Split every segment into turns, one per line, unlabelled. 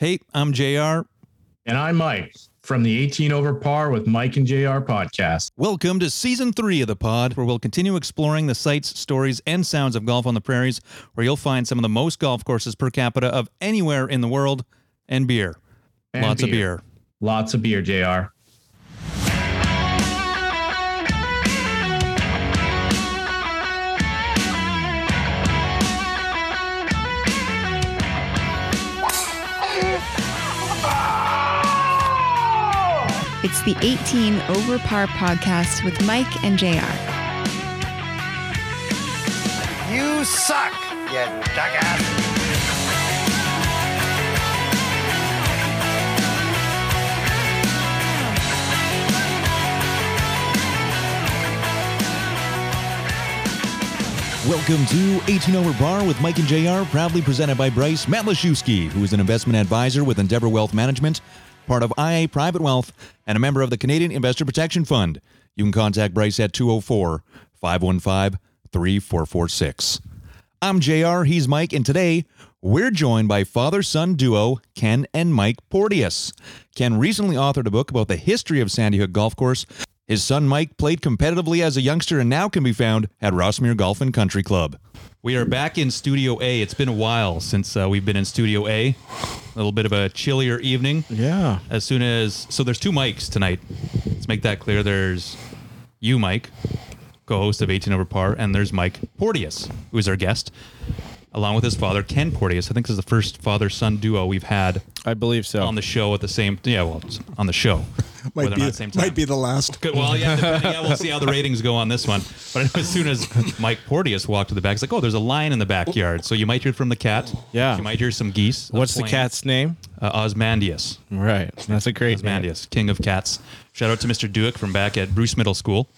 Hey, I'm JR.
And I'm Mike from the 18 Over Par with Mike and JR podcast.
Welcome to season three of the pod, where we'll continue exploring the sights, stories, and sounds of golf on the prairies, where you'll find some of the most golf courses per capita of anywhere in the world, and beer.
And
Lots of beer.
Lots of beer, JR.
It's the 18 Over Par podcast with Mike and JR.
You suck, you jackass.
Welcome to 18 Over Par with Mike and JR, proudly presented by Bryce Matlashewski, who is an investment advisor with Endeavour Wealth Management, part of IA Private Wealth, and a member of the Canadian Investor Protection Fund. You can contact Bryce at 204 515 3446. I'm JR, he's Mike, and today we're joined by father son duo Ken and Mike Porteous. Ken recently authored a book about the history of Sandy Hook Golf Course. His son Mike played competitively as a youngster and now can be found at Rossmere Golf and Country Club. We are back in Studio A. It's been a while since uh, we've been in Studio A. A little bit of a chillier evening.
Yeah.
As soon as so, there's two mics tonight. Let's make that clear. There's you, Mike, co-host of 18 Over Par, and there's Mike Porteous, who is our guest, along with his father Ken Porteous. I think this is the first father-son duo we've had
I believe so.
on the show at the same. Yeah, well, it's on the show.
might
Whether or
be
not the same time.
might be the last.
Good. Well, yeah, depending, yeah, we'll see how the ratings go on this one. But I know as soon as Mike Porteous walked to the back, it's like, oh, there's a lion in the backyard. So you might hear from the cat.
Yeah.
You might hear some geese.
What's the
playing.
cat's name?
Uh, Ozymandias.
Right. That's a great name.
Ozymandias, king of cats. Shout out to Mr. Duick from back at Bruce Middle School.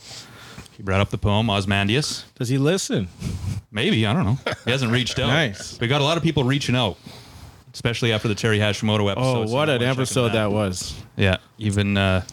He brought up the poem Ozymandias.
Does he listen?
Maybe I don't know. He hasn't reached out.
Nice.
We got a lot of people reaching out, especially after the Terry Hashimoto episode.
Oh,
so
what
no
an
one checking
episode that was.
Yeah, even uh,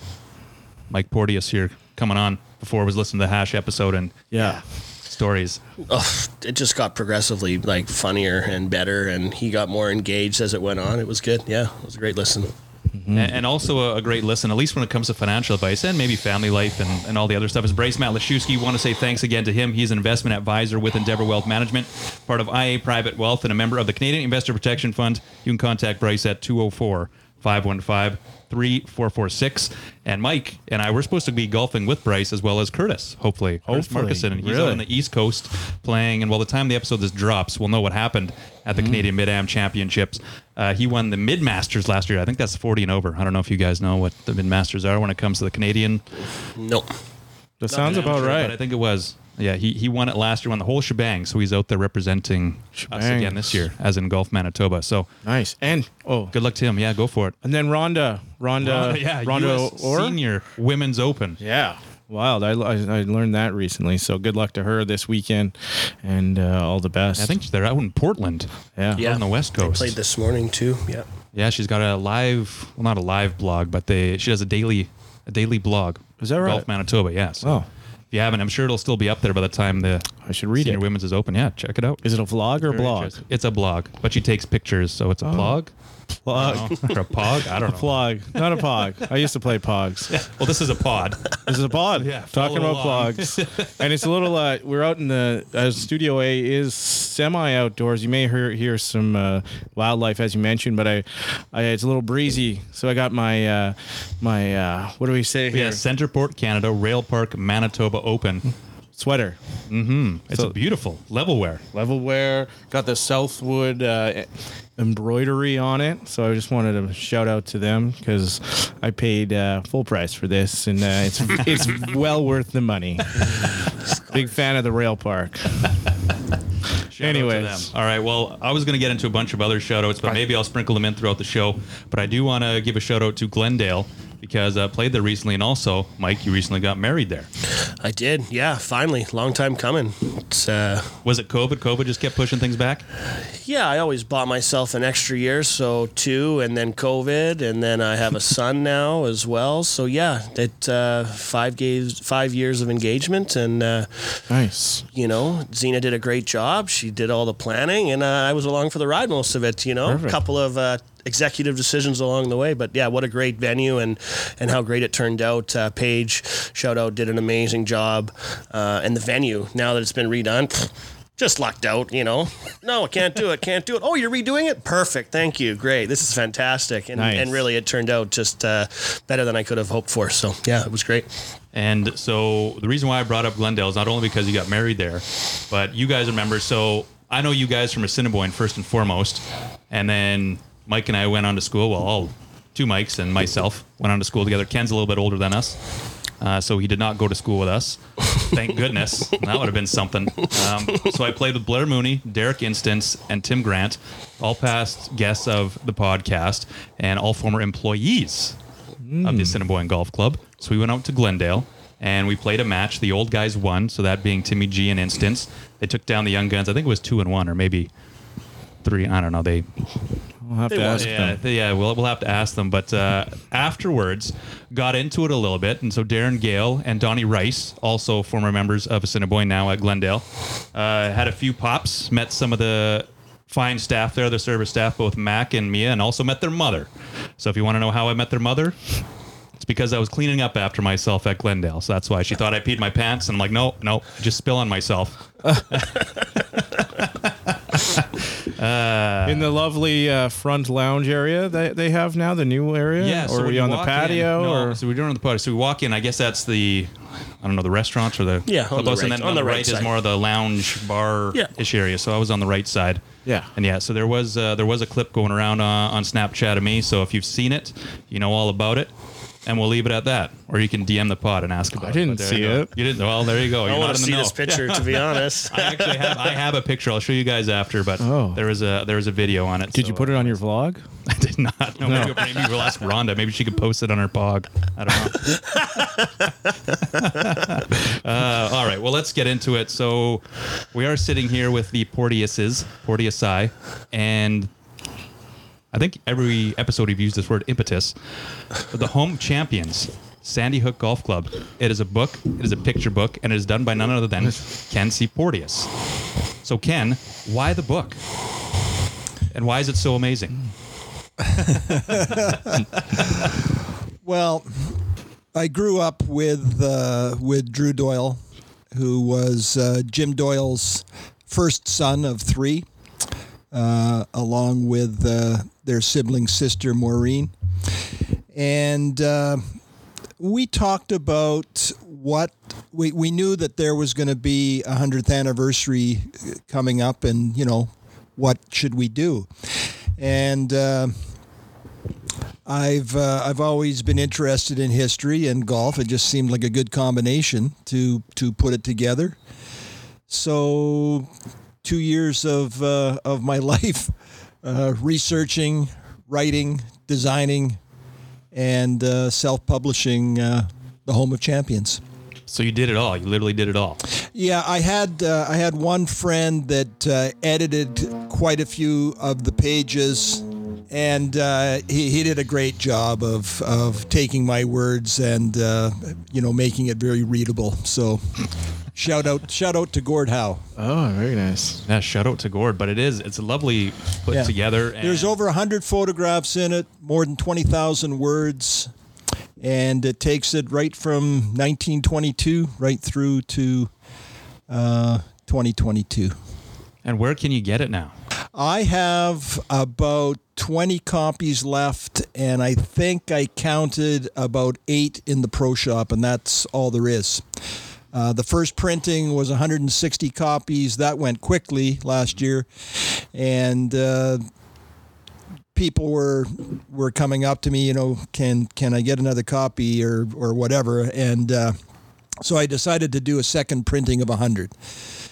Mike Porteous here coming on before was listening to the Hash episode and
Yeah.
stories.
Ugh, it just got progressively like funnier and better, and he got more engaged as it went on. It was good. Yeah, it was a great listen. Mm-hmm.
A- And, also a, a great listen, at least when it comes to financial advice and maybe family life and, and all the other stuff, is Bryce Matlashewski. Want to say thanks again to him. He's an investment advisor with Endeavour Wealth Management, part of IA Private Wealth, and a member of the Canadian Investor Protection Fund. You can contact Bryce at 204 515 3446. And Mike and I, we're supposed to be golfing with Bryce as well as Curtis, hopefully. Curtis
Hopefully.
Markison. And he's
Really?
out on the East Coast playing. And while the time the episode this drops, we'll know what happened at the mm-hmm. Canadian Mid Am Championships. Uh, he won the Mid Masters last year. I think that's 40 and over. I don't know if you guys know what the Mid Masters are when it comes to the Canadian.
Nope.
That sounds about
amateur,
right.
But I think it was. Yeah, he, he won it last year, won the whole shebang. So he's out there representing us again this year, as in Golf Manitoba. So
nice. And oh,
good luck to him. Yeah, go for it.
and then Rhonda, Rhonda,
yeah,
Rhonda
US
Orr?
Senior Women's Open.
Yeah. Wild. I, I, I learned that recently. So good luck to her this weekend, and uh, all the best.
I think they're out in Portland.
Yeah.
Yeah,
on the West
They
Coast.
played this morning too. Yeah.
Yeah, she's got a live, well, not a live blog, but they she does a daily, a daily blog.
Is that right?
Golf Manitoba, yes.
Oh,
If you haven't, I'm sure it'll still be up there by the time the
I should read
Senior
it.
Women's is open. Yeah, check it out.
Is it a vlog or
Very
blog?
It's a blog, but she takes pictures, so it's a blog.
Plug.
or a pog? I don't know.
Plug. Not a pog. I used to play pogs.
Well, this is a pod.
This is a pod.
Yeah,
talking
follow
about
along.
plugs. and it's a little. Uh, we're out in the uh, Studio A is semi outdoors. You may hear hear some uh, wildlife as you mentioned, but I, I it's a little breezy, so I got my uh, my uh, what do we say here?
Yeah, Centerport, Canada, Rail Park, Manitoba Open.
Sweater, Mm-hmm.
It's
So-
a beautiful Levelwear.
level wear. Got the Southwood uh, embroidery on it, so I just wanted to shout out to them because I paid uh, full price for this, and uh, it's it's well worth the money. Big fan of the rail park.
Shout
Anyways.
all right. Well, I was going to get into a bunch of other shout outs, but maybe I'll sprinkle them in throughout the show. But I do want to give a shout out to Glendale because I played there recently, and also, Mike, you recently got married there.
I did. Yeah, finally. Long time coming. It's uh
Was it COVID? COVID just kept pushing things back.
yeah, I always bought myself an extra year, so two and then COVID and then I have a son now as well. So yeah, it uh 5 days 5 years of engagement and uh
Nice.
you know, Zena did a great job. She did all the planning, and uh, I was along for the ride most of it. You know, a couple of uh, executive decisions along the way. But yeah, what a great venue and and how great it turned out. Uh, Paige, shout out, did an amazing job, uh, and the venue now that it's been redone. pfft, Just lucked out, you know. No, I can't do it. Can't do it. Oh, you're redoing it? Perfect. Thank you. Great. This is fantastic. And,
Nice.
and really, it turned out just uh, better than I could have hoped for. So, yeah, it was great.
And so the reason why I brought up Glendale is not only because you got married there, but you guys are members. So I know you guys from Assiniboine first and foremost, and then Mike and I went on to school. Well, all two Mikes and myself went on to school together. Ken's a little bit older than us. Uh, so he did not go to school with us. Thank goodness. That would have been something. Um, so I played with Blair Mooney, Derek Instance, and Tim Grant, all past guests of the podcast and all former employees of the Assiniboine Golf Club. So we went out to Glendale and we played a match. The old guys won, so that being Timmy G and Instance. They took down the young guns. I think it was two and one or maybe three. I don't know. They
We'll have to ask
yeah,
them.
th- yeah, we'll, we'll have to ask them. But uh, afterwards, got into it a little bit. And so Darren Gale and Donnie Rice, also former members of Assiniboine now at Glendale, uh, had a few pops, met some of the fine staff there, the service staff, both Mac and Mia, and also met their mother. So if you want to know how I met their mother, it's because I was cleaning up after myself at Glendale. So that's why she thought I peed my pants. And I'm like, no, no, just spill on myself.
in the lovely uh, front lounge area that they have now, the new area.
Yeah,
or
so
are we on the patio?
in- no,
or
so we're doing on the patio. So we walk in. I guess that's the, I don't know, the restaurant or the
Yeah, on the
clubhouse, and
right-
then
on the right
is more of the lounge bar
Yeah.
ish area. So I was on the right side.
Yeah.
and yeah, so there was uh, there was a clip going around uh, on Snapchat of me. So if you've seen it, you know all about it. And we'll leave it at that, or you can DM the pod and ask about it.
I didn't
But there
see
you
it.
You didn't. Well, there you go.
I
You're
want
not
to see
know.
this picture, to be honest.
I actually have I have a picture. I'll show you guys after. But
Oh.
there was a there was a video on it.
did
so,
you put it on your vlog?
I did not. No, Maybe, maybe we'll ask Rhonda. Maybe she could post it on her pog. I don't know. uh, all right. Well, let's get into it. So we are sitting here with the Porteouses, Porteousi, and I think every episode we've used this word impetus. The home champions. Sandy Hook Golf Club. It is a book. It is a picture book, and it is done by none other than Ken C. Porteous. So, Ken, why the book? And why is it so amazing?
Well, I grew up with uh, with Drew Doyle, who was uh, Jim Doyle's first son of three, uh, along with uh, their sibling sister Maureen, and uh, we talked about what we we knew that there was going to be a hundredth anniversary coming up, and you know what should we do, and. Uh, I've uh, I've always been interested in history and golf. It just seemed like a good combination to to put it together. So, two years of uh, of my life uh, researching, writing, designing, and uh, self-publishing uh, the Home of Champions.
So you did it all. You literally did it all.
Yeah, I had uh, I had one friend that uh, edited quite a few of the pages, and uh, he he did a great job of of taking my words and uh, you know making it very readable. So, shout out shout out to Gord Howe.
Oh, very nice.
Yeah, shout out to Gord. But it is it's a lovely put
Yeah.
together. And
There's over hundred photographs in it, more than twenty thousand words, and it takes it right from 1922 right through to uh, 2022.
And where can you get it now?
I have about 20 copies left, and I think I counted about eight in the pro shop, and that's all there is. Uh, the first printing was 160 copies. That went quickly last year, and uh, people were were coming up to me, you know, can can I get another copy or or whatever, and uh, so I decided to do a second printing of 100.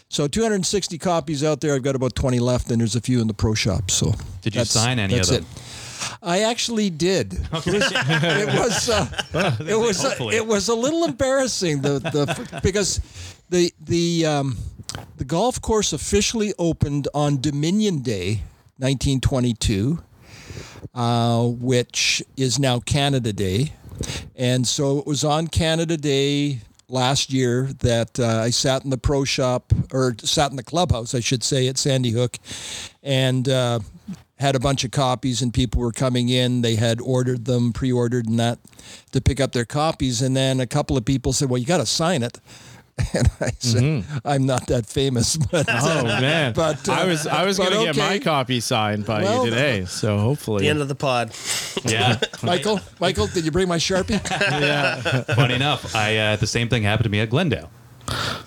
So 260 copies out there. I've got about 20 left, and there's a few in the pro shop. So
Did you sign any of them?
It. I actually did. It was uh, it was uh, it was a little embarrassing the the because the the um, the golf course officially opened on Dominion Day, 1922, uh, which is now Canada Day, and so it was on Canada Day last year that uh, I sat in the pro shop or sat in the clubhouse, I should say, at Sandy Hook, and uh, had a bunch of copies and people were coming in. They had ordered them, pre-ordered and that to pick up their copies. And then a couple of people said, "Well, you got to sign it." And I said, "I'm not that famous, but
Oh man!
But, uh,
I was I was gonna get my copy signed by
Well,
you today, so hopefully.
The end of the pod.
Yeah.
Michael, Michael, did you bring my sharpie?
Yeah, funny enough, I uh, the same thing happened to me at Glendale.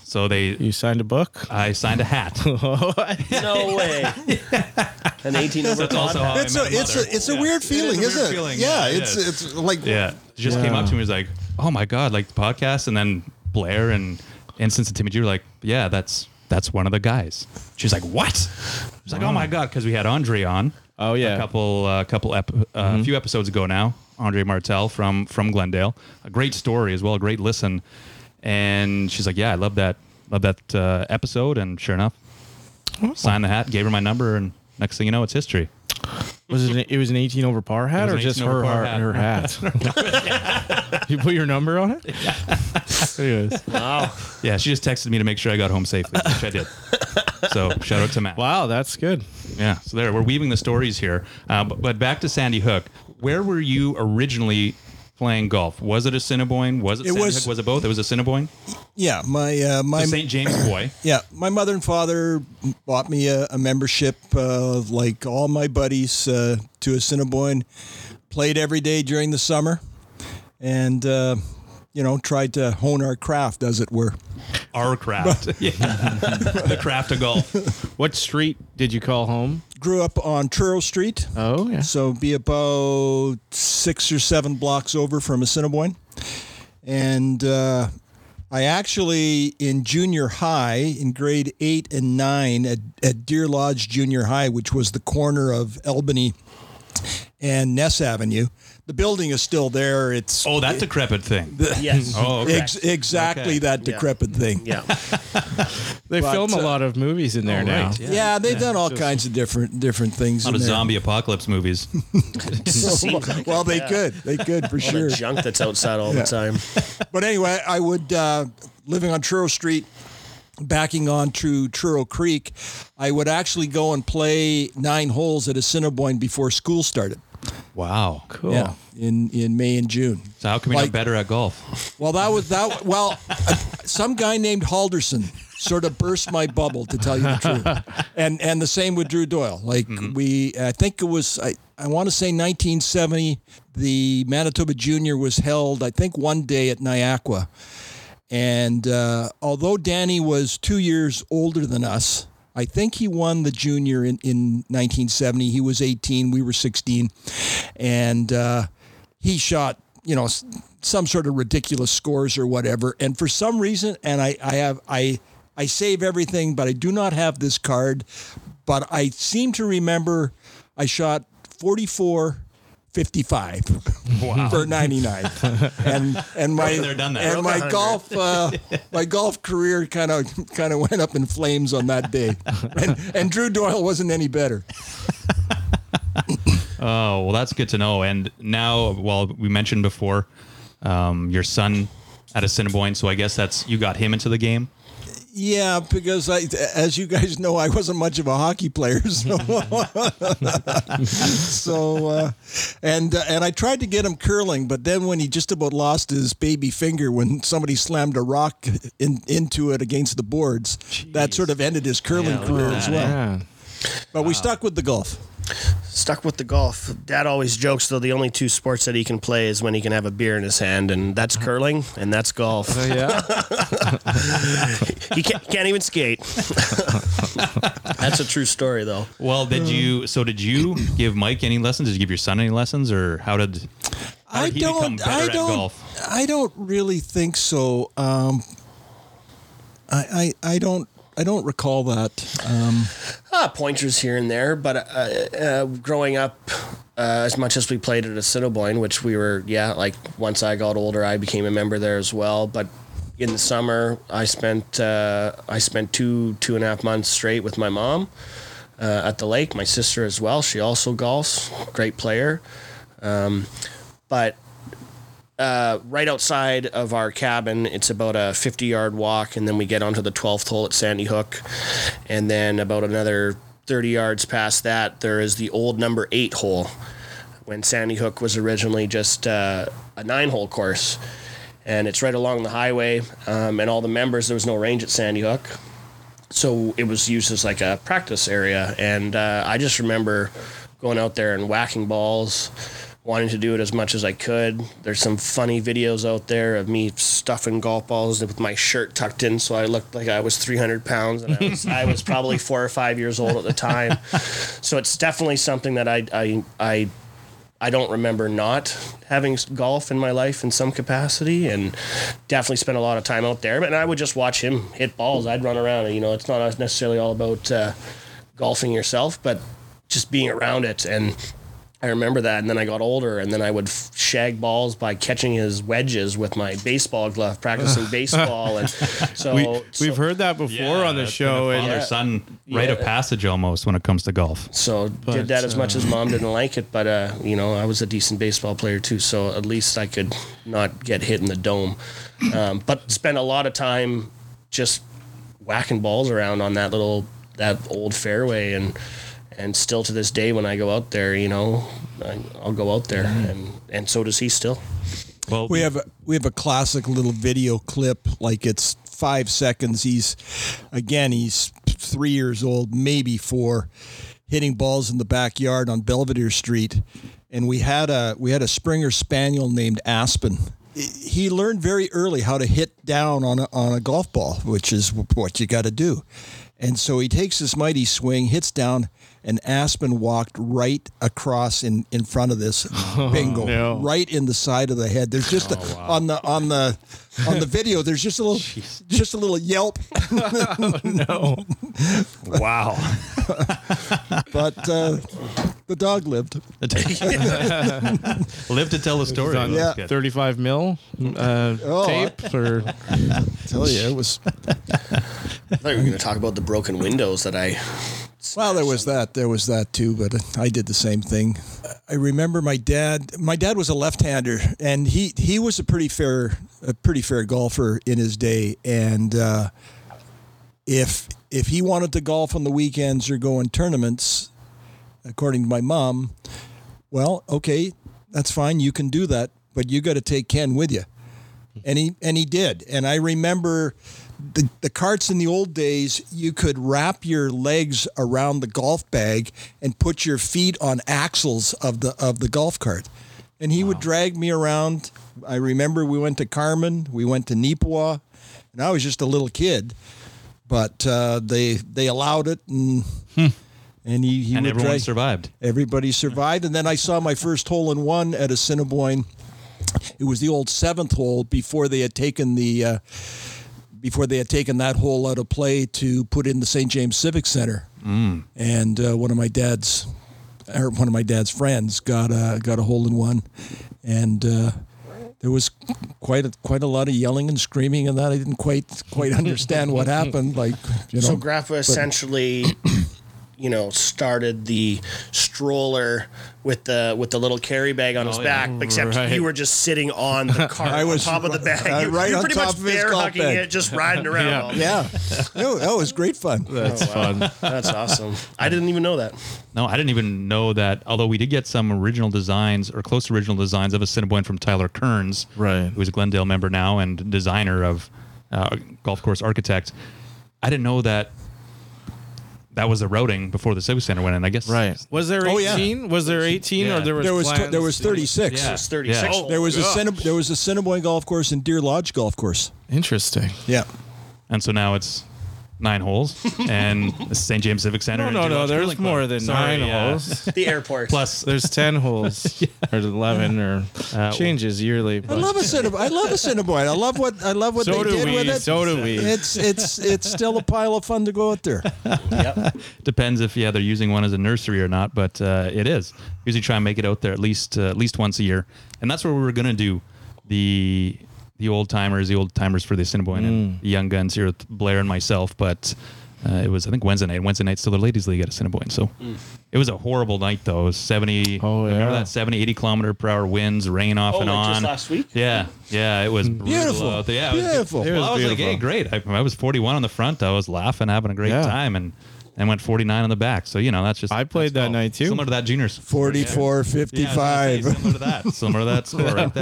So they,
you signed a book.
I signed a hat.
No way. An 18 over
That's also how I
It's a,
met my
it's
mother.
a, it's a
Yeah.
weird feeling,
It is a
isn't
weird
it?
feeling.
Yeah,
it
it's
is.
it's like
Yeah, she just came up to me and was like, "Oh my god, like the podcast," and then Blair and Instance and Timmy G were like, "Yeah, that's that's one of the guys." She's like, "What?" She's like, "Oh my god," because we had Andre on.
Oh, yeah.
a couple uh, couple ep- uh, a few episodes ago now. Andre Martel from from Glendale, a great story as well, a great listen. And she's like, "Yeah, I love that love that uh, episode." And sure enough, signed the hat, gave her my number, and next thing you know, it's history.
Was it? An, it was an 18 over par hat, or just her
par hat.
her hat? you put your number on it. Anyways.
Wow.
Yeah, she just texted me to make sure I got home safely, which I did. So shout out to Matt.
Wow, that's good.
Yeah, so there we're weaving the stories here. Uh, but, but back to Sandy Hook. Where were you originally playing golf? Was it Assiniboine? Was it,
It was-
Was it both? It was Assiniboine.
yeah, my uh, my
St. James boy.
Yeah, my mother and father bought me a, a membership, uh, like all my buddies, uh, to Assiniboine. Played every day during the summer, and uh, you know tried to hone our craft, as it were.
Our craft. yeah. the craft of golf.
What street did you call home?
Grew up on Truro Street,
Oh yeah.
so be about six or seven blocks over from Assiniboine, and. Uh, I actually, in junior high, in grade eight and nine at, at Deer Lodge Junior High, which was the corner of Albany and Ness Avenue, the building is still there. It's
Oh, that decrepit thing.
Yes.
Oh, okay.
ex- exactly
Okay.
that decrepit thing.
Yeah.
They
But,
film a
uh,
lot of movies in there
Oh,
now.
right,
Yeah, they've done all kinds of different different things.
A lot
in
of
there.
zombie apocalypse movies.
Seems like
well, they
yeah.
could, they could for
All
sure.
the junk that's outside all
Yeah.
the time.
But anyway, I would uh, living on Truro Street, backing onto Truro Creek. I would actually go and play nine holes at Assiniboine before school started.
Wow.
Cool.
Yeah, in in May and June.
So how come you're
Like-
not better at golf?
Well, that was that. Well, some guy named Halldorson sort of burst my bubble, to tell you the truth. And and the same with Drew Doyle. Like mm-hmm. we, I think it was I. I want to say 1970. The Manitoba Junior was held, I think, one day at Niakwa. And uh, although Danny was two years older than us, I think he won the junior in, in 1970. He was 18, we were 16. And uh, he shot, you know, some sort of ridiculous scores or whatever. And for some reason, and I, I have, I, I save everything, but I do not have this card. But I seem to remember I shot 44. 55 for 99 and and my and my golf uh, my golf career kind of kind of went up in flames on that day. And and Drew Doyle wasn't any better.
Oh, well, that's good to know. And now, well, we mentioned before um, your son at Assiniboine, so I guess that's you got him into the game.
Yeah, because I, as you guys know, I wasn't much of a hockey player, so, so uh, and uh, and I tried to get him curling, but then when he just about lost his baby finger when somebody slammed a rock in, into it against the boards, that sort of ended his curling
Yeah,
career as well.
Yeah.
But we stuck with the golf.
Stuck with the golf. Dad always jokes though the only two sports that he can play is when he can have a beer in his hand, and that's curling and that's golf.
Oh, yeah.
he can't, can't even skate. that's a true story though.
Well, did you? So did you give Mike any lessons? Did you give your son any lessons, or how did? How
I
did he become
don't.
better
I don't.
golf?
I don't really think so. Um, I, I I don't. I don't recall that. Um,
Uh, pointers here and there, but uh, uh, growing up, uh, as much as we played at Assiniboine, which we were, yeah, like once I got older, I became a member there as well. But in the summer, I spent uh, I spent two two and a half months straight with my mom uh, at the lake. My sister as well; she also golfs, great player. Um, but uh, right outside of our cabin. It's about a 50 yard walk, and then we get onto the 12th hole at Sandy Hook, and then about another 30 yards past that, there is the old number eight hole when Sandy Hook was originally just uh, a nine hole course. And it's right along the highway. Um, and all the members, there was no range at Sandy Hook. So it was used as like a practice area. And uh, I just remember going out there and whacking balls, wanting to do it as much as I could. There's some funny videos out there of me stuffing golf balls with my shirt tucked in so I looked like I was 300 pounds and I was, I was probably four or five years old at the time. So it's definitely something that I, I, I I don't remember not having golf in my life in some capacity, and definitely spent a lot of time out there. But I would just watch him hit balls. I'd run around, and you know, it's not necessarily all about uh, golfing yourself, but just being around it. And I remember that. And then I got older, and then I would f- shag balls by catching his wedges with my baseball glove, practicing baseball. And so
We,
so-
we've heard that before on the show. and
Father son rite of passage almost when it comes to golf.
So did that as much as mom didn't like it, but uh, you know I was a decent baseball player too, so at least I could not get hit in the dome. Um, but spent a lot of time just whacking balls around on that little that old fairway, and and still to this day when I go out there, you know, I, I'll go out there, mm-hmm. and and so does he still.
Well,
We have a, we have a classic little video clip, like it's five seconds. He's again, he's three years old, maybe four, hitting balls in the backyard on Belvedere Street, and we had a we had a Springer Spaniel named Aspen. He learned very early how to hit down on a, on a golf ball, which is what you got to do. And so he takes this mighty swing, hits down, and Aspen walked right across in, in front of this bingo,
no.
right in the side of the head. There's just a, on the on the on the video. There's just a little just a little yelp, No,
wow.
but uh, the dog lived.
Live to tell the story.
on
Yeah.
Good.
35 mil uh,
Oh,
tape or
tell you, it was
I thought you were going to talk about the broken windows that I.
Well, there was that. There was that too, but I did the same thing. I remember my dad. My dad was a left-hander, and he he was a pretty fair a pretty fair golfer in his day. And uh, if if he wanted to golf on the weekends or go in tournaments, according to my mom, well, okay, that's fine. You can do that, but you got to take Ken with you. And he and he did. And I remember the, the carts in the old days, you could wrap your legs around the golf bag and put your feet on axles of the of the golf cart. And he would drag me around. I remember we went to Carman, we went to Neepawa, and I was just a little kid, but uh, they they allowed it, and and he, he
And
would
everyone
drag,
survived.
Everybody survived, and then I saw my first hole in one at Assiniboine. It was the old seventh hole before they had taken the uh, before they had taken that hole out of play to put in the St. James Civic Center. Mm. And uh, one of my dad's or one of my dad's friends got a got a hole in one, and uh, there was quite a, quite a lot of yelling and screaming, and that I didn't quite quite understand what happened. Like you know,
So Grandpa essentially, you know, started the stroller with the with the little carry bag on his
Oh, yeah.
back, except
Right.
you were just sitting on the cart
I was
on top of the bag.
uh,
you,
right
you're
on
pretty
top
much
of his
bear hugging
bag.
it, just riding around.
Yeah.
all day.
yeah, that, that was great fun.
that's fun.
That's awesome. I didn't even know that.
No, I didn't even know that. Although we did get some original designs or close to original designs of Assiniboine from Tyler Kearns,
Right.
Who's a Glendale member now and designer of uh, golf course architect. I didn't know that that was the routing before the Civic Center went in. I guess
Right. Was there
Oh, yeah.
18? Was there 18
Yeah.
or there was
There was
plans
there was
to-
36.
Yeah.
It's 36.
Yeah.
holes.
There was a oh,
gosh.
Cinna, there was Assiniboine golf course and Deer Lodge golf course.
Interesting.
Yeah.
And so now it's nine holes and the St. James Civic Center.
No, no,
Deer
no. There's
Curling Club.
more than
Sorry,
nine
yeah.
holes.
the airport.
Plus,
There's 10 holes or 11 or
Uh,
changes yearly.
I
but-
love a Cinnabon. I love Assiniboine. I love what I love what
So
they
do
did
we,
with it.
so do we.
It's it's it's still a pile of fun to go out there.
Yep.
depends if yeah they're using one as a nursery or not, but uh, it is. Usually try and make it out there at least uh, at least once a year, and that's where we were gonna do the the old timers, the old timers for the Assiniboine
Mm.
and the young guns here with Blair and myself, but. Uh, it was I think Wednesday night. Wednesday night's still the ladies' league at Assiniboine, so it was a horrible night though. It was seventy.
Oh,
remember
yeah.
that 70, 80 kilometer per hour winds, rain off
Oh,
and
like
on.
just last week?
Yeah, yeah, it was
Beautiful.
out there. Yeah, it was
Beautiful.
Well,
It was
I was like, hey, great. I, I was 41 on the front. I was laughing, having a great
Yeah.
time, and and went 49 on the back. So you know that's just
I played
that's
that night, too.
Similar to that juniors.
44
Yeah, I was gonna
55.
say, similar to that. Similar to that score right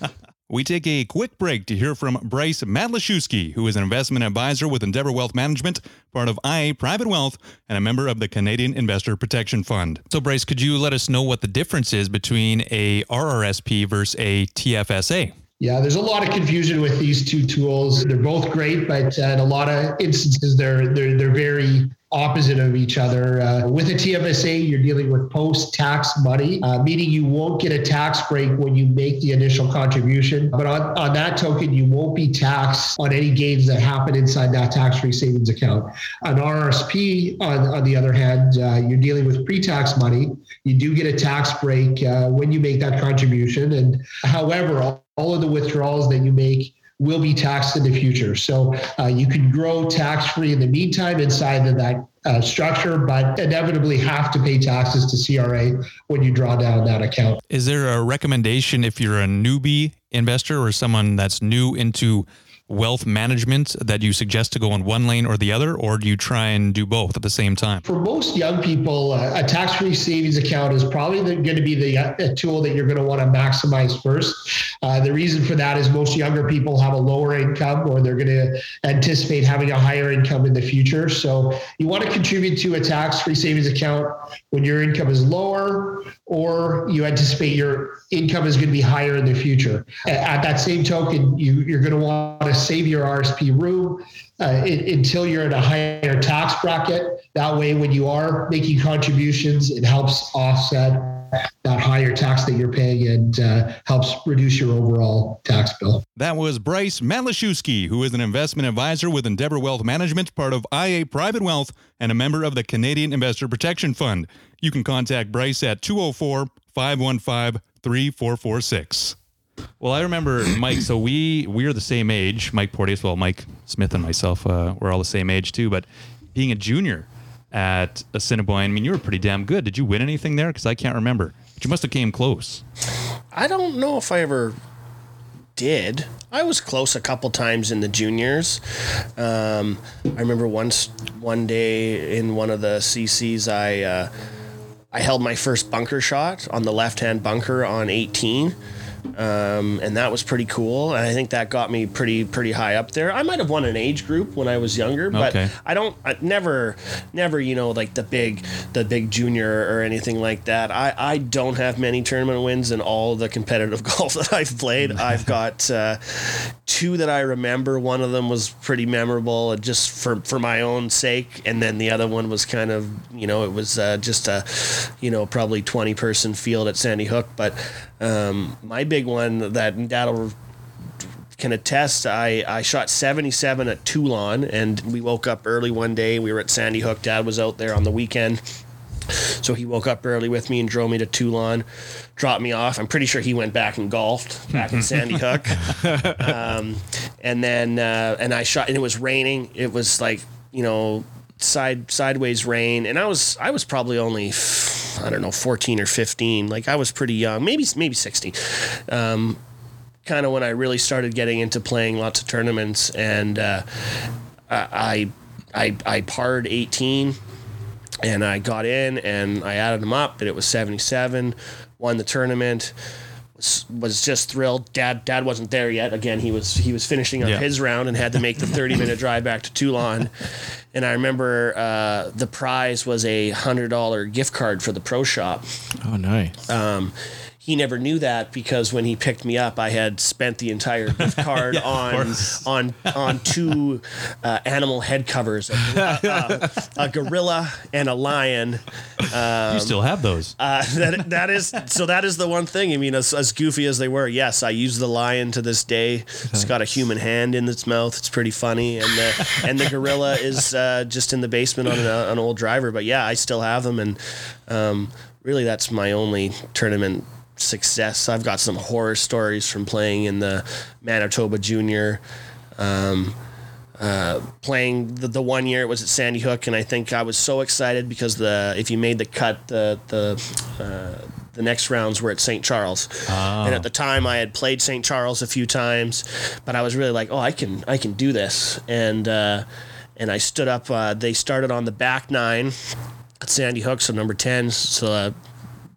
there. We take a quick break to hear from Bryce Matlashewski, who is an investment advisor with Endeavour Wealth Management, part of IA Private Wealth, and a member of the Canadian Investor Protection Fund. So, Bryce, could you let us know what the difference is between a RRSP versus a TFSA?
Yeah, there's a lot of confusion with these two tools. They're both great, but uh, in a lot of instances, they're they're they're very opposite of each other. Uh, with a TFSA, you're dealing with post-tax money, uh, meaning you won't get a tax break when you make the initial contribution. But on, on that token, you won't be taxed on any gains that happen inside that tax-free savings account. An RSP, on, on the other hand, uh, you're dealing with pre-tax money. You do get a tax break uh, when you make that contribution. And however, all, of the withdrawals that you make will be taxed in the future. So uh, you can grow tax free in the meantime inside of that uh, structure, but inevitably have to pay taxes to CRA when you draw down that account.
Is there a recommendation if you're a newbie investor or someone that's new into wealth management that you suggest to go on one lane or the other, or do you try and do both at the same time?
For most young people, uh, a tax free savings account is probably going to be the uh, tool that you're going to want to maximize first. Uh, the reason for that is most younger people have a lower income or they're going to anticipate having a higher income in the future. So you want to contribute to a tax free savings account when your income is lower or you anticipate your income is going to be higher in the future. At that same token, you, you're going to want to save your RSP room uh, it, until you're in a higher tax bracket. That way, when you are making contributions, it helps offset that higher tax that you're paying and uh, helps reduce your overall tax bill.
That was Bryce Matlashewski, who is an investment advisor with Endeavour Wealth Management, part of IA Private Wealth, and a member of the Canadian Investor Protection Fund. You can contact Bryce at 204 515 3446. Well, I remember Mike. So we we are the same age. Mike Porteous, well, Mike Smith and myself, uh, we're all the same age too. But being a junior at Assiniboine, I mean, you were pretty damn good. Did you win anything there? Because I can't remember. But you must have came close.
I don't know if I ever did. I was close a couple times in the juniors. Um, I remember once one day in one of the CCs, I uh, I held my first bunker shot on the left hand bunker on 18 um, and that was pretty cool. And I think that got me pretty pretty high up there. I might have won an age group when I was younger, but
Okay.
I don't I never never you know like the big the big junior or anything like that. I I don't have many tournament wins in all the competitive golf that I've played. I've got uh, two that I remember. One of them was pretty memorable, uh, just for for my own sake, and then the other one was kind of you know it was uh, just a you know probably twenty person field at Sandy Hook, but um, my big one that Dad can attest. I, I shot 77 at Teulon, and we woke up early one day. We were at Sandy Hook. Dad was out there on the weekend. So he woke up early with me and drove me to Teulon, dropped me off. I'm pretty sure he went back and golfed back in Sandy Hook. Um, and then, uh, and I shot, and it was raining. It was like, you know, side sideways rain, and I was I was probably only I don't know 14 or 15. Like I was pretty young, maybe maybe 16. Um, kind of when I really started getting into playing lots of tournaments, and uh, I I I parred 18, and I got in and I added them up, and it was 77. Won the tournament. Was, was just thrilled. Dad dad wasn't there yet. Again, he was he was finishing up
Yeah.
his round and had to make the 30 minute drive back to Teulon. And I remember uh, the prize was a hundred dollar gift card for the pro shop.
Oh, nice.
Um, he never knew that because when he picked me up, I had spent the entire gift card on on on two uh, animal head covers, a, a, a gorilla and a lion.
you still have those.
Uh, that that is so. That is the one thing. I mean, as, as goofy as they were, yes, I use the lion to this day. It's got a human hand in its mouth. It's pretty funny, and the and the gorilla is uh, just in the basement on an, an old driver. But yeah, I still have them, and um, really, that's my only tournament success. I've got some horror stories from playing in the Manitoba Junior. Um, uh, playing the, the one year it was at Sandy Hook, and I think I was so excited because the if you made the cut, the the uh, the next rounds were at St. Charles, and at the time I had played St. Charles a few times, but I was really like, oh, I can I can do this, and uh, and I stood up. Uh, they started on the back nine at Sandy Hook, so number 10. So uh,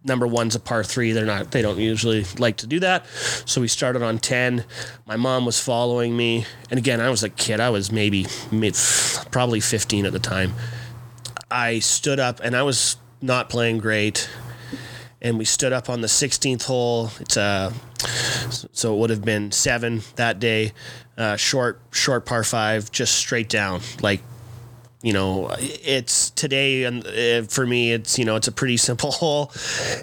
number one's a par three. They're not, they don't usually like to do that. So we started on 10. My mom was following me. And again, I was a kid. I was maybe mid, probably 15 at the time. I stood up and I was not playing great. And we stood up on the 16th hole. It's a, so it would have been seven that day. Uh, short, short par five, just straight down, like you know, it's today and uh, for me, it's you know, it's a pretty simple hole,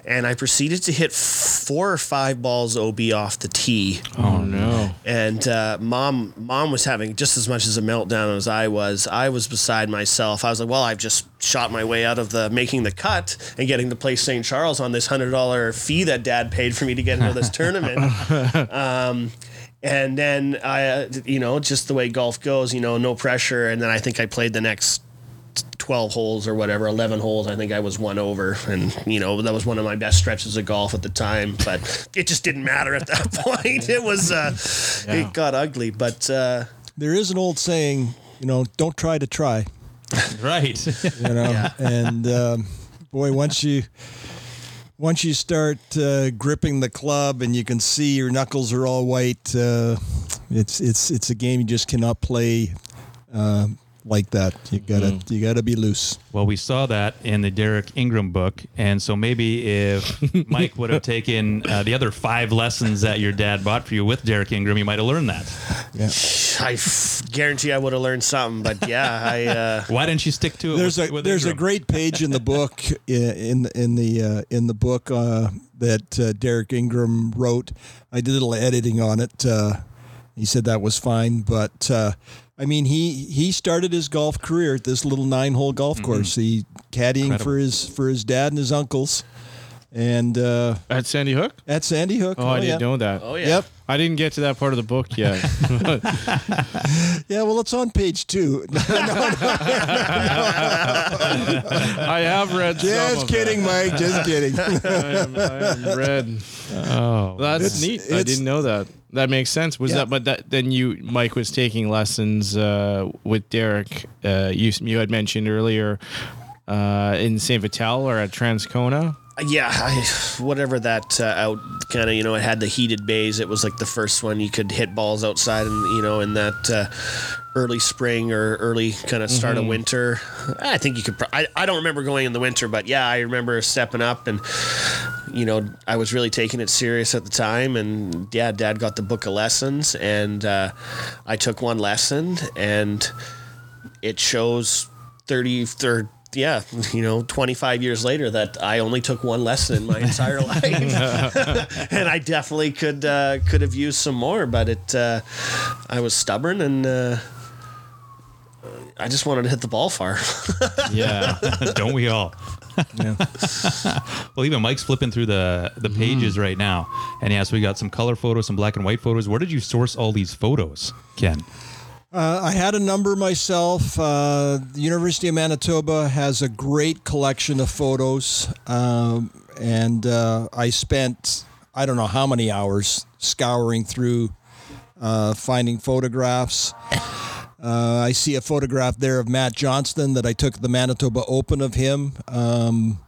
and I proceeded to hit four or five balls OB off the tee.
Oh no!
And uh, mom, mom was having just as much as a meltdown as I was. I was beside myself. I was like, well, I've just shot my way out of the making the cut and getting to play St. Charles on this hundred dollar fee that Dad paid for me to get into this tournament. Um, and then I, you know, just the way golf goes, you know, no pressure. And then I think I played the next 12 holes or whatever, 11 holes. I think I was one over. And, you know, that was one of my best stretches of golf at the time. But it just didn't matter at that point. It was, uh, yeah. it got ugly. But uh,
there is an old saying, you know, don't try to try.
right.
you know, yeah. and um, boy, once you once you start uh, gripping the club and you can see your knuckles are all white, uh, it's it's it's a game you just cannot play uh, like that. You gotta mm. you gotta be loose.
Well, we saw that in the Derek Ingram book, and so maybe if Mike would have taken uh, the other five lessons that your dad bought for you with Derek Ingram, you might have learned that.
Yeah. I f- guarantee I would have learned something, but yeah, I. Uh,
Why didn't you stick to it?
There's
with,
a
with
there's
Ingram?
a great page in the book in in the uh, in the book uh, that uh, Derek Ingram wrote. I did a little editing on it. Uh, he said that was fine, but I mean, he he started his golf career at this little nine hole golf mm-hmm. course. He caddying Incredible. for his for his dad and his uncles, and uh,
at Sandy Hook.
At Sandy Hook.
Oh, oh I didn't know that.
Oh yeah.
Yep.
I didn't get to that part of the book yet.
yeah, well, it's on page two. no, no, no,
I have read.
Just kidding,
that.
Mike. Just kidding.
I, am, I am read. Oh, that's it's, neat. It's, I didn't know that. That makes sense. Was yeah. that? But that then you, Mike, was taking lessons uh, with Derek. Uh, you you had mentioned earlier uh, in Saint Vital or at Transcona
yeah, I, whatever that uh, out kind of you know it had the heated bays. It was like the first one you could hit balls outside, and you know in that uh, early spring or early kind of start mm-hmm. of winter. I think you could. Pro- I I don't remember going in the winter, but yeah, I remember stepping up and you know I was really taking it serious at the time. And yeah, Dad got the book of lessons, and uh, I took one lesson, and it shows 30 or yeah, you know, 25 years later, that I only took one lesson in my entire life, and I definitely could uh, could have used some more, but it uh, I was stubborn and. Uh, I just wanted to hit the ball far.
yeah, don't we all? yeah. well, even Mike's flipping through the the mm-hmm. pages mm. right now, and yes, we got some color photos, some black and white photos. Where did you source all these photos, Ken?
Uh, I had a number myself. Uh, the University of Manitoba has a great collection of photos, um, and uh, I spent I don't know how many hours scouring through uh, finding photographs. Uh, I see a photograph there of Matt Johnston that I took the Manitoba Open of him. Um,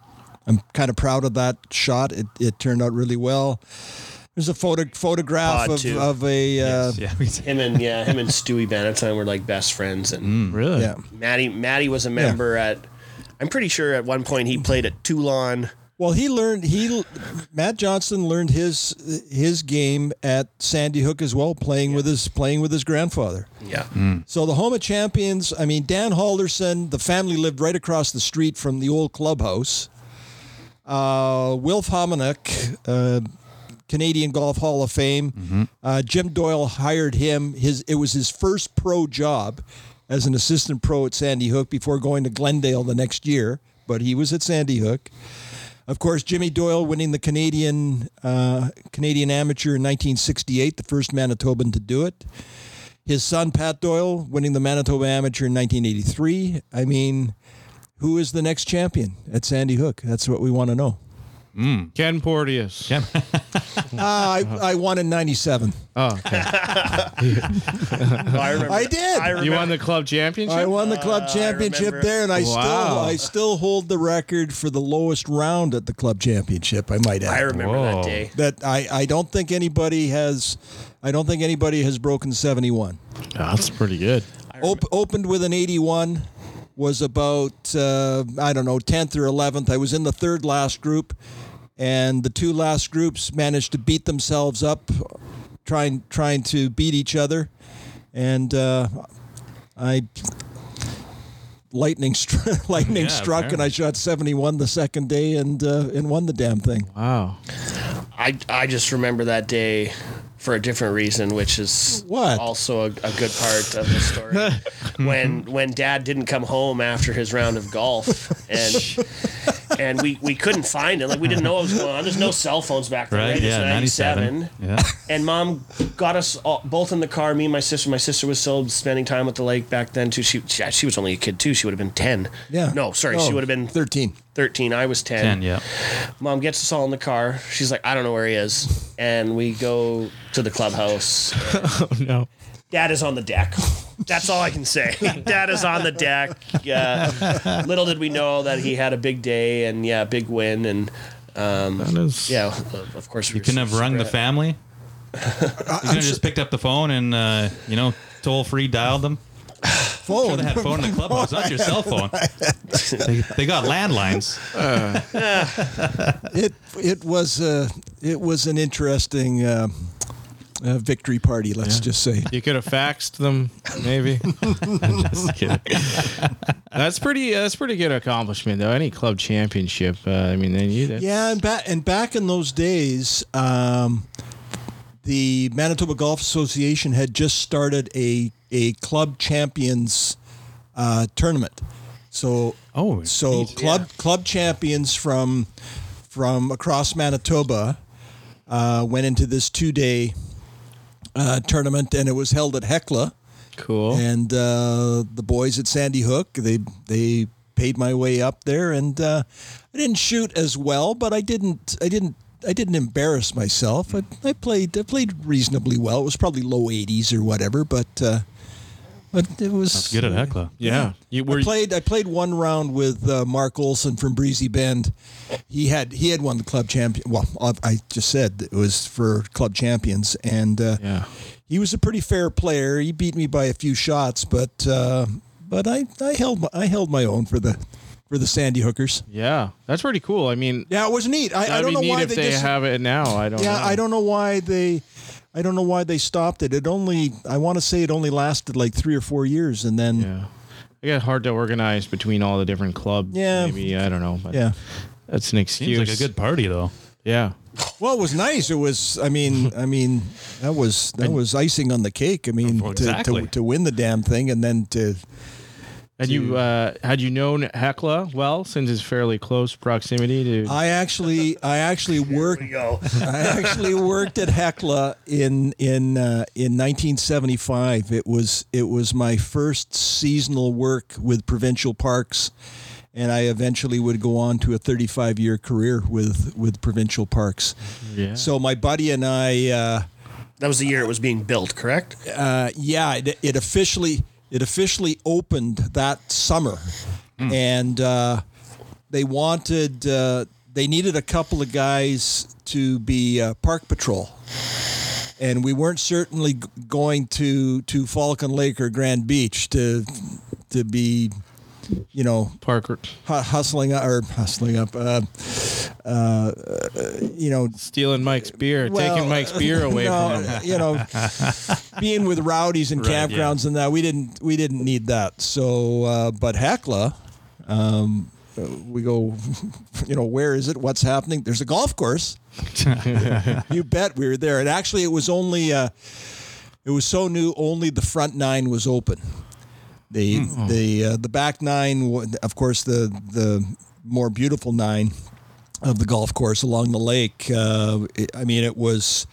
I'm kind of proud of that shot. It, it turned out really well. There's a photo photograph of, of a uh,
yes, yeah. him and yeah him and Stewie Bannatyne were like best friends and
mm, really
yeah
Maddie Maddie was a member yeah. at I'm pretty sure at one point he played at Teulon.
Well, he learned he Matt Johnson learned his his game at Sandy Hook as well, playing yeah. with his playing with his grandfather.
Yeah.
Mm. So the home of champions. I mean, Dan Halldorson. The family lived right across the street from the old clubhouse. Uh, Wilf Homenuik, uh, Canadian Golf Hall of Fame. Mm-hmm. Uh, Jim Doyle hired him. His it was his first pro job as an assistant pro at Sandy Hook before going to Glendale the next year. But he was at Sandy Hook. Of course, Jimmy Doyle winning the Canadian uh, Canadian Amateur in 1968, the first Manitoban to do it. His son Pat Doyle winning the Manitoba Amateur in 1983. I mean, who is the next champion at Sandy Hook? That's what we want to know.
Ken Porteous.
Yeah.
Uh, I, I won in '97.
Oh, okay.
I, remember,
I did.
I
you won the club championship.
I won the club
Uh,
championship there, and I still I still hold the record for the lowest round at the club championship. I might add.
I remember
Whoa.
that day.
that I, I don't think anybody has I don't think anybody has broken 71.
Oh, that's pretty good.
Op- opened with an 81 was about uh, I don't know 10th or 11th. I was in the third last group and the two last groups managed to beat themselves up trying trying to beat each other and uh, I lightning str- lightning
Yeah,
struck and I shot 71 the second day and uh, and won the damn thing.
Wow.
I, I just remember that day for a different reason, which is
What?
also a, a good part of the story. when when Dad didn't come home after his round of golf, and and we, we couldn't find him, like we didn't know what was going on. There's no cell phones back then, right?
Right.
It's
Yeah. 97. Yeah.
And mom got us all, both in the car. Me and my sister. My sister was still spending time at the lake back then too. She she, she was only a kid too. She would have been ten.
Yeah.
No, sorry,
Oh,
she would have been
13.
I was ten.
10. Yeah.
Mom gets us all in the car. She's like, I don't know where he is. And we go to the clubhouse.
Oh no.
Dad is on the deck. That's all I can say. Dad is on the deck. Yeah. Little did we know that he had a big day and yeah, big win. And um,
That is.
yeah, of course we
You couldn't have rung the family. You could have just picked up the phone and, uh, you know, toll free dialed them.
Phone.
Sure, they had phone in the clubhouse, not your cell phone. They, they got landlines.
it it was uh, it was an interesting uh, uh, victory party. Let's just say.
You could have faxed them, maybe.
Just kidding.
that's pretty. That's pretty good accomplishment, though. Any club championship. Uh, I mean, then you. that's-
Yeah, and back and back in those days, um, the Manitoba Golf Association had just started a a club champions uh, tournament. So
Oh,
so
neat.
club club champions from from across Manitoba uh, went into this two day uh, tournament, and it was held at Hecla.
Cool.
And uh, the boys at Sandy Hook, they they paid my way up there, and uh, I didn't shoot as well, but I didn't I didn't I didn't embarrass myself. I, I played I played reasonably well. It was probably low 80s or whatever, but uh, but it was
That's good at Hecla.
yeah. You were.
I played. I played one round with uh, Mark Olson from Breezy Bend. He had he had won the club champion. Well, I- I just said it was for club champions, and uh,
Yeah.
he was a pretty fair player. He beat me by a few shots, but uh, but I, I held my, I held my own for the for the Sandy Hookers.
Yeah. That's pretty cool. I mean,
Yeah, it was neat. I, I
that'd
don't
be
know
neat
why
if
they,
they
just,
have it now. I don't.
Yeah,
know.
I don't know why they. I don't know why they stopped it. It only I want to say it only lasted like three or four years, and then
Yeah. I got hard to organize between all the different clubs.
Yeah.
Maybe I don't know, but
yeah.
that's an excuse.
Seems like a good party, though.
Yeah.
Well, it was nice. It was. I mean, I mean, that was that was icing on the cake. I mean,
Oh,
to, to to win the damn thing and then to
Had you uh, had you known Hecla well since it's fairly close proximity to?
I actually I actually worked I actually worked at Hecla in in uh, in 1975. It was it was my first seasonal work with Provincial Parks, and I eventually would go on to a 35 year career with with Provincial Parks.
yeah.
So my buddy and I. Uh,
That was the year it was being built, correct?
uh, yeah, it, it officially it officially opened that summer, and uh, they wanted uh, they needed a couple of guys to be uh, park patrol, and we weren't certainly g- going to to Falcon Lake or Grand Beach to to be, you know,
Parker
hu- hustling up or hustling up, uh, uh, you know,
stealing Mike's beer,
well,
taking Mike's beer away
no,
from him.
You know, being with rowdies and
Right,
campgrounds and that, we didn't we didn't need that. So, uh, but Hecla, um, we go, you know, where is it? What's happening? There's a golf course. you bet we were there. And actually, it was only uh, it was so new. Only the front nine was open. The the uh, the back nine, of course, the the more beautiful nine of the golf course along the lake. Uh, it, I mean, it was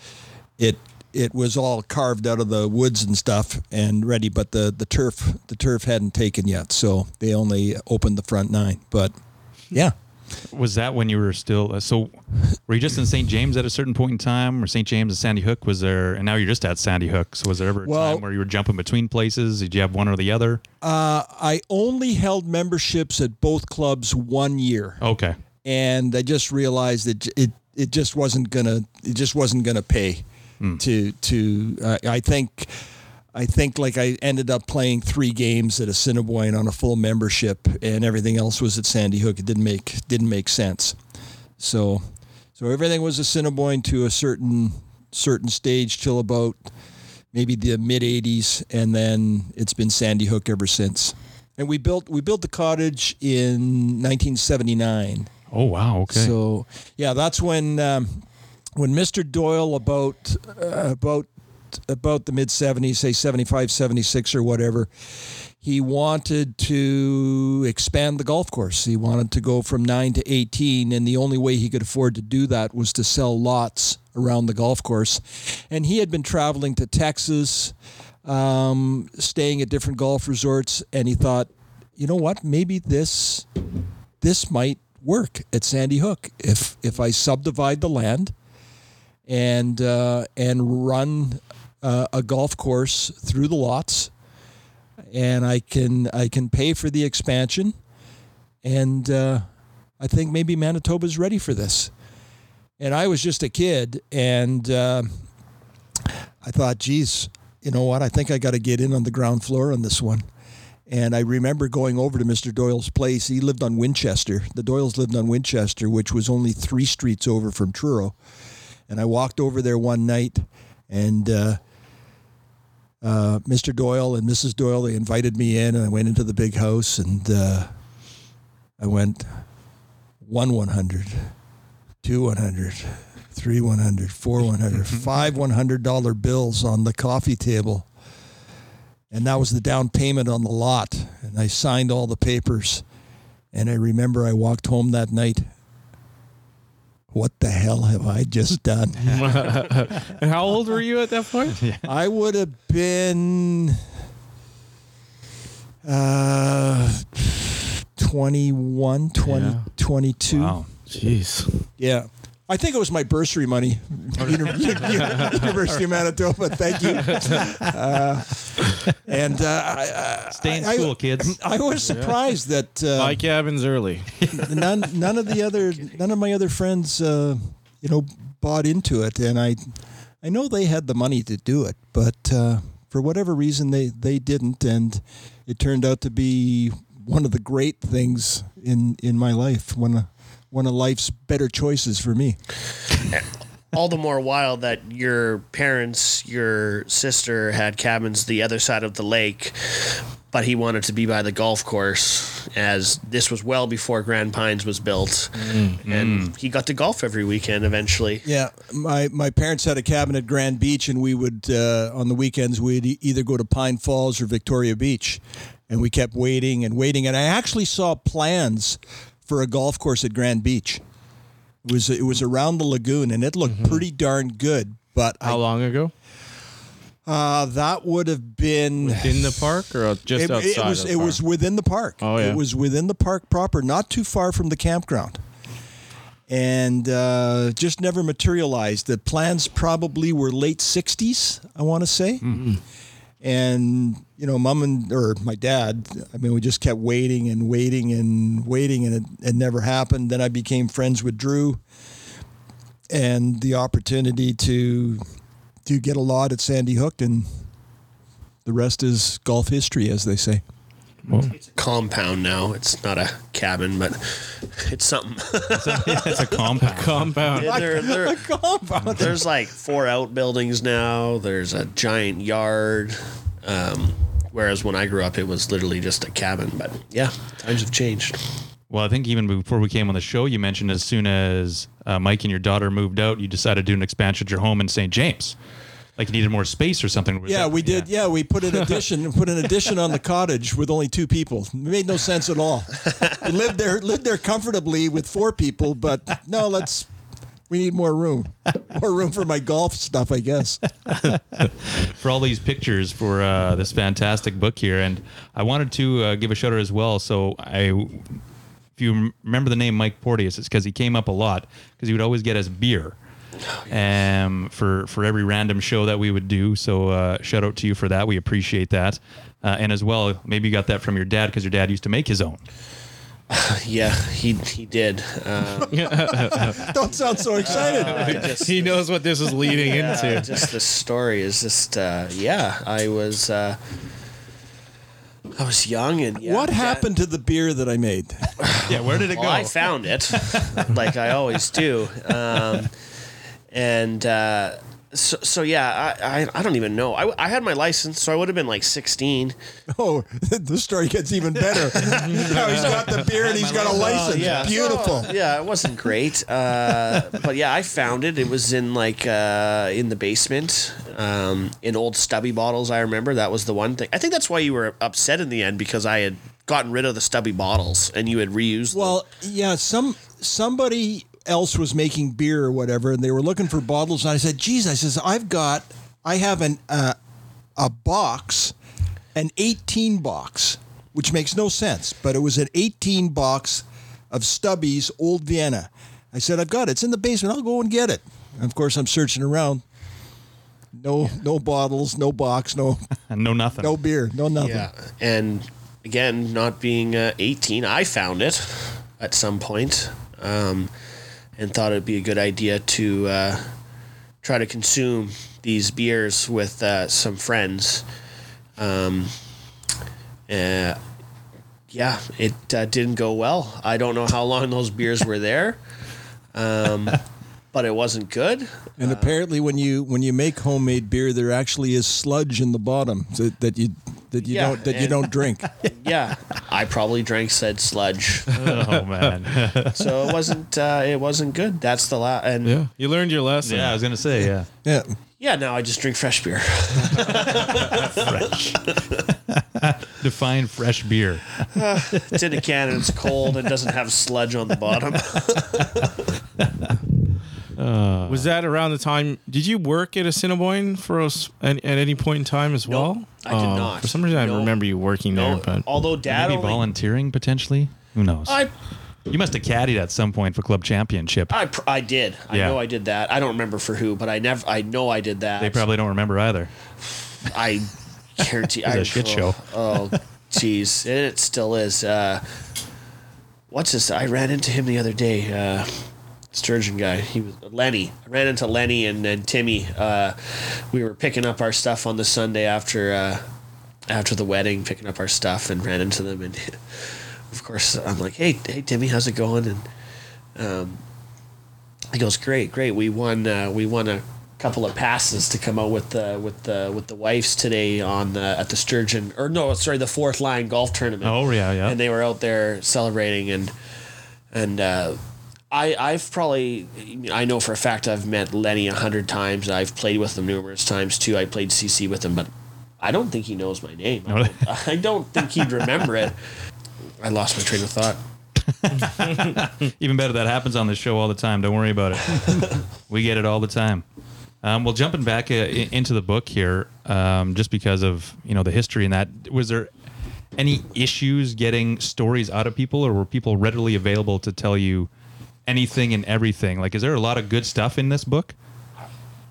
it it was all carved out of the woods and stuff and ready, but the the turf the turf hadn't taken yet, so they only opened the front nine. But yeah,
Was that when you were still? Uh, so, were you just in St. James at a certain point in time, or St. James and Sandy Hook? Was there? And now you're just at Sandy Hook. So, was there ever a
Well-
time where you were jumping between places? Did you have one or the other?
I only held memberships at both clubs one year.
Okay.
and I just realized that it it just wasn't gonna it just wasn't gonna pay to to uh, I think I think like I ended up playing three games at Assiniboine on a full membership and everything else was at Sandy Hook. It didn't make didn't make sense. So so everything was Assiniboine to a certain certain stage till about maybe the mid 80s and then it's been Sandy Hook ever since. And we built we built the cottage in 1979.
Oh wow. Okay.
So yeah, that's when um, when Mr. Doyle about uh, about about the mid 70s, say 75, 76 or whatever, he wanted to expand the golf course. He wanted to go from 9 to 18 and the only way he could afford to do that was to sell lots around the golf course. And he had been traveling to Texas, um, staying at different golf resorts and he thought, "You know what? Maybe this this might work at Sandy Hook if if I subdivide the land and uh, and run uh, a golf course through the lots, and I can I can pay for the expansion, and uh, I think maybe Manitoba's ready for this. And I was just a kid, and uh, I thought, geez, you know what? I think I got to get in on the ground floor on this one. And I remember going over to Mr. Doyle's place. He lived on Winchester. The Doyles lived on Winchester, which was only three streets over from Truro. And I walked over there one night, and uh, uh, Mr. Doyle and Mrs. Doyle they invited me in, and I went into the big house, and uh, I went one one hundred, two one hundred, three one hundred, four one hundred, five one hundred dollar bills on the coffee table and that was the down payment on the lot. And I signed all the papers. And I remember I walked home that night. What the hell have I just done?
And how old were you at that point?
I would have been uh, 21, 20,
Yeah.
22.
Wow.
Jeez.
Yeah. I think it was my bursary money. Uni- Uni- University of Manitoba. Thank you. Uh, and uh, I,
Stay in
I-
school, kids.
I was surprised that uh,
My cabin's early.
none none of the other none of my other friends uh, you know bought into it and I I know they had the money to do it but uh, for whatever reason they they didn't and it turned out to be one of the great things in in my life one of one of life's better choices for me
all the more wild that your parents, your sister had cabins the other side of the lake, but he wanted to be by the golf course as this was well before Grand Pines was built. And he got to golf every weekend eventually.
Yeah, my my parents had a cabin at Grand Beach, and we would uh, on the weekends we'd either go to Pine Falls or Victoria Beach, and we kept waiting and waiting. And I actually saw plans for a golf course at Grand Beach. It was it was around the lagoon, and it looked pretty darn good. But
How
I,
long ago?
uh, that would have been
In the park or just
it,
outside?
it was it
park?
was within the park.
Oh, yeah.
It was within the park proper, not too far from the campground. And uh, just never materialized. The plans probably were late '60s, I want to say.
Mm-hmm.
And you know, mom and or my dad. I mean, we just kept waiting and waiting and waiting, and it, it never happened. Then I became friends with Drew, and the opportunity to to get a lot at Sandy Hook, and the rest is golf history, as they say.
Compound now. It's not a cabin, but it's something.
it's, a compound.
compound.
There- there- there's like four outbuildings now. There's a giant yard. Um, whereas when I grew up, it was literally just a cabin. But yeah, times have changed.
Well, I think even before we came on the show, you mentioned as soon as uh, Mike and your daughter moved out, you decided to do an expansion at your home in St. James. Like you needed more space or something. Was
Yeah,
that-
we did. Yeah, we put an addition put an addition on the cottage with only two people. It made no sense at all. We lived there lived there comfortably with four people, but no, let's we need more room. More room for my golf stuff, I guess.
for all these pictures for uh, this fantastic book here. And I wanted to uh, give a shout out as well. So I if you rem- remember the name Mike Porteous, it's because he came up a lot because he would always get us beer. Um, for for every random show that we would do, so uh, shout out to you for that. We appreciate that, uh, and as well, maybe you got that from your dad because your dad used to make his own.
Yeah, he he did. Um,
Don't sound so excited.
I just-
he knows what this is leading
Yeah,
into.
just the story is just uh, yeah. I was uh, I was young and yeah,
what
yeah.
happened to the beer that I made?
Yeah, where did it
Well, I found it, like I always do, um, and uh, so, so yeah. I, I I don't even know. I, I had my license, so I would have been like sixteen.
Oh, the story gets even better. now he's got the beer and he's got a license.
yeah.
Beautiful.
So, yeah, it wasn't great. Uh, but yeah, I found it. It was in like uh, in the basement, um, in old stubby bottles. I remember that was the one thing. I think that's why you were upset in the end because I had gotten rid of the stubby bottles and you had reused. them.
Well, yeah, some somebody else was making beer or whatever, and they were looking for bottles. And I said, "Geez," I says, "I've got, I have an uh, a box, an 18 box, which makes no sense, but it was an 18 box of Stubbies Old Vienna." I said, "I've got it. It's in the basement. I'll go and get it." And of course, I'm searching around. No, no bottles, no box, no,
no nothing.
no beer, no nothing.
yeah, and again, not being uh, eighteen, I found it at some point, um, and thought it'd be a good idea to uh, try to consume these beers with uh, some friends. Um, uh, yeah, it uh, didn't go well. I don't know how long those beers were there, um, but it wasn't good.
And apparently, when you when you make homemade beer, there actually is sludge in the bottom that, that you that you
Yeah,
don't that you don't drink.
Yeah, I probably drank said sludge,
oh man.
so it wasn't uh, it wasn't good. That's the last. And yeah.
Yeah, you learned your lesson.
yeah, I was gonna say yeah.
Yeah, Yeah,
now I just drink fresh beer.
Fresh. Define fresh beer.
It's in a can and it's cold and doesn't have sludge on the bottom.
Was that around the time? Did you work at Assiniboine for us at, at any point in time as well?
I did
Oh,
not.
For some reason,
No.
I remember you working there, but
although Dad
Maybe
only,
volunteering potentially. Who knows?
I
you must have caddied at some point for club championship.
I pr- I did. I
Yeah.
know I did that. I don't remember for who, but I never. I know I did that.
They probably don't remember either.
I guarantee.
was a
I,
shit
oh,
show.
Oh, jeez, and it still is. Uh, what's this? I ran into him the other day. Uh, Sturgeon guy. He was Lenny. I ran into Lenny and, and Timmy. Uh, we were picking up our stuff on the Sunday after uh, after the wedding, picking up our stuff, and ran into them. And of course, I'm like, "Hey, hey, Timmy, how's it going?" And um, he goes, "Great, great. We won. Uh, we won a couple of passes to come out with the with the with the wives today on the, at the Sturgeon or no, sorry, the fourth line golf tournament.
Oh, yeah, yeah.
And they were out there celebrating and and uh, I I've probably I know for a fact I've met Lenny a hundred times. I've played with him numerous times too. I played CC with him, but I don't think he knows my name. I don't, I don't think he'd remember it. I lost my train of thought.
Even better, that happens on the show all the time. Don't worry about it. we get it all the time. Um, well, jumping back uh, into the book here, um, just because of you know the history and that, was there any issues getting stories out of people, or were people readily available to tell you anything and everything? Like, is there a lot of good stuff in this book?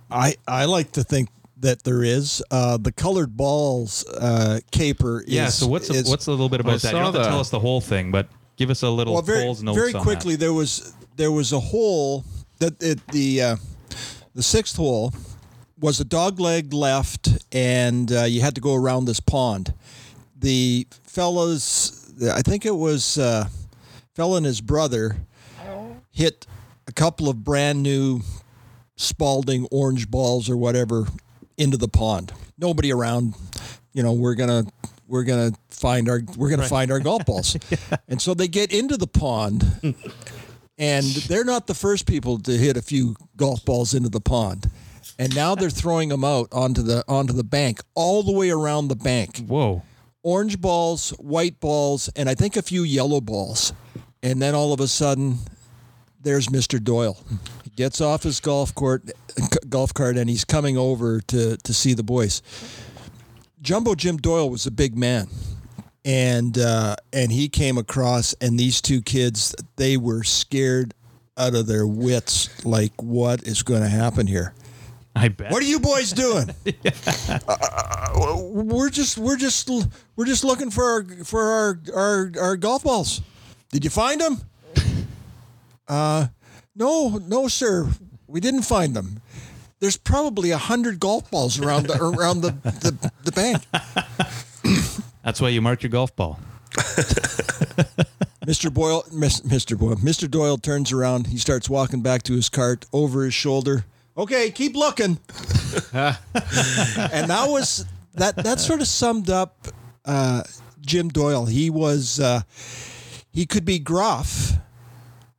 I I like to think that there is uh, the colored balls uh, caper. Is,
yeah. So what's
is,
what's a little bit about
I
that? You don't have to
that.
tell us the whole thing, but give us a little
well very
Coles notes
very
on
quickly
That.
there was there was a hole that it, the uh, the sixth hole was a dog leg left, and uh, you had to go around this pond. The fellas, I think it was uh, fella and his brother, hit a couple of brand new Spalding orange balls or whatever into the pond. Nobody around. You know, we're gonna we're gonna find our we're gonna find our golf balls, and so they get into the pond, and they're not the first people to hit a few golf balls into the pond, and now they're throwing them out onto the onto the bank all the way around the bank.
Whoa.
Orange balls, white balls, and I think a few yellow balls, and then all of a sudden, there's Mr. Doyle. He gets off his golf court, golf cart, and he's coming over to to see the boys. Jumbo Jim Doyle was a big man, and uh, and he came across, and these two kids, they were scared out of their wits. Like, what is going to happen here?
I bet.
What are you boys doing? Uh, we're just we're just we're just looking for our for our our, our golf balls. Did you find them? Uh, no, no, sir. We didn't find them. There's probably a hundred golf balls around the around the, the, the bank.
That's why you mark your golf ball.
Mr. Boyle, Mr. Boyle, Mr. Doyle turns around. He starts walking back to his cart over his shoulder. Okay, keep looking. and that was that. That sort of summed up uh, Jim Doyle. He was uh, he could be gruff,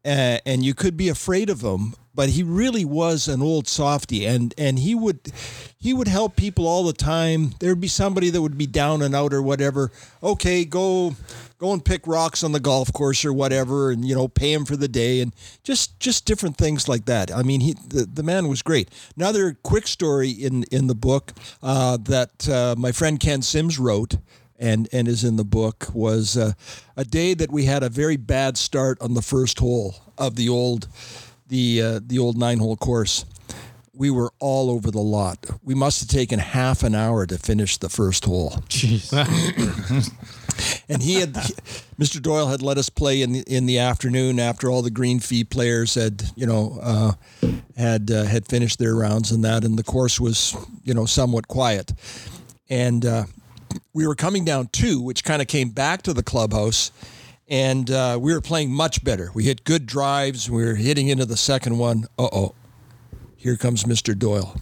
uh, and you could be afraid of him, but he really was an old softy, and and he would he would help people all the time. There'd be somebody that would be down and out or whatever. Okay, go go and pick rocks on the golf course or whatever, and you know pay him for the day, and just just different things like that. I mean, he the, the man was great. Another quick story in in the book uh, that uh, my friend Ken Sims wrote and and is in the book was uh, a day that we had a very bad start on the first hole of the old the uh, the old nine hole course. We were all over the lot. We must have taken half an hour to finish the first hole.
Jeez.
And he had, Mr. Doyle had let us play in the, in the afternoon after all the green fee players had, you know, uh, had uh, had finished their rounds and that, and the course was, you know, somewhat quiet. And uh, we were coming down two, which kind of came back to the clubhouse, and uh, we were playing much better. We hit good drives. We were hitting into the second one. Uh oh, here comes Mr. Doyle.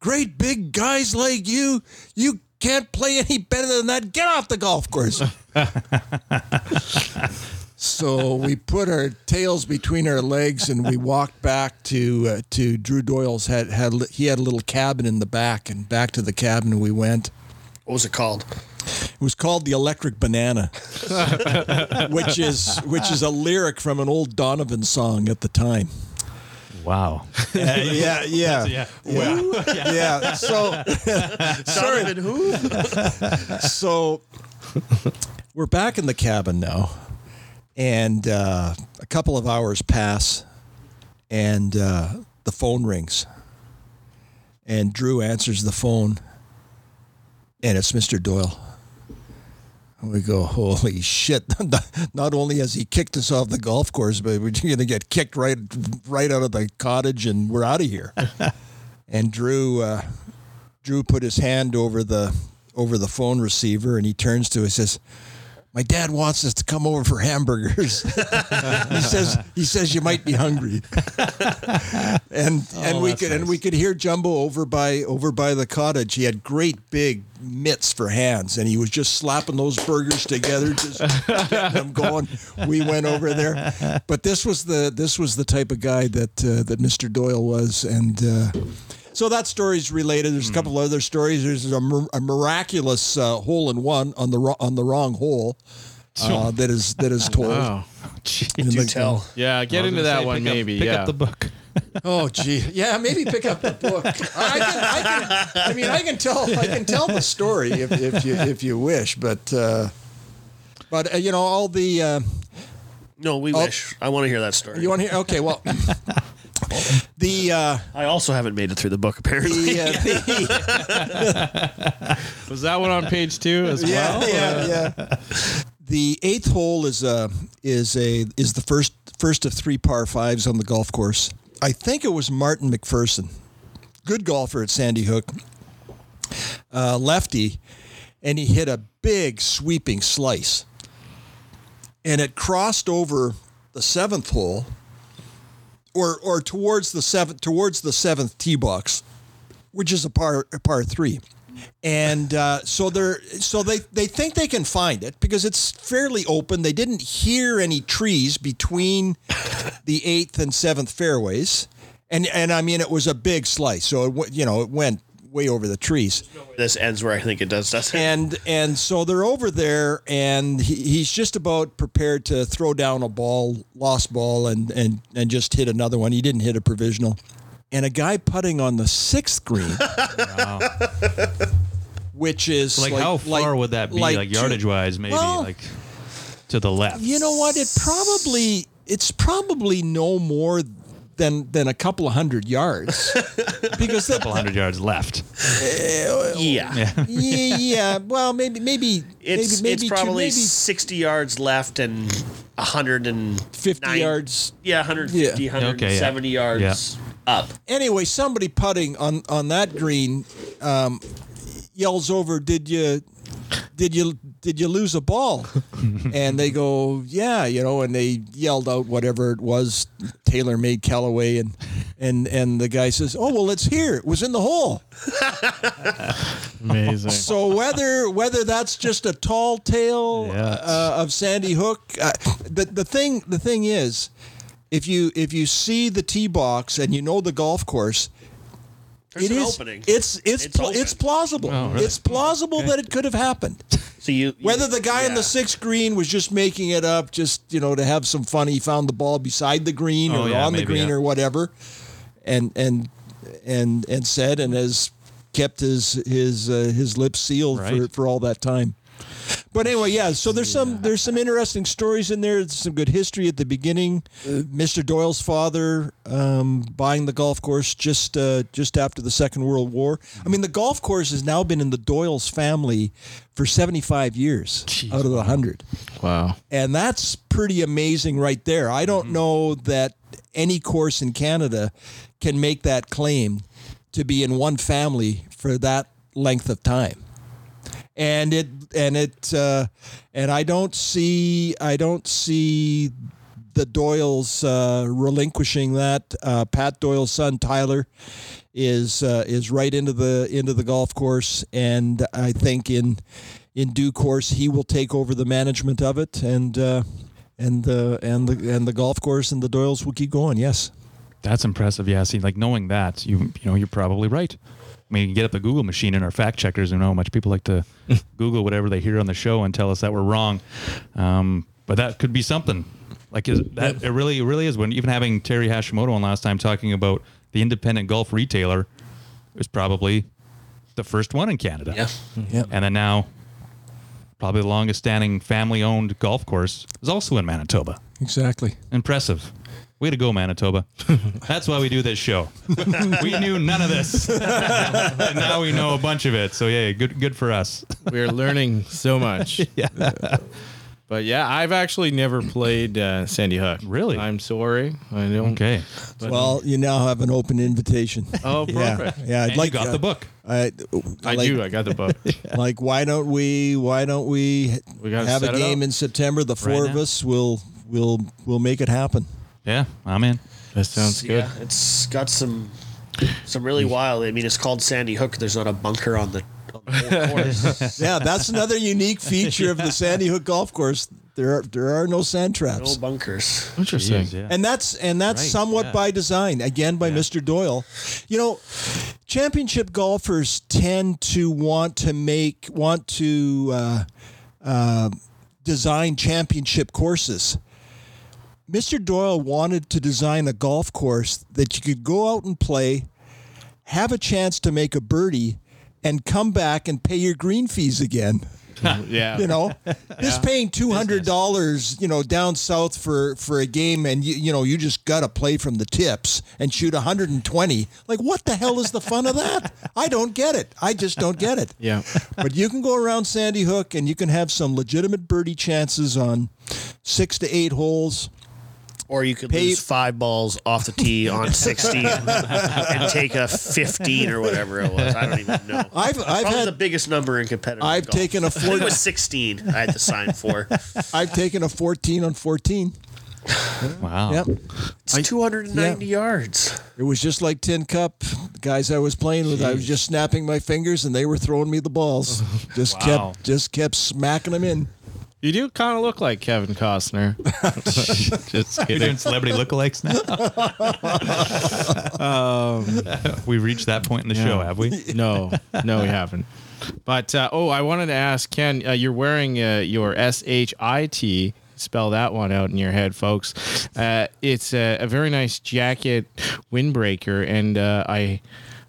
Great big guys like you, you can't play any better than that. Get off the golf course. so we put our tails between our legs and we walked back to uh, to Drew Doyle's had had he had a little cabin in the back and back to the cabin we went.
What was it called?
It was called the Electric Banana, which is which is a lyric from an old Donovan song at the time.
Wow.
yeah, yeah, yeah,
Yeah.
yeah. So, sorry,
who?
so we're back in the cabin now, and uh, a couple of hours pass, and uh, the phone rings, and Drew answers the phone, and it's Mr. Doyle. And we go, holy shit! Not only has he kicked us off the golf course, but we're going to get kicked right, right out of the cottage, and we're out of here. and Drew, uh, Drew put his hand over the over the phone receiver, and he turns to us, and says, "My dad wants us to come over for hamburgers." he says, "He says you might be hungry." and and we could and we could hear Jumbo over by over by the cottage. He had great big mitts for hands, and he was just slapping those burgers together, just getting them going. We went over there, but this was the this was the type of guy that uh, that Mr. Doyle was, and. Uh, so that story's related. There's a couple other stories. There's a, mir- a miraculous uh, hole in one on the ro- on the wrong hole uh, that is that is told.
Wow.
in
Do
the-
tell.
Yeah, get into that one maybe.
Pick
yeah.
up the book.
Oh, gee, yeah, maybe pick up the book. I can, I can, I mean, I can tell, I can tell the story if, if you if you wish, but uh, but uh, you know all the uh,
No, we
Oh.
wish. I want to hear that story.
you want to hear? Okay, well, the uh,
I also haven't made it through the book apparently.
the, uh, the
Was that one on page two as
yeah,
well?
yeah, yeah. The eighth hole is a is a is the first first of three par fives on the golf course. I think it was Martin McPherson, good golfer at Sandy Hook, uh, lefty, and he hit a big sweeping slice, and it crossed over the seventh hole, or or towards the seventh towards the seventh tee box, which is a par a par three. And uh, so they're so they they think they can find it because it's fairly open. They didn't hear any trees between the eighth and seventh fairways, and and I mean it was a big slice, so it you know it went way over the trees.
this ends where I think it does, doesn't it?
And and so they're over there, and he, he's just about prepared to throw down a ball, lost ball, and and and just hit another one. He didn't hit a provisional, and a guy putting on the sixth green which is
Like, how far would that be, like,
two-
yardage wise? Maybe
well,
like to the left.
You know what? It probably it's probably no more than than a couple of hundred yards because that,
couple hundred yards left.
Yeah.
Yeah.
yeah, yeah. Well, maybe maybe
It's
maybe,
it's
maybe two-
probably
maybe
60 yards left and 150
yards.
Yeah, 150,
Yeah.
170 yards up.
Anyway, somebody putting on on that green um, yells over, "Did you did you did you lose a ball?" and they go, "Yeah," you know, and they yelled out whatever it was, TaylorMade Callaway, and and and the guy says, "Oh well, let's hear. It was in the hole."
Amazing.
So whether whether that's just a tall tale
Yeah.
uh, of Sandy Hook, uh, the the thing the thing is, if you if you see the tee box and you know the golf course,
There's
it
an
is
opening.
it's it's
It's
pl- it's plausible.
Oh, really?
It's plausible that it could have happened.
So you, you
Whether the guy on
yeah.
the sixth green was just making it up, just you know, to have some fun, he found the ball beside the green
Oh,
or
yeah,
on the green
yeah.
or whatever, and and and and said and has kept his his uh, his lips sealed for, for all that time. But anyway, yeah. So there's some there's some interesting stories in there. There's some good history at the beginning. Uh, Mr. Doyle's father um, buying the golf course just uh, just after the Second World War. I mean, the golf course has now been in the Doyle's family for 75 years out of the hundred,
Wow.
and that's pretty amazing right there. I don't know that any course in Canada can make that claim to be in one family for that length of time and it and it uh, and I don't see I don't see the Doyle's uh, relinquishing that. Uh, Pat Doyle's son Tyler is uh, is right into the into the golf course, and I think in in due course he will take over the management of it, and uh, and the and the and the golf course and the Doyles will keep going. Yes.
That's impressive. Yeah. See, like knowing that, you you know, you're probably right. I mean, you can get up the Google machine and our fact checkers and know how much people like to Google whatever they hear on the show and tell us that we're wrong. Um, but that could be something. Like is that it really it really is when even having Terry Hashimoto on last time talking about the independent golf retailer is probably the first one in Canada.
Yeah.
Yeah.
And then now probably the longest standing family owned golf course is also in Manitoba.
Exactly.
Impressive. Way to go, Manitoba. That's why we do this show. we knew none of this. and now we know a bunch of it. So yeah, good good for us.
We're learning so much. yeah. But yeah, I've actually never played uh, Sandy Hook.
Really?
I'm sorry. I don't.
Okay.
but-
Well, you now have an open invitation.
Oh,
Yeah,
perfect.
yeah. I'd
And
like
you got
uh,
the book.
I,
I
like,
do. I got the book.
Like, why don't we? Why don't we,
We gotta
have a game
up.
in September? The four
Right
of
now.
us will will will make it happen.
Yeah, I'm in.
That sounds good.
Yeah, it's got some some really wild. I mean, it's called Sandy Hook. There's not a bunker on the, on the whole course.
Yeah, that's another unique feature of the Sandy Hook Golf Course. There are there are no sand traps, no
bunkers.
Interesting.
Jeez, yeah.
And that's and that's
Right,
somewhat
yeah.
by design, again by Mr. Doyle. You know, championship golfers tend to want to make want to uh, uh, design championship courses. Mr. Doyle wanted to design a golf course that you could go out and play, have a chance to make a birdie, and come back and pay your green fees again.
Yeah.
You know, this paying two hundred dollars, you know, down south for for a game, and you you know you just got to play from the tips and shoot hundred and twenty. Like, what the hell is the fun of that? I don't get it. I just don't get it.
Yeah.
But you can go around Sandy Hook and you can have some legitimate birdie chances on six to eight holes.
Or you could
Pay-
lose five balls off the tee on 16 and take a 15 or whatever it was. I don't even know.
I've I've
Probably the biggest number in competitive.
I've
golf.
taken a
I think
four-
it was 16. I had to sign for.
I've taken a fourteen on fourteen.
Wow.
Yep.
It's 290 yards.
It was just like Tin Cup. The guys I was playing with, I was just snapping my fingers and they were throwing me the balls. Just
Wow.
kept just kept smacking them in.
You do kind of look like Kevin Costner. Just
You're
kidding.
doing celebrity lookalikes now. We've reached that point in the show, have we?
No, no, we haven't. But uh, oh, I wanted to ask Ken. Uh, you're wearing uh, your S H I T. Spell that one out in your head, folks. Uh, it's a, a very nice jacket windbreaker, and uh, I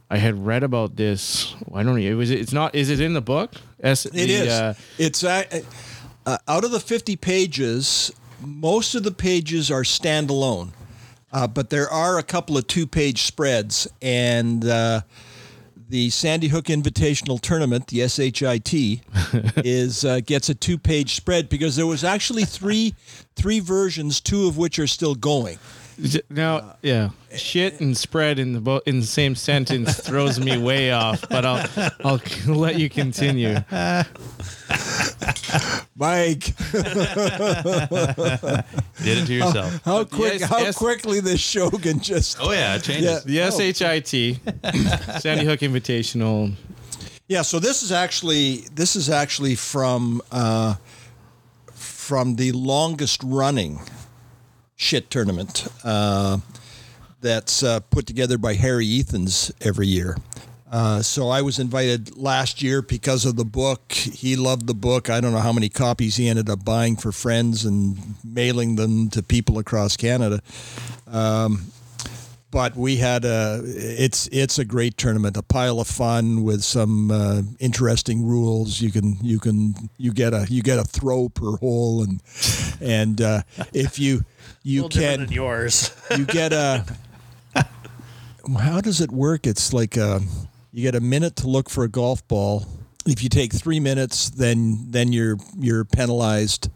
I had read about this. I don't know. It was. It's not. Is it in the book? S,
It
the,
is.
Uh,
it's uh, uh, out of the 50 pages, most of the pages are standalone, uh, but there are a couple of two-page spreads, and uh, the Sandy Hook Invitational Tournament, the SHIT, is uh, gets a two-page spread because there was actually three three versions, two of which are still going.
Now, yeah, shit and spread in the bo- in the same sentence throws me way off. But I'll I'll let you continue.
Mike,
Did it to yourself.
how quick
yes,
how
yes.
quickly this show can just
oh yeah, it changes.
Yeah.
The SHIT, Sandy Hook Invitational.
Yeah, so this is actually this is actually from uh, from the longest running shit tournament uh, that's uh, put together by Harry Ethans every year. Uh, so I was invited last year because of the book. He loved the book. I don't know how many copies he ended up buying for friends and mailing them to people across Canada but we had a it's it's a great tournament a pile of fun with some uh, interesting rules. You can you can you get a you get a throw per hole and and uh, if you you can
yours.
you get a how does it work? It's like a, you get a minute to look for a golf ball. If you take three minutes then then you're you're penalized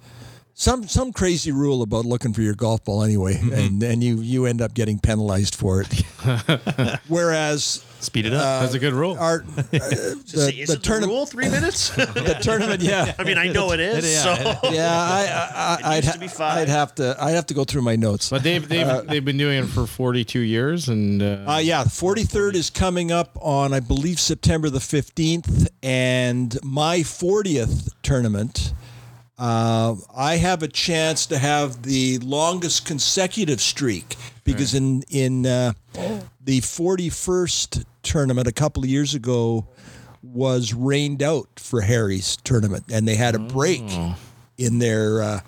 some some crazy rule about looking for your golf ball anyway and then you you end up getting penalized for it whereas
Speed it up.
That's a good rule.
our uh, the, the tournament
rule three minutes?
the tournament yeah
I mean, I know it is. so
yeah I, I, I I'd, ha-
be five.
I'd have to I'd have to go through my notes
But they've they've they've been doing it for 42 years, and uh,
Uh, yeah, 43rd is coming up on, I believe, September the 15th. And my 40th tournament, uh, I have a chance to have the longest consecutive streak because in, in uh, the 41st tournament a couple of years ago was rained out for Harry's tournament. And they had a break in their. Uh,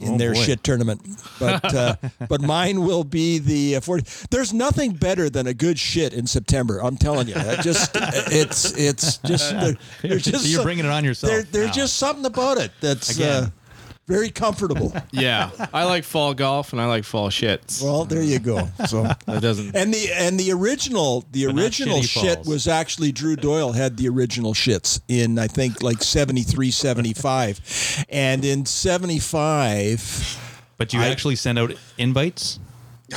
in their shit tournament, but uh, but mine will be the uh, 40. There's nothing better than a good shit in September. I'm telling you, it just it's it's just there- there's just
You're bringing it on yourself
There, there's just something about it that's uh,
Again.
Very comfortable.
yeah, I like fall golf and I like fall shits.
well, there you go. So
that doesn't.
and the and the original the
But
original shit
falls.
was actually Drew Doyle had the original shits in I think like 73 75 and in 75
But you
I-
actually send out invites.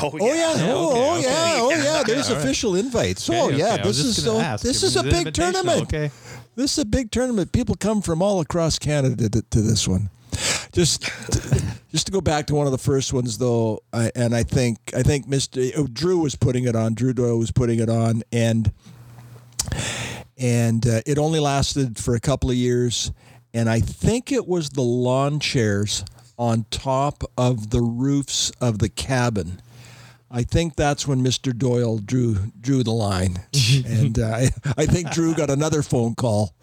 oh
Oh yeah! Oh, oh,
okay,
oh
okay.
yeah! Oh yeah! There's
all right.
official invites.
Okay,
oh
okay,
yeah! This is so.
ask
This
if
is a big tournament.
Okay.
This is a big tournament. People come from all across Canada to, to this one. Just, just to go back to one of the first ones though, I, and I think I think Mr. oh, Drew was putting it on. Drew Doyle was putting it on, and and uh, it only lasted for a couple of years. And I think it was the lawn chairs on top of the roofs of the cabin. I think that's when Mr. Doyle drew drew the line, and uh, I, I think Drew got another phone call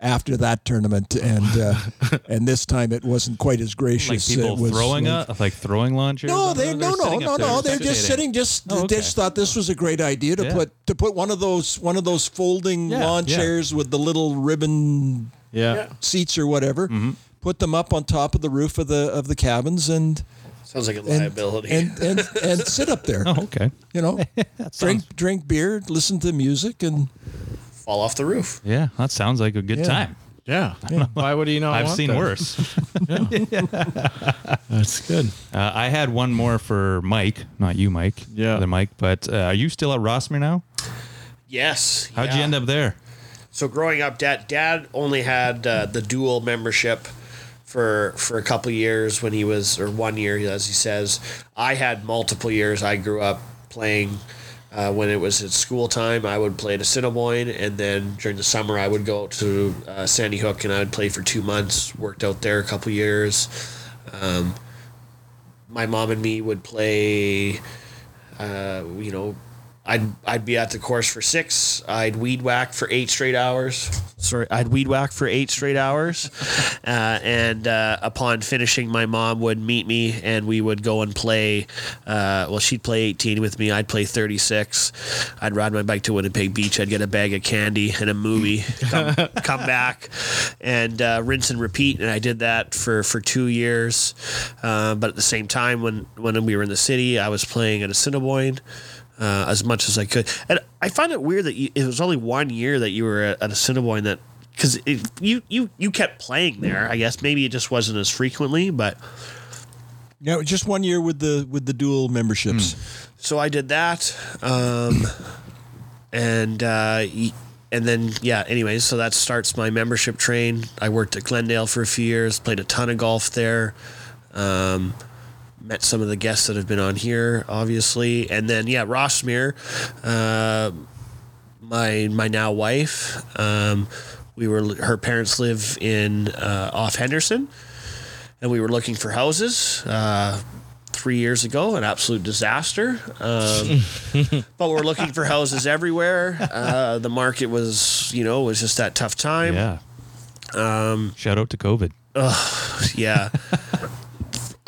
after that tournament, and uh, and this time it wasn't quite as gracious.
Like
gracious.
people
it was
throwing
like,
a, like throwing lawn chairs.
no, they
there?
no
They're
no no no. They're just sitting. Just
Oh,
they
okay.
just thought this was a great idea to
Yeah.
put to put one of those one of those folding
Yeah,
lawn
yeah.
chairs with the little ribbon
yeah.
seats or whatever.
Mm-hmm.
Put them up on top of the roof of the of the cabins and
sounds like a
and
liability.
and, and, and sit up there.
Oh, okay.
You know, drink drink beer, listen to music, and
fall off the roof.
Yeah, that sounds like a good
Yeah.
time.
Yeah. Why would you not?
I've
want
seen
that?
worse.
That's good.
Uh, I had one more for Mike, not you, Mike.
Yeah.
other Mike. But uh, are you still at Rossmere now?
Yes.
How'd you end up there?
So growing up, dad dad only had uh, the dual membership for for a couple years when he was or one year as he says. I had multiple years. I grew up playing. Uh, when it was at school time, I would play at Assiniboine, and then during the summer, I would go to uh, Sandy Hook and I would play for two months. Worked out there a couple years. Um, my mom and me would play, uh, you know, I'd I'd be at the course for six. I'd weed whack for eight straight hours. Sorry, I'd weed whack for eight straight hours, uh, and uh, upon finishing, my mom would meet me, and we would go and play. Uh, well, she'd play 18 with me. I'd play 36. I'd ride my bike to Winnipeg Beach. I'd get a bag of candy and a movie. Come, come back, and uh, rinse and repeat. And I did that for for two years. Uh, but at the same time, when when we were in the city, I was playing at Assiniboine uh, as much as I could. And I find it weird that you, it was only one year that you were at, at Assiniboine that because you you you kept playing there. I guess maybe it just wasn't as frequently, but
Yeah, just one year with the with the dual memberships.
so I did that, um, and uh, and then yeah. Anyways, so that starts my membership train. I worked at Glendale for a few years, played a ton of golf there. Um, met some of the guests that have been on here, obviously, and then yeah, Rossmere, uh, my my now wife. Um, we were her parents live in uh, off Henderson, and we were looking for houses. Uh, Three years ago, an absolute disaster. Um, but we're looking for houses everywhere. Uh, the market was, you know, was just that tough time.
Yeah. Um, Shout out to COVID.
Yeah.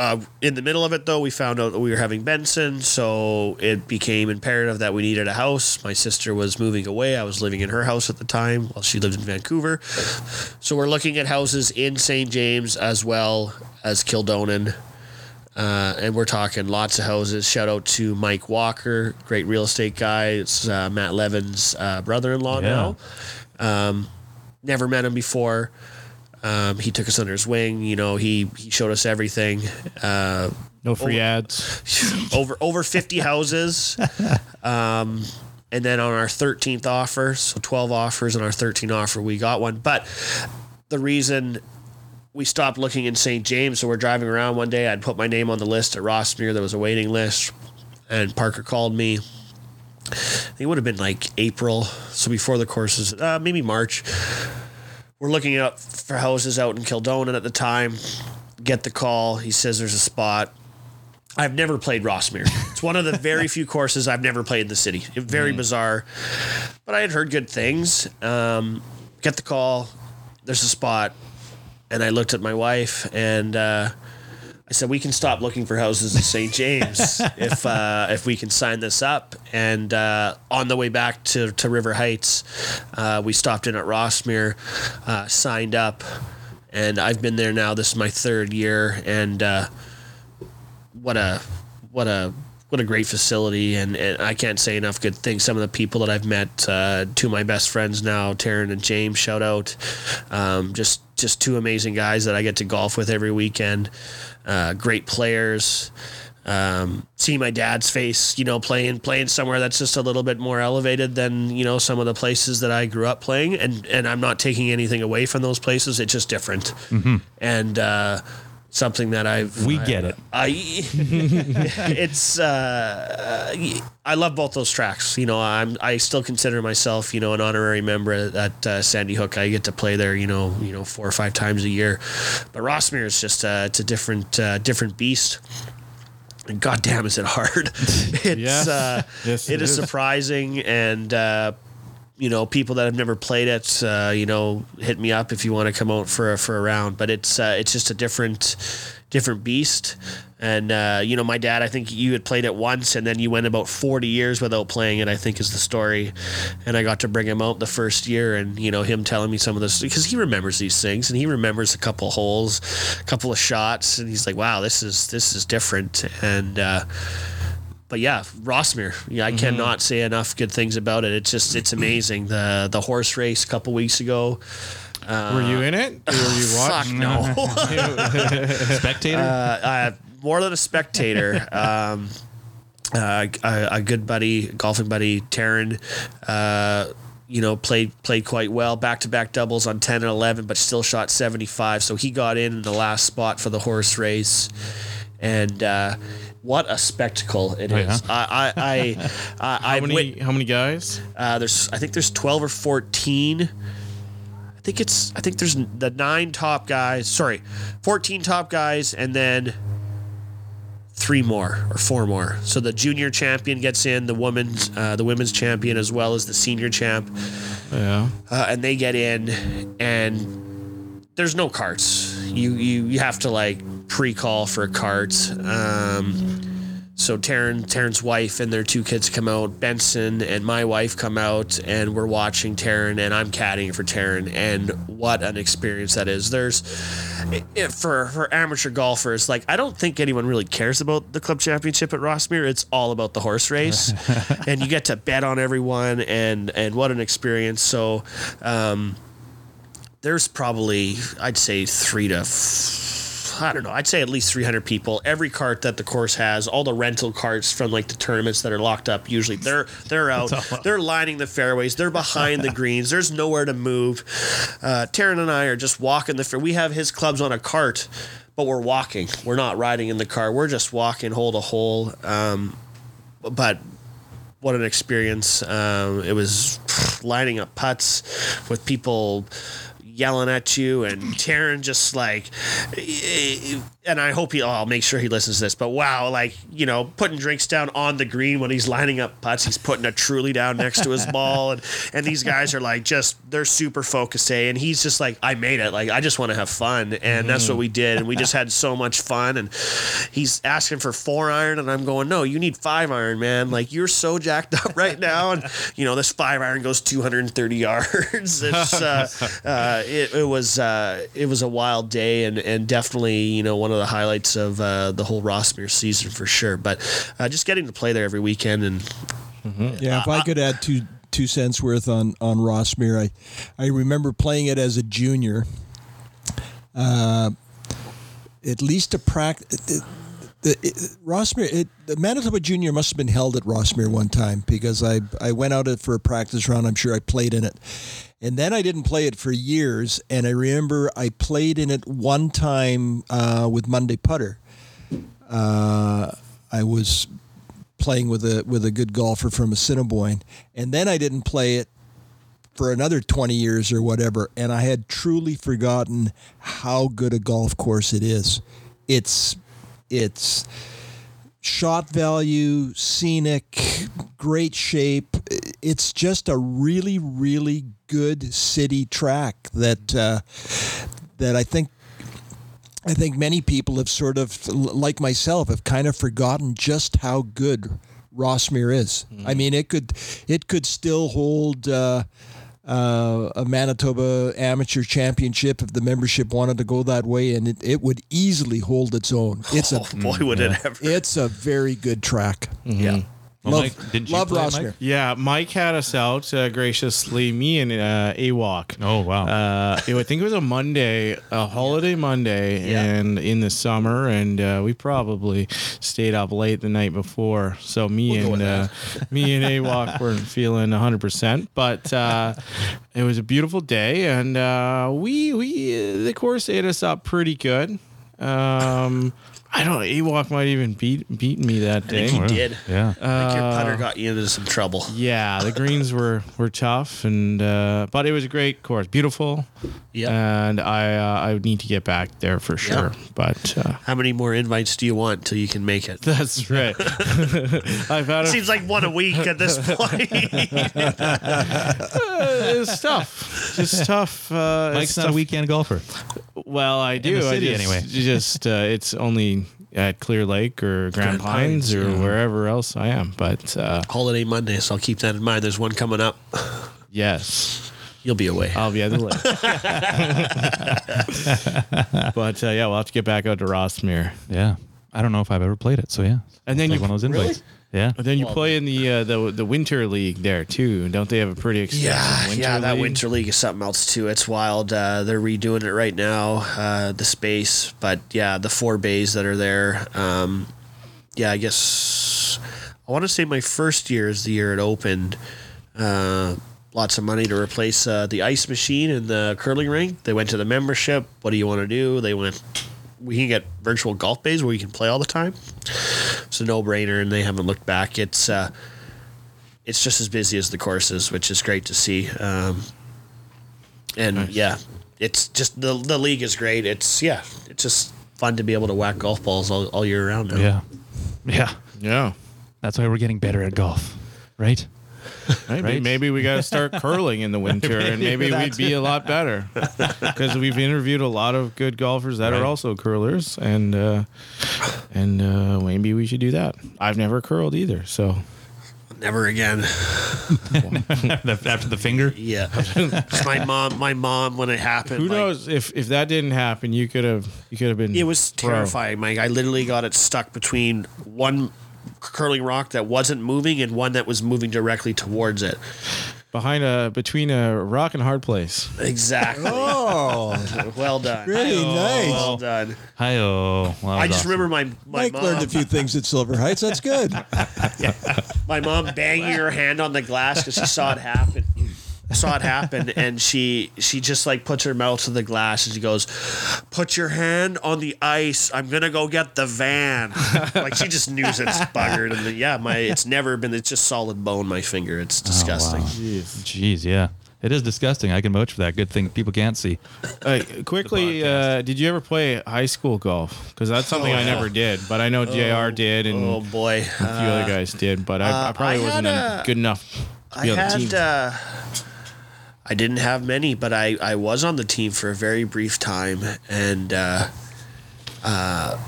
uh, in the middle of it, though, we found out that we were having Benson, so it became imperative that we needed a house. My sister was moving away. I was living in her house at the time while she lived in Vancouver. So we're looking at houses in St. James as well as Kildonan. Uh, and we're talking lots of houses. Shout out to Mike Walker, great real estate guy. It's uh, Matt Levin's uh, brother-in-law
Yeah.
now. Um, never met him before. Um, he took us under his wing. You know, he he showed us everything. Uh,
No free ads.
over over 50 houses. Um, and then on our 13th offer, so 12 offers on our 13th offer, we got one. But the reason we stopped looking in St. James, so we're driving around one day. I'd put my name on the list at Rossmere. There was a waiting list, and Parker called me. I think it would have been like April, so before the courses, uh, maybe March. We're looking up for houses out in Kildonan at the time. Get the call. He says there's a spot. I've never played Rossmere. It's one of the very few courses I've never played in the city. Very bizarre, but I had heard good things. Um, get the call. There's a spot, and I looked at my wife and uh, I said, "We can stop looking for houses in St. James if uh, if we can sign this up." And uh, on the way back to to River Heights, uh, we stopped in at Rossmere, uh, signed up, and I've been there now. This is my third year, and uh, what a what a what a great facility and, and I can't say enough good things. Some of the people that I've met, uh, two of my best friends now, Taryn and James, shout out. Um, just just two amazing guys that I get to golf with every weekend. Uh, great players. Um, see my dad's face, you know, playing playing somewhere that's just a little bit more elevated than you know some of the places that I grew up playing, and and I'm not taking anything away from those places. It's just different, and uh, something that I've
We get it.
I it's uh, I love both those tracks. You know, I'm I still consider myself you know an honorary member at uh, Sandy Hook. I get to play there you know you know four or five times a year, but Rossmere is just uh, it's a different uh, different beast. And God damn, is it hard? it's
Yes.
uh,
Yes,
it
it
is,
is.
surprising and. You know, people that have never played it, uh, you know, hit me up if you want to come out for a, for a round. But it's uh, it's just a different different beast. And uh, you know, my dad, I think you had played it once, and then you went about forty years without playing it. I think is the story. And I got to bring him out the first year, and you know, him telling me some of this because he remembers these things, and he remembers a couple holes, a couple of shots, and he's like, "Wow, this is this is different." And uh, but yeah, Rossmere. Yeah, I cannot say enough good things about it. It's just it's amazing. The the horse race a couple weeks ago.
Were you in it? Were you
Fuck
watching?
no.
Spectator?
uh, uh, more than a spectator. Um, uh, a, a good buddy, golfing buddy, Taryn. Uh, you know, played played quite well, back to back doubles on ten and eleven, but still shot seventy five. So he got in in the last spot for the horse race, and uh, what a spectacle it is!
yeah?
I I I, I
How
I've
many?
wit-
How many guys?
uh, there's I think there's 12 or 14. I think it's I think there's the nine top guys. Sorry, 14 top guys, and then three more or four more. So the junior champion gets in, the women's uh, the women's champion as well as the senior champ,
Yeah.
uh, and they get in, and there's no carts. You you you have to like pre-call for a cart. Um, so Taryn, Taryn's wife and their two kids come out. Benson and my wife come out, and we're watching Taryn, and I'm caddying for Taryn, and what an experience that is. There's it, for for amateur golfers, like I don't think anyone really cares about the club championship at Rossmere. It's all about the horse race, and you get to bet on everyone, and and what an experience. So. Um, there's probably I'd say three to f- I don't know. I'd say at least 300 people. Every cart that the course has all the rental carts from like the tournaments that are locked up usually they're they're out. They're lining the fairways. They're behind the greens. There's nowhere to move. Uh, Taryn and I are just walking the fair. We have his clubs on a cart but we're walking. We're not riding in the car. We're just walking hole to hole. Um, but what an experience. Um, it was lining up putts with people yelling at you and Taryn just like and I hope he oh, I'll make sure he listens to this but wow like you know putting drinks down on the green when he's lining up putts he's putting a truly down next to his ball and and these guys are like just they're super focused eh? and he's just like I made it like I just want to have fun and that's what we did and we just had so much fun and he's asking for four iron and I'm going no you need five iron man like you're so jacked up right now and you know this five iron goes 230 yards it's uh, uh, it, it was uh, it was a wild day and and definitely you know one of the highlights of uh, the whole Rossmere season for sure but uh, just getting to play there every weekend and
Yeah, if I could add two two cents worth on on Rossmere, I I remember playing it as a junior. Uh, at least a practice. The, it, Rossmere, it, the Manitoba Junior must have been held at Rossmere one time because I I went out for a practice round. I'm sure I played in it, and then I didn't play it for years. And I remember I played in it one time uh, with Monday Putter. Uh, I was playing with a with a good golfer from Assiniboine, and then I didn't play it for another 20 years or whatever, and I had truly forgotten how good a golf course it is. It's it's shot value, scenic, great shape. It's just a really really good city track that uh, that I think I think many people have sort of, like myself, have kind of forgotten just how good Rossmere is. I mean, it could it could still hold uh, uh, a Manitoba Amateur Championship if the membership wanted to go that way, and it, it would easily hold its own. It's
oh
a
boy would it ever
it's a very good track.
yeah
Well,
love
Mike, didn't you
love
play it, Mike?
Yeah, Mike had us out uh, graciously, me and uh, AWOC.
Oh wow.
Uh, it- I think it was a Monday, a holiday Monday,
Yeah.
and in the summer, and uh, we probably stayed up late the night before. So me
We'll
and uh, me and AWOC weren't feeling hundred percent, but uh, it was a beautiful day, and uh, we we the course ate us up pretty good. Um, I don't. AWOC might even beat beat me that
I
day.
think he did
yeah.
I think your putter got you into some trouble
Yeah, the greens were were tough, and uh, but it was a great course, beautiful.
Yeah.
and I uh, I would need to get back there for sure. But uh,
how many more invites do you want till you can make it
that's right. I've had a,
Seems like one a week at this point.
it's tough. It's tough. Uh,
Mike's
it's
not a weekend golfer.
Well, I do.
the
I just,
anyway.
Just uh, it's only at Clear Lake or Grand,
Grand
Pines,
Pines,
or
yeah.
wherever else I am. But uh,
Holiday Monday, so I'll keep that in mind. There's one coming up.
yes,
You'll be away.
I'll be at the lake. but uh, yeah, we'll have to get back out to Rossmere.
Yeah. I don't know if I've ever played it, so yeah.
And then
Like
you
one of those invites. Yeah.
But then you play in the uh, the the winter league there too, don't they have a pretty extensive
Yeah,
winter
yeah, that
league?
winter league is something else too. It's wild. Uh, they're redoing it right now, uh, the space. But yeah, the four bays that are there. Um, yeah, I guess I want to say my first year is the year it opened. Uh, lots of money to replace uh, the ice machine and the curling rink. They went to the membership. What do you want to do? They went. We can get virtual golf bays where you can play all the time. It's a no-brainer, and they haven't looked back. It's uh, it's just as busy as the courses, which is great to see. Um, and yeah, it's just the the league is great. It's yeah, it's just fun to be able to whack golf balls all, all year round. Now.
Yeah. Yeah.
Yeah.
That's why we're getting better at golf, right?
Maybe,
Right?
maybe we got to start curling in the winter, and maybe we'd be a lot better. Because we've interviewed a lot of good golfers that
Right.
are also curlers, and uh, and uh, maybe we should do that. I've never curled either, so
Never again.
After the finger.
Yeah. 'Cause my mom, my mom, when it happened,
who
like,
knows if if that didn't happen, you could have you could have been.
It was
pro.
terrifying, Mike. I literally got it stuck between one curling rock that wasn't moving and one that was moving directly towards it.
behind a between a rock and hard place.
Exactly.
Oh,
Well done.
really nice.
Well done.
Hi oh.
I just remember my my
Mike
mom,
learned a few things at Silver Heights. That's good.
my mom banging her hand on the glass because she saw it happen. Saw it happen, and she she just like puts her mouth to the glass and she goes, "Put your hand on the ice. I'm gonna go get the van." like she just knew it's buggered, and then, yeah, my it's never been. It's just solid bone. My finger. It's disgusting.
Jeez, jeez yeah. It is disgusting. I can vouch for that. Good thing people can't see.
Uh, quickly, uh, did you ever play high school golf? Because that's something I never did, but I know Jr. did, and
Oh boy,
a few other guys did, but I, I
uh,
probably
I
wasn't a,
a-
good enough to
I
be on the
had.
team.
I didn't have many, but I, I was on the team for a very brief time, and uh, uh,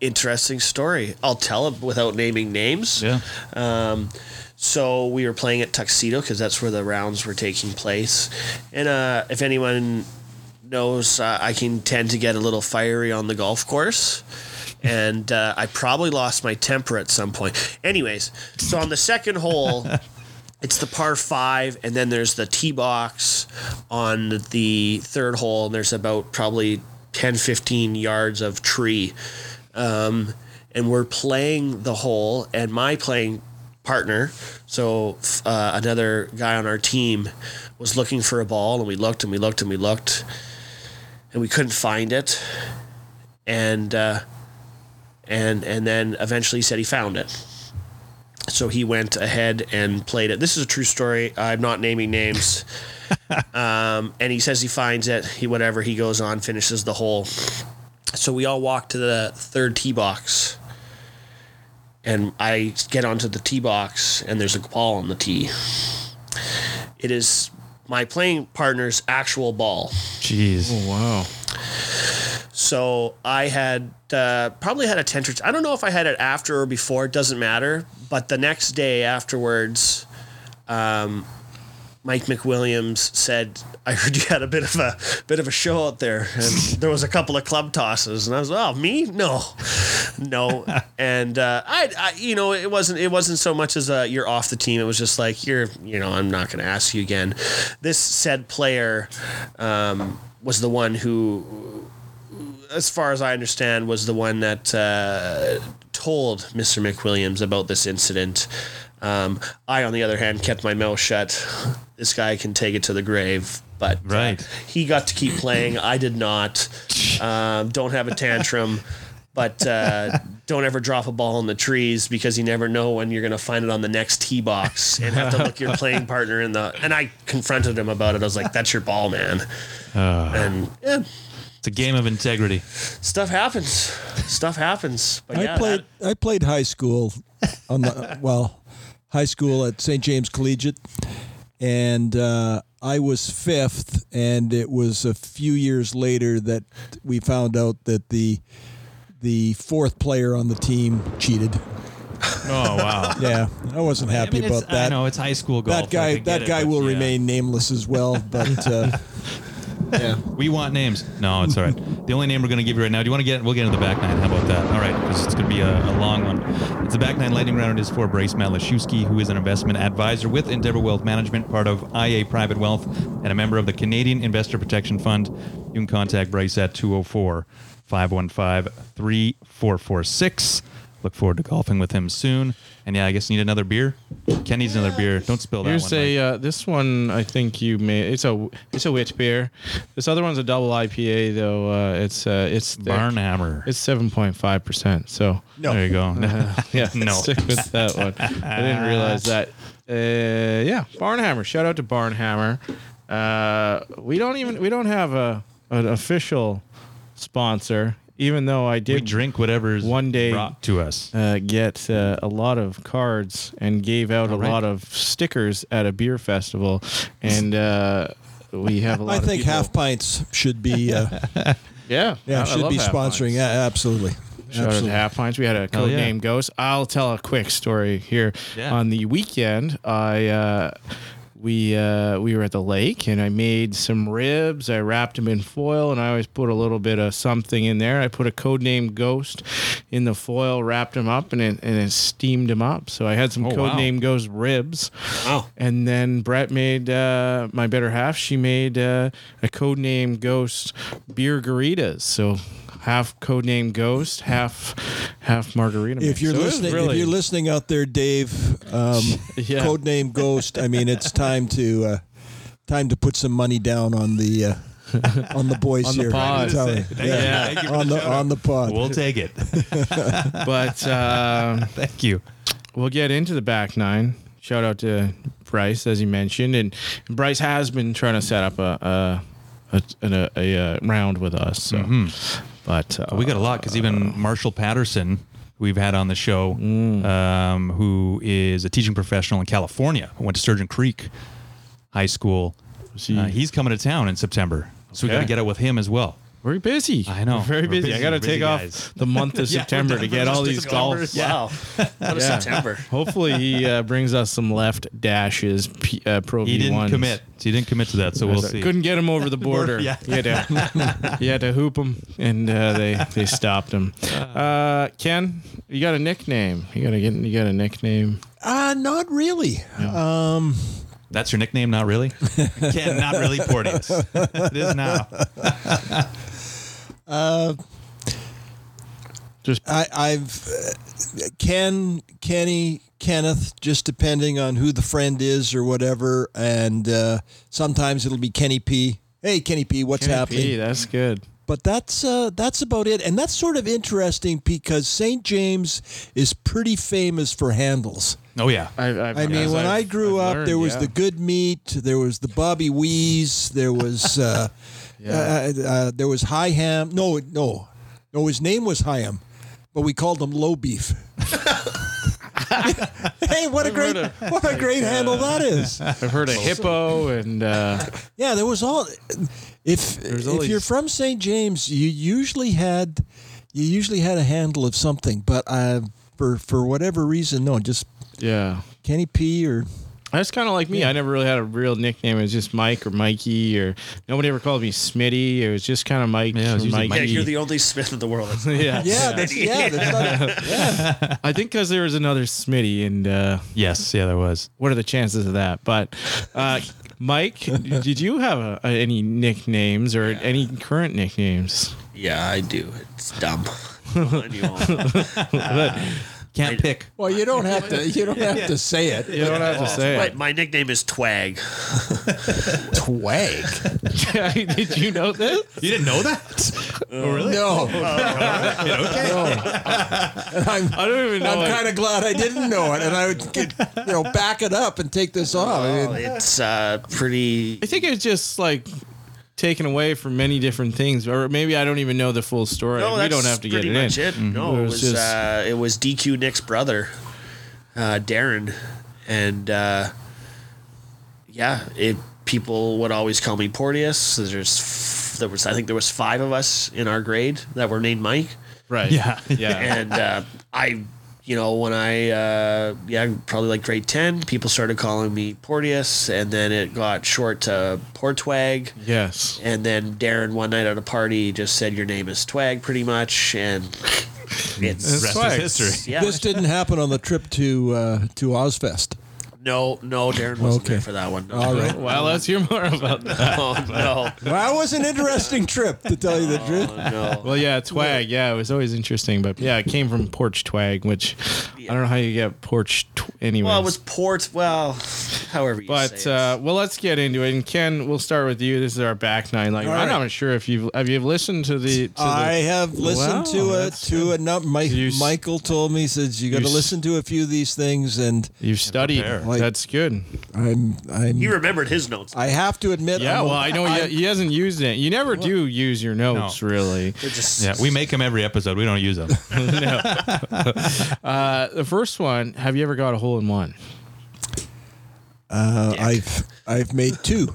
interesting story. I'll tell it without naming names.
Yeah.
Um, so we were playing at Tuxedo because that's where the rounds were taking place, and uh, if anyone knows, uh, I can tend to get a little fiery on the golf course. And uh, I probably lost my temper at some point. Anyways, so on the second hole, it's the par five, and then there's the tee box on the third hole, and there's about probably 10, 15 yards of tree. Um, and we're playing the hole, and my playing partner, so uh, another guy on our team, was looking for a ball, and we looked and we looked and we looked, and we couldn't find it. And uh, and and then eventually said he found it. So he went ahead and played it. This is a true story. I'm not naming names. um, and he says he finds it. He whatever. He goes on, finishes the hole. So we all walk to the third tee box, and I get onto the tee box, and there's a ball on the tee. It is my playing partner's actual ball.
Jeez.
Oh, wow.
So I had uh, probably had a tent. I don't know if I had it after or before. It doesn't matter. But the next day afterwards, um, Mike McWilliams said, "I heard you had a bit of a bit of a show out there, and there was a couple of club tosses." And I was, "Oh, me? No, no." And uh, I, I, you know, it wasn't it wasn't so much as a you're off the team. It was just like you're, you know, I'm not going to ask you again. This said player um, was the one who as far as I understand, was the one that uh, told Mr. McWilliams about this incident. Um, I, on the other hand, kept my mouth shut. This guy can take it to the grave, but uh,
Right.
he got to keep playing. I did not. Um, don't have a tantrum. But uh, don't ever drop a ball in the trees because you never know when you're going to find it on the next tee box and have to look your playing partner in the. And I confronted him about it. I was like, "That's your ball, man." and yeah,
It's a game of integrity.
stuff happens. Stuff happens. But yeah,
I played. I played high school on the well, high school at St. James Collegiate, and uh, I was fifth. And it was a few years later that we found out that the the fourth player on the team cheated.
Oh wow.
Yeah, I wasn't happy
I mean,
about that.
I know it's high school golf.
that guy. That guy
but
will
yeah.
remain nameless as well. But uh, yeah.
We want names. No, it's all right. The only name we're going to give you right now. Do you want to get? We'll get into the back nine. How about that? All right, because it's going to be a, a long one. It's the back nine lightning round. It is for Bryce Matlashewski, who is an investment advisor with Endeavour Wealth Management, part of IA Private Wealth, and a member of the Canadian Investor Protection Fund. You can contact Bryce at 204 515 3446. Look forward to golfing with him soon. And yeah, I guess you need another beer. Ken needs another beer. Don't spill that
Here's
one.
a uh, this one. I think you made. It's a it's a witch beer. This other one's a double IPA though. Uh, it's uh, it's thick.
Barnhammer.
It's seven point five percent. So
There you go.
yeah,
No.
stick with that one. I didn't realize that. Uh, yeah, Barnhammer. Shout out to Barnhammer. Uh, we don't even we don't have a an official sponsor. Even though I
We
did
drink whatever's
one day
brought to us.
uh, get uh, a lot of cards and gave out a
right.
lot of stickers at a beer festival, and uh, we have a lot.
I
of I
think
people-
half pints should be uh,
Yeah,
yeah
I- I
should be sponsoring.
Pints.
Yeah, absolutely.
Shout out
absolutely.
to Half Pints. We had a code
yeah.
name Ghost. I'll tell a quick story here.
Yeah.
On the weekend, I uh, we uh, we were at the lake and I made some ribs. I wrapped them in foil and I always put a little bit of something in there. I put a code name Ghost in the foil, wrapped them up, and it, and it steamed them up. So I had some
Oh,
code
wow.
name Ghost ribs.
Wow.
And then Brett made uh, my better half. She made uh, a code name Ghost beer garitas. So half codename Ghost, half half margarita.
If you're
So
listening,
really,
if you're listening out there, Dave, um,
Yeah.
codename Ghost. I mean, it's time to uh, time to put some money down on the uh, on the boys
On the
here.
pod.
I'm telling you.
Thank you.
Yeah.
Thank you for
on
the
the on the pod.
We'll take it.
but um,
Thank you.
we'll get into the back nine. Shout out to Bryce, as he mentioned, and Bryce has been trying to set up a a, a, a, a, uh round with us. So, but uh,
We got a lot because even Marshall Patterson, who we've had on the show, um, who is a teaching professional in California, who went to Sturgeon Creek High School. Uh, he's coming to town in September, so we got to get out with him as well.
We're busy.
I know.
We're very
We're
busy. I got to take
guys.
off the month of
Yeah,
September to get all these
September.
golf.
Wow. What a
Yeah.
September.
Hopefully, he uh, brings us some left dashes. P, uh, Pro
He didn't
V1s.
commit. He didn't commit to that, so we'll see.
Couldn't get him over the border.
Yeah.
He had to, he had to hoop him, and uh, they they stopped him. Uh, Ken, you got a nickname? You got to get you got a nickname?
Uh, not really. Um,
That's your nickname, not really? Ken, not really Porteous. it is now.
Just
I, I've uh, Ken, Kenny, Kenneth, just depending on who the friend is or whatever. And uh, sometimes it'll be Kenny P. Hey, Kenny P, what's
Kenny
happening?
P, that's good.
But that's uh, that's about it, and that's sort of interesting because St. James is pretty famous for handles.
Oh, yeah.
I've, I've,
I mean, when
I've-
I grew
I've
up,
learned,
there was
yeah.
the Good Meat, there was the Bobby Wees, there was uh, uh, uh, there was High Ham. No, no, no. His name was Hyam, but we called him Low Beef. hey, what a great what a great handle that is.
I've heard of hippo and uh,
Yeah, there was all. If
There's
if
always-
you're from St. James, you usually had you usually had a handle of something, but uh, for for whatever reason, no, just
yeah.
Kenny P or
That's kind of like me. I never really had a real nickname. It was just Mike or Mikey, or nobody ever called me Smitty. It was just kind of Mike.
Yeah,
or
usually
Mikey.
Yeah, you're the only Smith in the world.
yeah.
yeah, that's, yeah, that's not,
I think because there was another Smitty, and uh,
Yes, yeah, there was.
what are the chances of that? But uh, Mike, did you have uh any nicknames or any current nicknames?
yeah, I do. It's dumb. And you all-
Can't pick.
well, you don't have to you don't have to say it.
You don't have to say
my, my nickname is Twag.
Twag.
did you know this?
You didn't know that? oh, really?
No,
okay.
and I'm
I don't even know.
I'm
it.
kind of glad I didn't know it, and I would get, you know back it up and take this off. I
Oh,
mean,
it's uh, pretty.
I think it's just like taken away from many different things, or maybe I don't even know the full story.
No,
we don't have to get
pretty
it
much
in.
it. No,
It
it
was
was
just-
uh, it was DQ Nick's brother, uh, Darren, and uh, yeah, it. People would always call me Porteous. There's f- there was I think there was five of us in our grade that were named Mike,
Right.
Yeah.
Yeah.
and uh, I. You know, when I, uh, yeah, probably like grade 10, people started calling me Porteous, and then it got short to Portwag.
yes.
And then Darren one night at a party just said your name is Twag pretty much and it's
Rest
Swag.
is history.
yeah.
this didn't happen on the trip to uh, to Ozzfest.
No, no, Darren wasn't
Okay.
there for that one. No.
All right.
Well, let's hear more about that.
Oh no.
Well, it was an interesting trip, to tell you the truth.
Oh, no.
Well, yeah, twag. Yeah, it was always interesting, but yeah, it came from porch twag, which I don't know how you get porch tw- anyways.
Well, it was port. Well, however you
But
say it.
uh, well, let's get into it. And Ken, we'll start with you. This is our back nine. Like
All
I'm
right.
not sure if you've have you listened to the. To the
I have listened
Wow,
to it
that's
to a number. Mike,
You s-
Michael told me says you got to
s-
listen to a few of these things, and
You've studied.
Like-
That's good.
I'm I'm.
he remembered his notes.
I have to admit,
Yeah,
I'm
well, I know he, he hasn't used it. You never do use your notes, really.
They're just
Yeah, we make them every episode. We don't use them.
Uh, the first one. Have you ever got a hole in one?
uh, I've I've made two.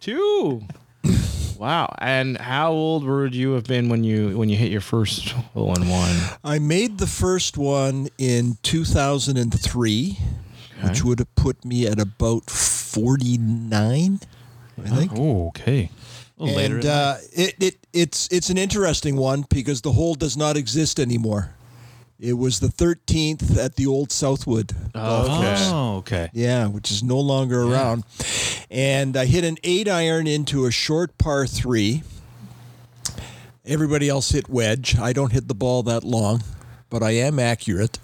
Two. wow. And how old would you have been when you when you hit your first hole in one?
I made the first one in 2003, which would have put me at about 49, I think.
oh, okay.
And uh, it, it it's it's an interesting one because the hole does not exist anymore. It was the 13th at the old Southwood golf
okay.
Oh, okay.
Yeah, which is no longer around. And I hit an eight iron into a short par three. Everybody else hit wedge. I don't hit the ball that long, but I am accurate.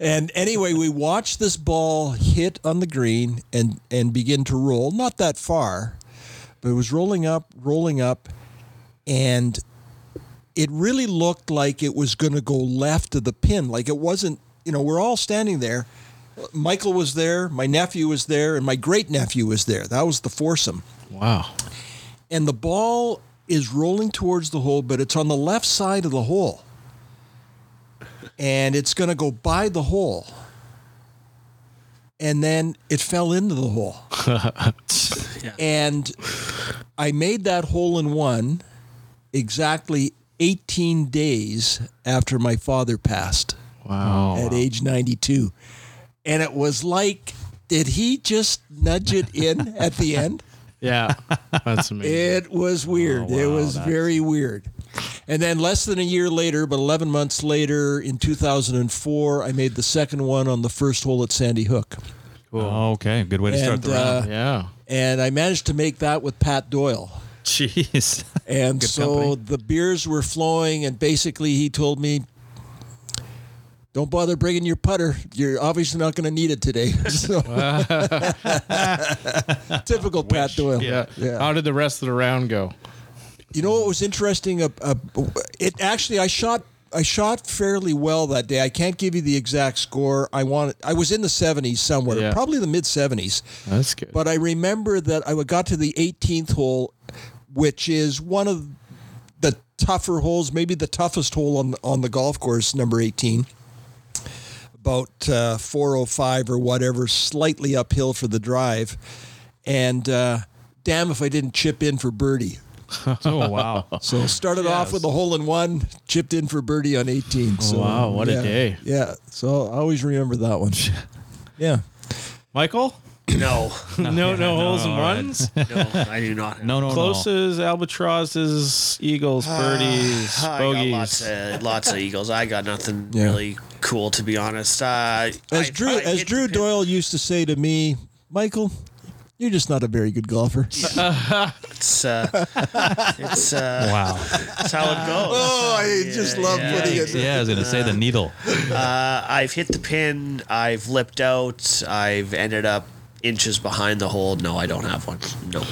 And anyway, we watched this ball hit on the green and, and begin to roll. Not that far, but it was rolling up, rolling up, and it really looked like it was going to go left of the pin. Like it wasn't, you know, we're all standing there. Michael was there, my nephew was there, and my great nephew was there. That was the foursome.
Wow.
And the ball is rolling towards the hole, but it's on the left side of the hole. And it's going to go by the hole. And then it fell into the hole. And I made that hole in one exactly 18 days after my father passed
Wow.
Oh, at age 92. And it was like, did he just nudge it in at the end?
Yeah. That's amazing.
It was weird. Oh, it was very weird. And then less than a year later, but 11 months later, in 2004, I made the second one on the first hole at Sandy Hook.
Oh, okay. Good way to start
And,
the round.
uh,
yeah.
And I managed to make that with Pat Doyle.
Jeez.
And
Good
so
company.
the beers were flowing, and basically he told me, "Don't bother bringing your putter. You're obviously not going to need it today." So, typical Pat Doyle.
Yeah.
yeah.
How did the rest of the round go?
You know what was interesting? Uh, uh, it actually I shot I shot fairly well that day. I can't give you the exact score. I wanted I was in the 70s somewhere,
Yeah.
probably the mid 70s.
That's good.
But I remember that I got to the 18th hole, which is one of the tougher holes, maybe the toughest hole on on the golf course, number 18. About uh, 405 or whatever, slightly uphill for the drive, and uh, damn if I didn't chip in for birdie.
Oh, wow.
So started off with a hole in one, chipped in for birdie on 18. So,
wow, what a day.
Yeah. So I always remember that one. Yeah.
Michael?
no,
No, no, holes in
all right.
ones.
no, I do not.
No, no,
Closes, albatrosses, eagles, birdies,
I got
bogeys.
lots of lots of eagles. I got nothing
Yeah.
really cool to be honest. Uh,
As
I-
Drew
I
as
hit
Drew
the
Doyle used to say to me, Michael, you're just not a very good golfer.
It's uh, it's uh,
Wow.
that's how it goes.
Oh, I just love
yeah.
putting it.
Yeah, I was going to say the needle.
Uh, I've hit the pin. I've lipped out. I've ended up inches behind the hole. No, I don't have one. No.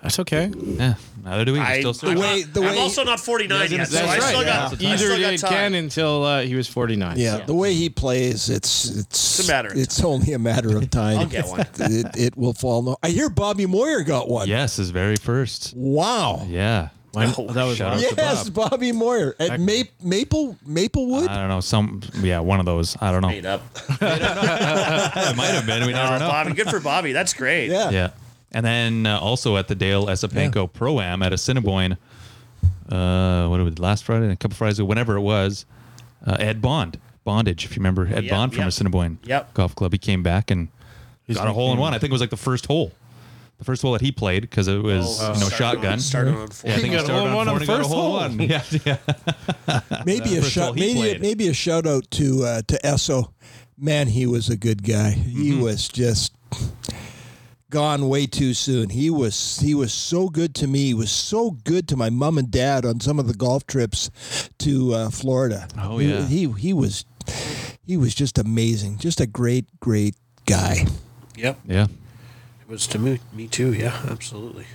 That's okay.
Yeah, neither do we.
I,
still
I'm,
searching.
way-
I'm also not 49 yet, so
That's
I
right.
still got. I
Either
still got
did
time.
Ken until uh, he was 49.
Yeah, the way he plays, it's it's
It's a matter of
it's only a matter of time.
I'll get one.
It, it will fall. No, I hear Bobby Moyer got one.
Yes, his very first.
Wow.
Yeah.
When-
Oh,
that was
shout
Ross
out to
Yes,
Bob.
Bobby Moyer at Ma- Maple Maplewood.
I don't know. Some, yeah, one of those. I don't know.
Made up.
It might have been. We never
Oh,
know.
Bobby, good for Bobby. That's great.
yeah.
Yeah. And then uh, also at the Dale Esapenko Pro Am at Assiniboine, uh, what was it, last Friday, and a couple Fridays ago, whenever it was, uh, Ed Bond, Bondage, if you remember Ed
Yep,
Bond from
yep.
Assiniboine
Yep.
Golf Club. He came back and got a hole in one. I think it was like the first hole. The first hole that he played because it was,
Oh,
you know,
started
shotgun.
On, started on four.
yeah, I think
got
he
a
started
hole in one
four
on
the got a
first
hole in
hole.
one. Yeah, yeah.
Maybe a
first hole
shout.
he
Maybe a,
played.
maybe a shout out to uh, to Esso. Man, he was a good guy. He
Mm-hmm.
was just gone way too soon. He was he was so good to me. He was so good to my mom and dad on some of the golf trips to uh, Florida.
Oh,
He-
yeah.
he he was he was just amazing. Just a great, great guy.
Yep.
Yeah.
It was to me, me too. Yeah, absolutely.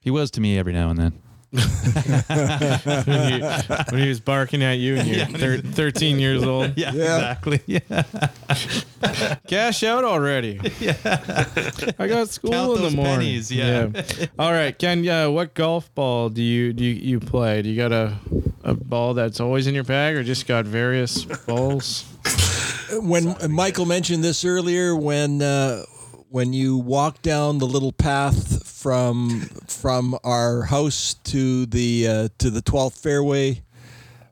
He was to me every now and then.
When, he, when he was barking at you and you're thir- 13 years old.
Yeah,
Yeah.
exactly. Yeah.
Cash out already. Yeah. I got school
Count
in the
those
morning.
pennies, yeah.
All right, Ken. Uh, what golf ball do you do you, you play? Do you got a a ball that's always in your bag, or just got various balls?
When Michael mentioned this earlier, when uh, when you walk down the little path from from our house to the uh, to the twelfth fairway,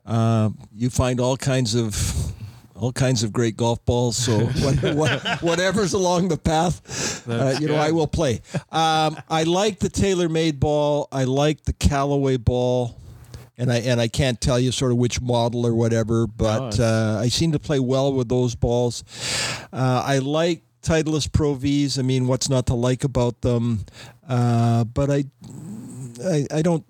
uh, you find all kinds of all kinds of great golf balls. So what, what, whatever's along the path, uh, you know, I will play. Um, I like the TaylorMade ball. I like the Callaway ball. And I and I can't tell you sort of which model or whatever, but uh, I seem to play well with those balls. Uh, I like Titleist Pro V's. I mean, what's not to like about them? Uh, but I, I, I don't.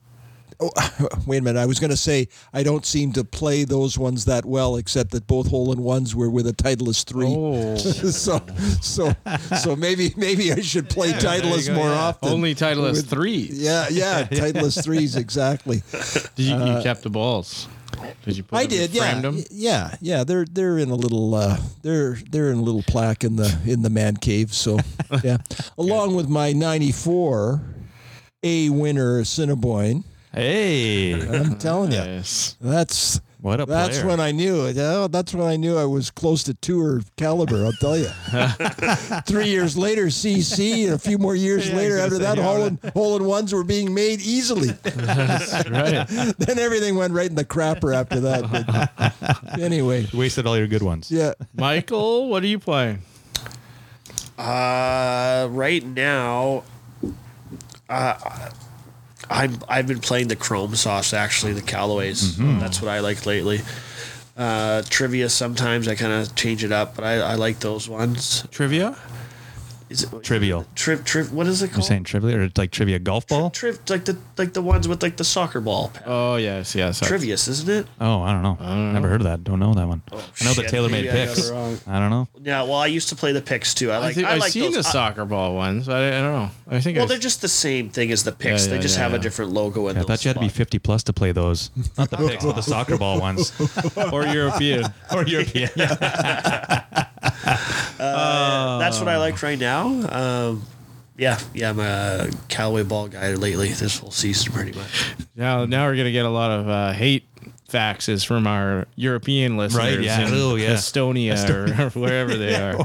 Oh, wait a minute. I was going to say I don't seem to play those ones that well, except that both hole in ones were with a Titleist three.
Oh.
so, so, so maybe maybe I should play Titleist more often.
Only Titleist
With-
three.
Yeah, yeah, Titleist threes exactly.
Did you, you kept the balls? Did you? Put
I did, yeah,
Them?
Yeah, yeah. They're they're in a little uh, they're they're in a little plaque in the in the man cave. So yeah, along with my '94 A winner Cinnabon.
Hey,
I'm telling you,
Yes.
that's
what a
that's
player.
when I knew it. Oh, that's when I knew I was close to tour caliber. I'll tell you. Three years later, CC, and a few more years
Yeah,
later, after that,
yeah,
hole in, hole in ones were being made easily.
Right.
then everything went right in the crapper after that. But anyway,
wasted all your good ones.
yeah.
Michael, what are you playing?
Uh, right now, uh, I'm I've been playing the Chrome Soft actually, the Callaways. That's what I like lately. Uh, trivia sometimes I kind of change it up, but I, I like those ones.
Trivia.
Is it
Trivial.
Triv, triv, what is it called?
You're saying trivia or like trivia golf ball?
Triv, like the like the ones with like the soccer ball.
Oh yes, yes.
Truvis, isn't it?
Oh, I don't know. Never heard of that. Don't know that one. Oh, I know the
shit,
TaylorMade
maybe I got
picks.
it wrong.
I don't know.
Yeah, well, I used to play the picks too. I
I
like.
think
I
I've
like
seen
those.
the
I-
soccer ball ones. I, I don't know. I think.
well,
I,
they're just the same thing as the picks.
Yeah,
they
yeah,
just
yeah,
have a
yeah.
different logo in
I thought you had to be 50 plus to play those. Not the picks, but the soccer ball ones.
or European.
or European.
Uh, that's what I like right now. Um, yeah, yeah, I'm a Callaway ball guy lately. This whole season, pretty much.
Now, now we're gonna get a lot of uh, hate faxes from our European listeners
yeah.
in
Oh, yeah.
Estonia, Or, or wherever they are.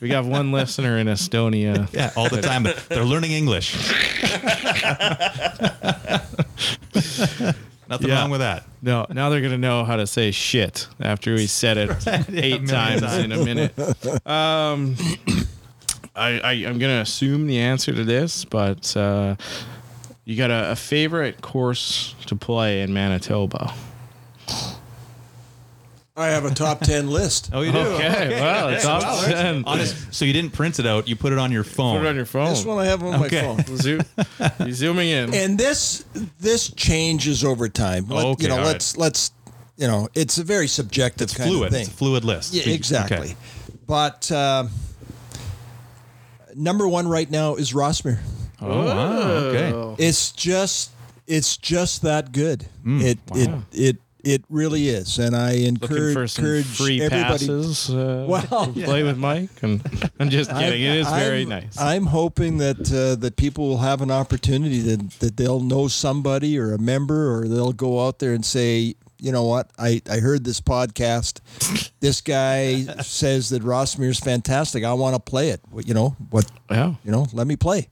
We got one listener in Estonia.
Yeah, all the time. They're learning English. Nothing
Yeah.
wrong with that.
No, now they're gonna know how to say shit after we said it eight
million
times,
times.
in a minute. Um, I, I I'm gonna assume the answer to this, but uh, you got a, a favorite course to play in Manitoba?
I have a top 10 list.
Oh, you do?
Okay, well, it's
Wow,
up
that's
ten.
Honest. So you didn't print it out. You put it on your phone.
Put it on your phone.
This one I have on
Okay.
my phone.
Zoom, you zooming in.
And this this changes over time. Let-
Okay,
you know,
all
let's let's you know, it's a very subjective
it's
kind
fluid.
of thing.
It's a fluid list.
Yeah, exactly.
okay.
But uh, number one right now is Rossmere.
Oh, wow. Okay.
It's just it's just that good.
Hmm,
it it it it really is, and I encourage, encourage
free
everybody.
passes. Uh,
Well,
to play with Mike, and I'm just kidding. it is very
I'm,
nice.
I'm hoping that uh, that people will have an opportunity that that they'll know somebody or a member, or they'll go out there and say, you know what, I, I heard this podcast. this guy says that Rossmere's fantastic. I want to play it. What you know what
yeah.
you know? Let me play.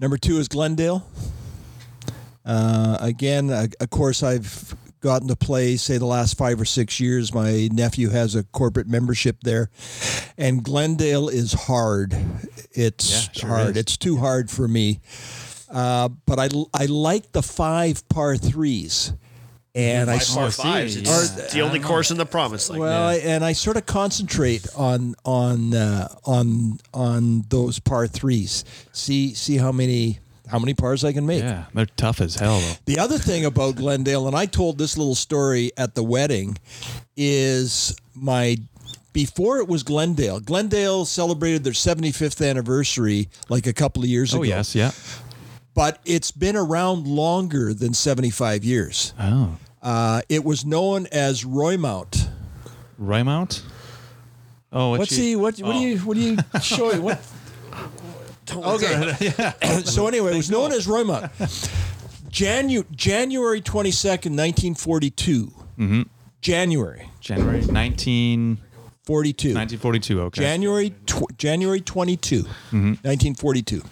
Number two is Glendale. Uh, again, a, a course I've gotten to play, say, the last five or six years. My nephew has a corporate membership there, and Glendale is hard. It's
Yeah, sure
hard.
is.
It's too hard for me. Uh, but I, I like the five par threes. And I
Five par
sort-
fives. It's
Are-
the only course in the province. Like
well, I, and I sort of concentrate on on uh, on on those par threes. See see how many how many pars I can make.
Yeah, they're tough as hell though.
The other thing about Glendale, and I told this little story at the wedding, is my before it was Glendale. Glendale celebrated their 75th anniversary like a couple of years
Oh
ago.
yes, yeah.
But it's been around longer than 75 years.
Oh,
Uh, it was known as Roymount.
Rymount. Oh, what
What's he? What? What do you? What do you show? You? What? Okay. so anyway, it was known as Roymount. Janu- January twenty second, nineteen forty two.
Mm-hmm.
January
January 19,
forty two.
1942. Okay.
January tw- January 22,
Mm-hmm.
1942.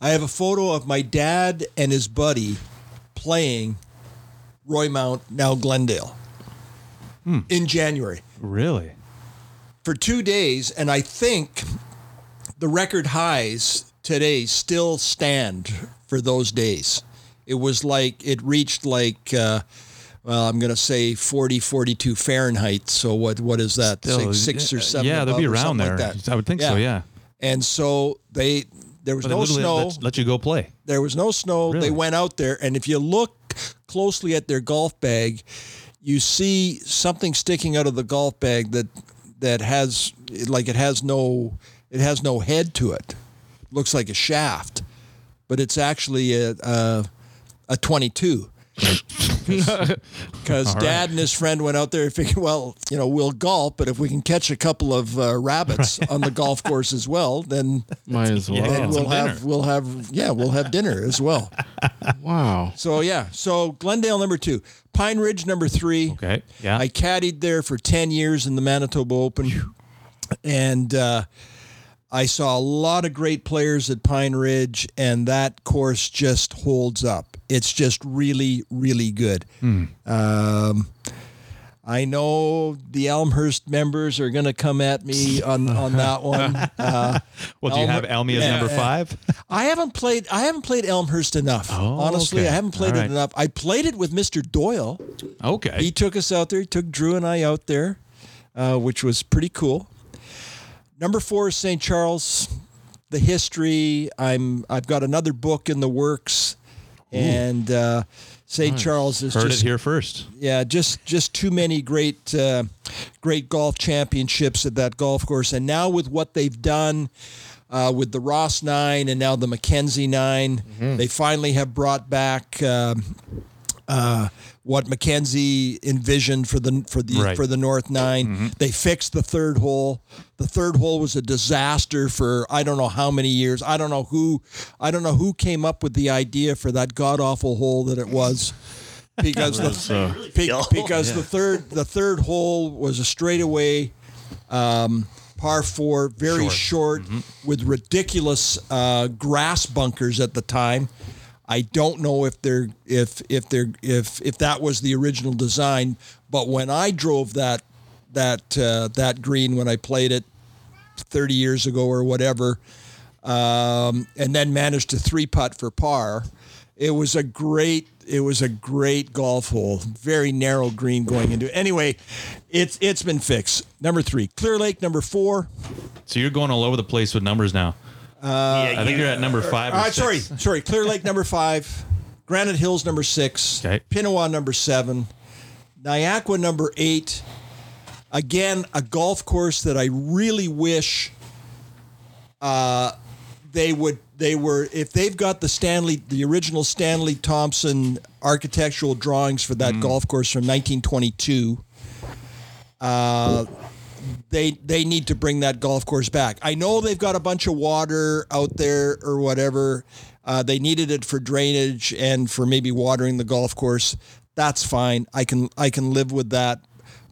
I have a photo of my dad and his buddy playing Roymount, now Glendale,
Hmm.
in January
really?
for two days, and I think the record highs today still stand for those days. It was like it reached like. Uh, well, I'm going to say 40, 42 Fahrenheit. So what? What is that?
Still,
six, six or
yeah,
seven?
yeah, they'll be around there.
Like.
I would think so, yeah.
And so they there was no snow.
Let, let you go play.
There was no snow.
Really?
They went out there, and if you look closely at their golf bag, you see something sticking out of the golf bag that that has like it has no it has no head to it. Looks like a shaft, but it's actually a a, a 22. Because
right.
Dad and his friend went out there and figured, well, you know, we'll golf, but if we can catch a couple of uh, rabbits on the golf course as well, then
Might as well.
Then we'll have
dinner.
we'll have yeah we'll have dinner as well.
Wow.
So yeah, so Glendale number two, Pine Ridge number three.
Okay. Yeah.
I caddied there for ten years in the Manitoba Open, and uh, I saw a lot of great players at Pine Ridge, and that course just holds up. It's just really, really good.
Hmm.
Um, I know the Elmhurst members are going to come at me on, on that one. Uh,
well, do you have Elmy as
yeah,
number five?
I haven't played. I haven't played Elmhurst enough.
Oh,
Honestly,
okay.
I haven't played
All
it enough. I played it with Mr. Doyle.
Okay.
He took us out there. He took Drew and I out there, uh, which was pretty cool. Number four is St. Charles, the history. I'm. I've got another book in the works, and uh, St. Charles is
Heard
just
it here first.
yeah, just just too many great uh, great golf championships at that golf course, and now with what they've done uh, with the Ross Nine and now the Mackenzie 9 they finally have brought back. Um, uh, what Mackenzie envisioned for the for the
Right.
for the North 9 They fixed the third hole. The third hole was a disaster for I don't know how many years. I don't know who I don't know who came up with the idea for that god awful hole that it was because the be- because the third the third hole was a straightaway um, par four, very short, with ridiculous uh, grass bunkers at the time. I don't know if they're if if they're if if that was the original design, but when I drove that that uh, that green when I played it 30 years ago or whatever, um, and then managed to three putt for par. It was a great it was a great golf hole, very narrow green going into. it. Anyway, it's it's been fixed. Number three, Clear Lake. Number four.
So you're going all over the place with numbers now. I think you're at number five. Or
Uh, sorry,
six.
sorry. Clear Lake number five, Granite Hills number six,
Okay.
Pinawa number seven, Niakwa number eight. Again, a golf course that I really wish uh, they would they were if they've got the Stanley the original Stanley Thompson architectural drawings for that golf course from 1922 uh, they they need to bring that golf course back. I know they've got a bunch of water out there or whatever. Uh, they needed it for drainage and for maybe watering the golf course. That's fine. I can I can live with that.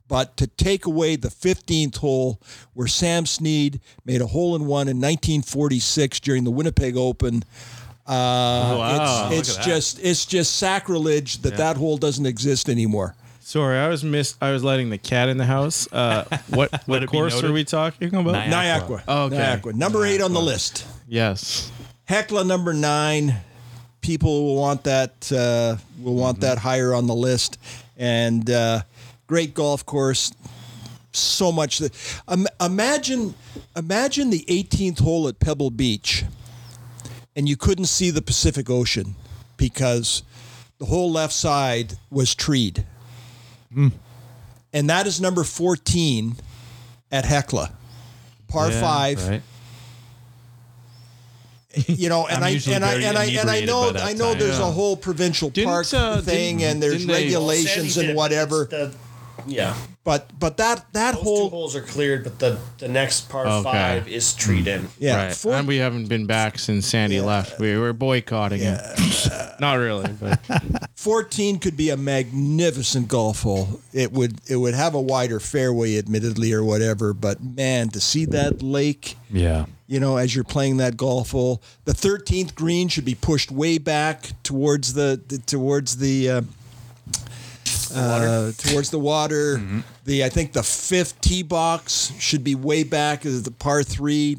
But to take away the 15th hole where Sam Snead made a hole in one in 1946 during the Winnipeg Open, uh,
wow.
it's, it's just it's just sacrilege that that hole doesn't exist anymore.
Sorry, I was miss. I was letting the cat in the house. Uh, what
Let
what
it be
course
noted.
are we talking about?
Niakwa.
Niakwa.
Oh, okay.
Niakwa. Number eight on the list.
Yes.
Hecla number nine. People will want that. Uh, will want that higher on the list, and uh, great golf course. So much that um, imagine, imagine the 18th hole at Pebble Beach. and you couldn't see the Pacific Ocean because the whole left side was treed. And that is number 14 at Hecla, par
Yeah,
five.
Right.
You know, and I and I and I and I know I know
time.
there's
Yeah.
a whole provincial
Didn't,
park
uh,
thing, and there's regulations and whatever.
the- yeah.
But but that that
Those
whole
two holes are cleared, but the, the next par
Okay.
five is treed in.
yeah
right.
four-
and we haven't been back since Sandy left. We were boycotting it. Not really, but
14 could be a magnificent golf hole. It would it would have a wider fairway, admittedly, or whatever. But man, to see that lake,
Yeah.
you know, as you're playing that golf hole, the 13th green should be pushed way back towards the, the towards the. Uh, uh, towards the water, the I think the fifth tee box should be way back as the par three,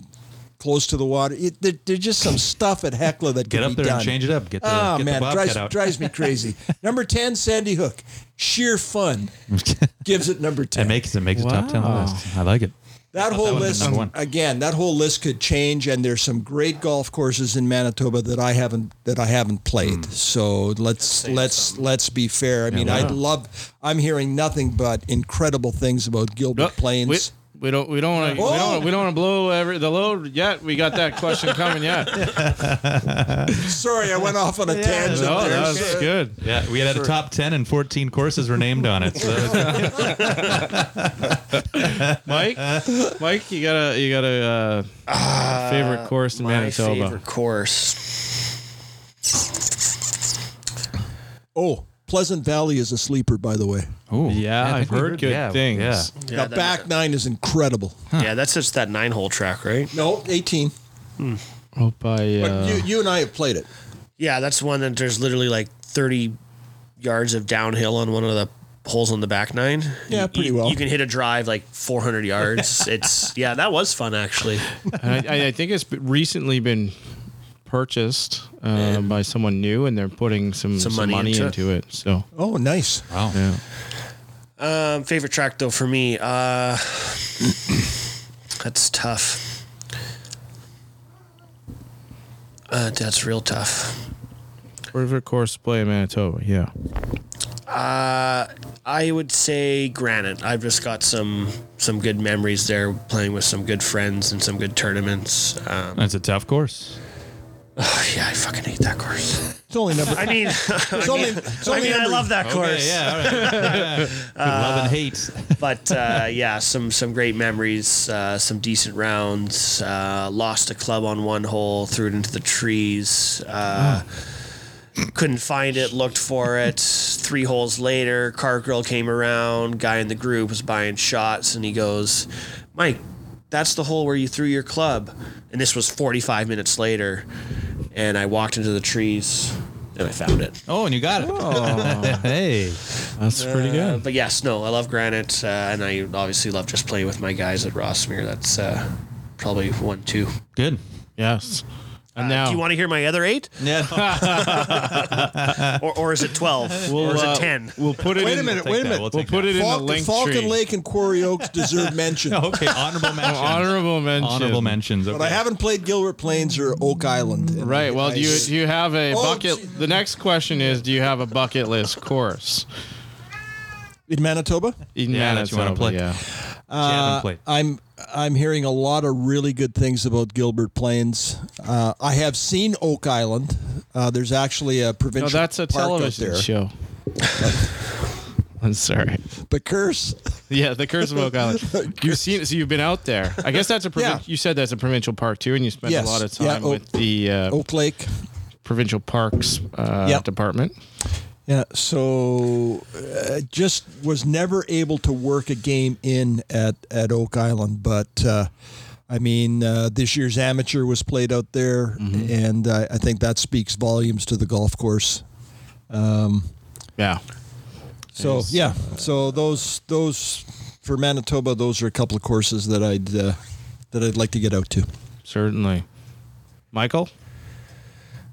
close to the water. It, there, there's just some stuff at Hecla that
Get
could
up
be
there
done.
and change it up. Get the,
Oh
get
man,
the
drives,
out.
drives me crazy. number ten, Sandy Hook, sheer fun gives it number ten.
It makes it makes a top ten list. I like it.
That whole
that
list again. That whole list could change, and there's some great golf courses in Manitoba that I haven't that I haven't played.
Hmm.
So let's let's let's be fair. I mean, I love. I'm hearing nothing but incredible things about Gilbert
Nope.
Plains.
We, we don't. We don't want to. We don't. We don't want to blow every, the load yet. We got that question coming yet.
Sorry, I went off on a tangent
No,
there.
that was good.
Yeah, we had a top ten and fourteen courses were named on it. So
Mike, Mike, you got a you got a uh, favorite course in
My
Manitoba?
favorite course.
Oh, Pleasant Valley is a sleeper, by the way.
Oh,
Yeah,
I
I've heard good
yeah,
things.
Yeah.
Yeah,
the
that-
back nine is incredible.
Yeah, that's just that nine hole track, right?
No, 18.
Oh, by
But
uh,
you, you and I have played it.
Yeah, that's one that there's literally like 30 yards of downhill on one of the holes on the back nine.
Yeah,
You-
pretty
you,
well.
You can hit a drive like 400 yards. it's yeah, that was fun actually.
and I, I think it's recently been purchased uh, by someone new, and they're putting some,
Some
some,
money
money,
into
into, it. So
Oh, nice.
Wow.
yeah,
Um, favorite track though for me, uh, that's tough. Uh, that's real tough.
favorite course to play in Manitoba. Yeah,
Uh, I would say Granite. I've just got some some good memories there, playing with some good friends and some good tournaments. Um,
That's a tough course.
Yeah, I fucking hate that course.
It's only number.
I mean,
It's only, it's
I mean, I
number-
love that course.
yeah. All right. Good love and hate.
but uh, yeah, some some great memories, uh, some decent rounds. Uh, lost a club on one hole, threw it into the trees. Uh, Couldn't find it. Looked for it. Three holes later, car girl came around. Guy in the group was buying shots, and he goes, "Mike, that's the hole where you threw your club." And this was 45 minutes later, and I walked into the trees, and I found it.
Oh, and you got it. Oh, hey.
that's pretty
Uh,
good.
but yes, no, I love Granite, uh, and I obviously love just playing with my guys at Rossmere. That's uh, probably one, two.
Good.
Yes, and now
Do you want to hear my other eight,
Yeah.
or, or is it twelve,
we'll,
or is
uh,
it ten?
We'll put it.
Wait
in,
a minute,
take
wait a minute.
We'll
We'll put
that.
it in the
Falcon,
link
Falcon
tree.
Lake and Quarry Oaks deserve mention.
okay. Honorable mentions.
Honorable mention.
Honorable mentions. Okay.
But I haven't played Gilbert Plains or Oak Island.
Right. Well, do you do you have a
Oh,
bucket?
gee.
The next question is, do you have a bucket list course
in Manitoba?
in
Yeah, that you wanna
Manitoba?
play.
Yeah.
Haven't.
I'm I'm hearing a lot of really good things about Gilbert Plains. Uh, I have seen Oak Island. Uh, there's actually a provincial.
No, that's a
park
television show. I'm sorry.
But curse,
Yeah, the Curse of Oak Island. You've seen it, so you've been out there. I guess that's a provin-
Yeah.
you said that's a provincial park too, and you spent
Yes.
a lot of
Yeah,
time
Oak-
with the uh,
Oak Lake.
provincial parks uh,
Yep.
department.
Yeah, so uh, just was never able to work a game in at, at Oak Island, but uh, I mean, uh, this year's amateur was played out there, and uh, I think that speaks volumes to the golf course.
Yeah.
So yeah, so those those for Manitoba, those are a couple of courses that I'd uh, that I'd like to get out to.
Certainly. Michael?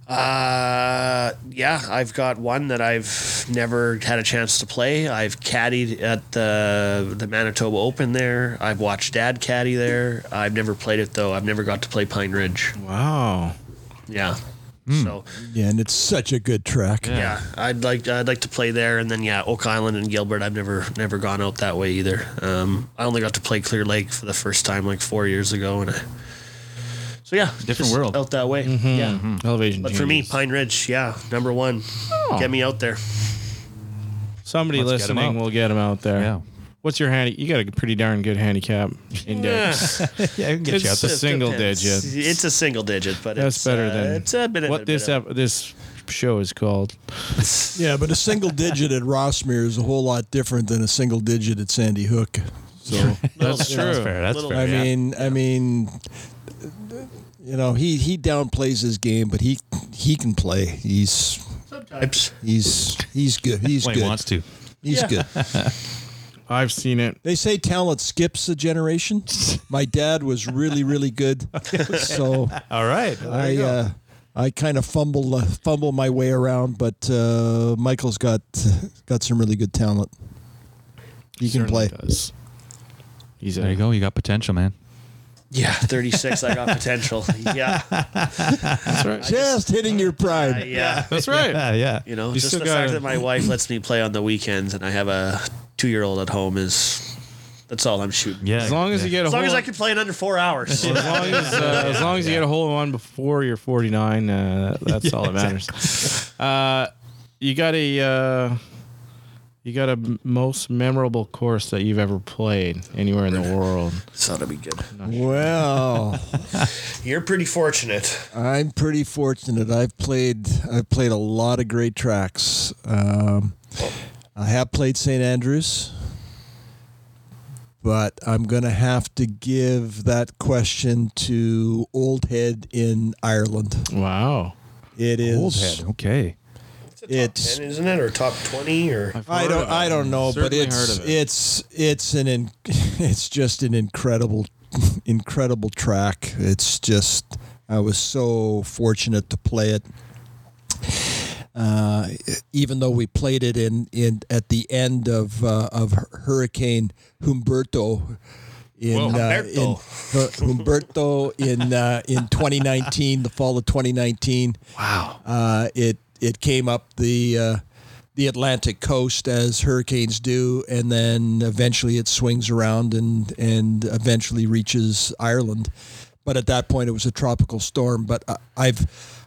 Uh, yeah, I've got one that I've never had a chance to play. I've caddied at the the Manitoba Open there. I've watched Dad caddy there. I've never played it though. I've never got to play Pine Ridge.
Wow.
Yeah,
So
Yeah, and it's such a good track.
yeah. I'd like I'd like to play there, and then yeah, Oak Island and Gilbert. I've never never gone out that way either. Um, I only got to play Clear Lake for the first time like four years ago, and I, so yeah,
Different
just
world.
out that way. Yeah,
Elevation.
but for me. Pine Ridge, yeah, number one. Get me out there.
somebody
Let's get 'em
listening
out.
will get him out there.
Yeah.
What's your handy? You got a pretty darn good handicap index.
yeah, I can get you out
It's
there.
a single
Depends.
digit.
It's a single digit, but
That's
it's,
better
uh,
than
it's a bit of
what
a
this
bit of-
ep- this show is called.
Yeah, but a single digit at Rossmere is a whole lot different than a single digit at Sandy Hook. So
That's
bit.
true.
That's fair. That's
Little-
fair.
I
yeah.
mean, I mean, you know, he he downplays his game, but he he can play. He's
Sometimes.
he's he's good. He's
when he
good.
wants to.
He's
Yeah.
good.
I've seen it.
They say talent skips a generation. My dad was really really good, so
All right.
I uh, I kind of fumble uh, fumble my way around. But uh, Michael's got got some really good talent. He can play.
Does. He's
there you go. You got potential, man.
Yeah, 36. I got potential. Yeah.
That's right.
Just hitting your
Uh,
prime.
yeah.
That's right.
Yeah, yeah.
You know,
You
just the fact
gotta-
that my wife lets me play on the weekends and I have a two year old at home is that's all I'm shooting.
Yeah.
As long as you get a
As long
hold
as I can play in under four hours.
as long as, uh, as long as you get a hold of one before you're 49, uh, that's all that matters. Uh, you got a uh, you got a m- most memorable course that you've ever played anywhere in the world.
so that'll be good.
Well,
You're pretty fortunate.
I'm pretty fortunate. I've played I've played a lot of great tracks. Um, I have played St Andrews, but I'm going to have to give that question to Old Head in Ireland.
Wow.
It is
Old head. Okay.
It's
10, isn't it? Or top 20 or
I don't I don't know, but
Certainly
it's
heard of it.
it's it's an in, it's just an incredible incredible track. It's just I was so fortunate to play it. Uh, even though we played it in, in at the end of uh, of Hurricane Humberto in
Whoa.
uh, in
Humberto.
Humberto in uh, in 2019, the fall of 2019.
Wow.
Uh, it it came up the uh, the Atlantic coast as hurricanes do, and then eventually it swings around and and eventually reaches Ireland. But at that point, it was a tropical storm. But I- I've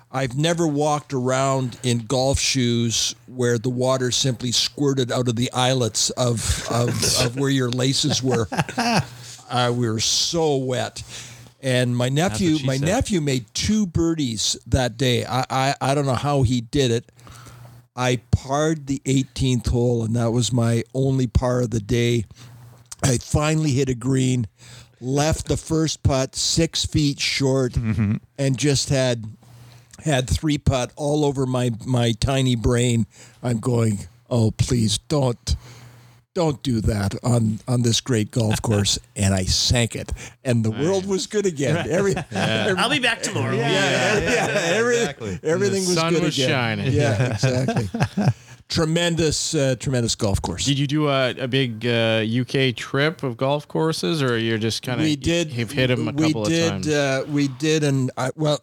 I've never walked around in golf shoes where the water simply squirted out of the eyelets of of, of where your laces were. Uh, we were so wet. And my nephew, my
said.
nephew made two birdies that day. I, I, I don't know how he did it. I parred the 18th hole, and that was my only par of the day. I finally hit a green, left the first putt six feet short, and just had had three putt all over my my tiny brain. I'm going, oh please don't don't do that on on this great golf course and I sank it and the world was good again every, every
I'll be back tomorrow.
yeah, yeah, every- everything
The
was
sun
good
was
again.
shining.
Yeah, exactly. tremendous, uh, tremendous golf course.
Did you do a, a big uh, UK trip of golf courses, or you're just kind of
we did.
You've hit them a couple
did,
of times.
Uh, we did, and I, well,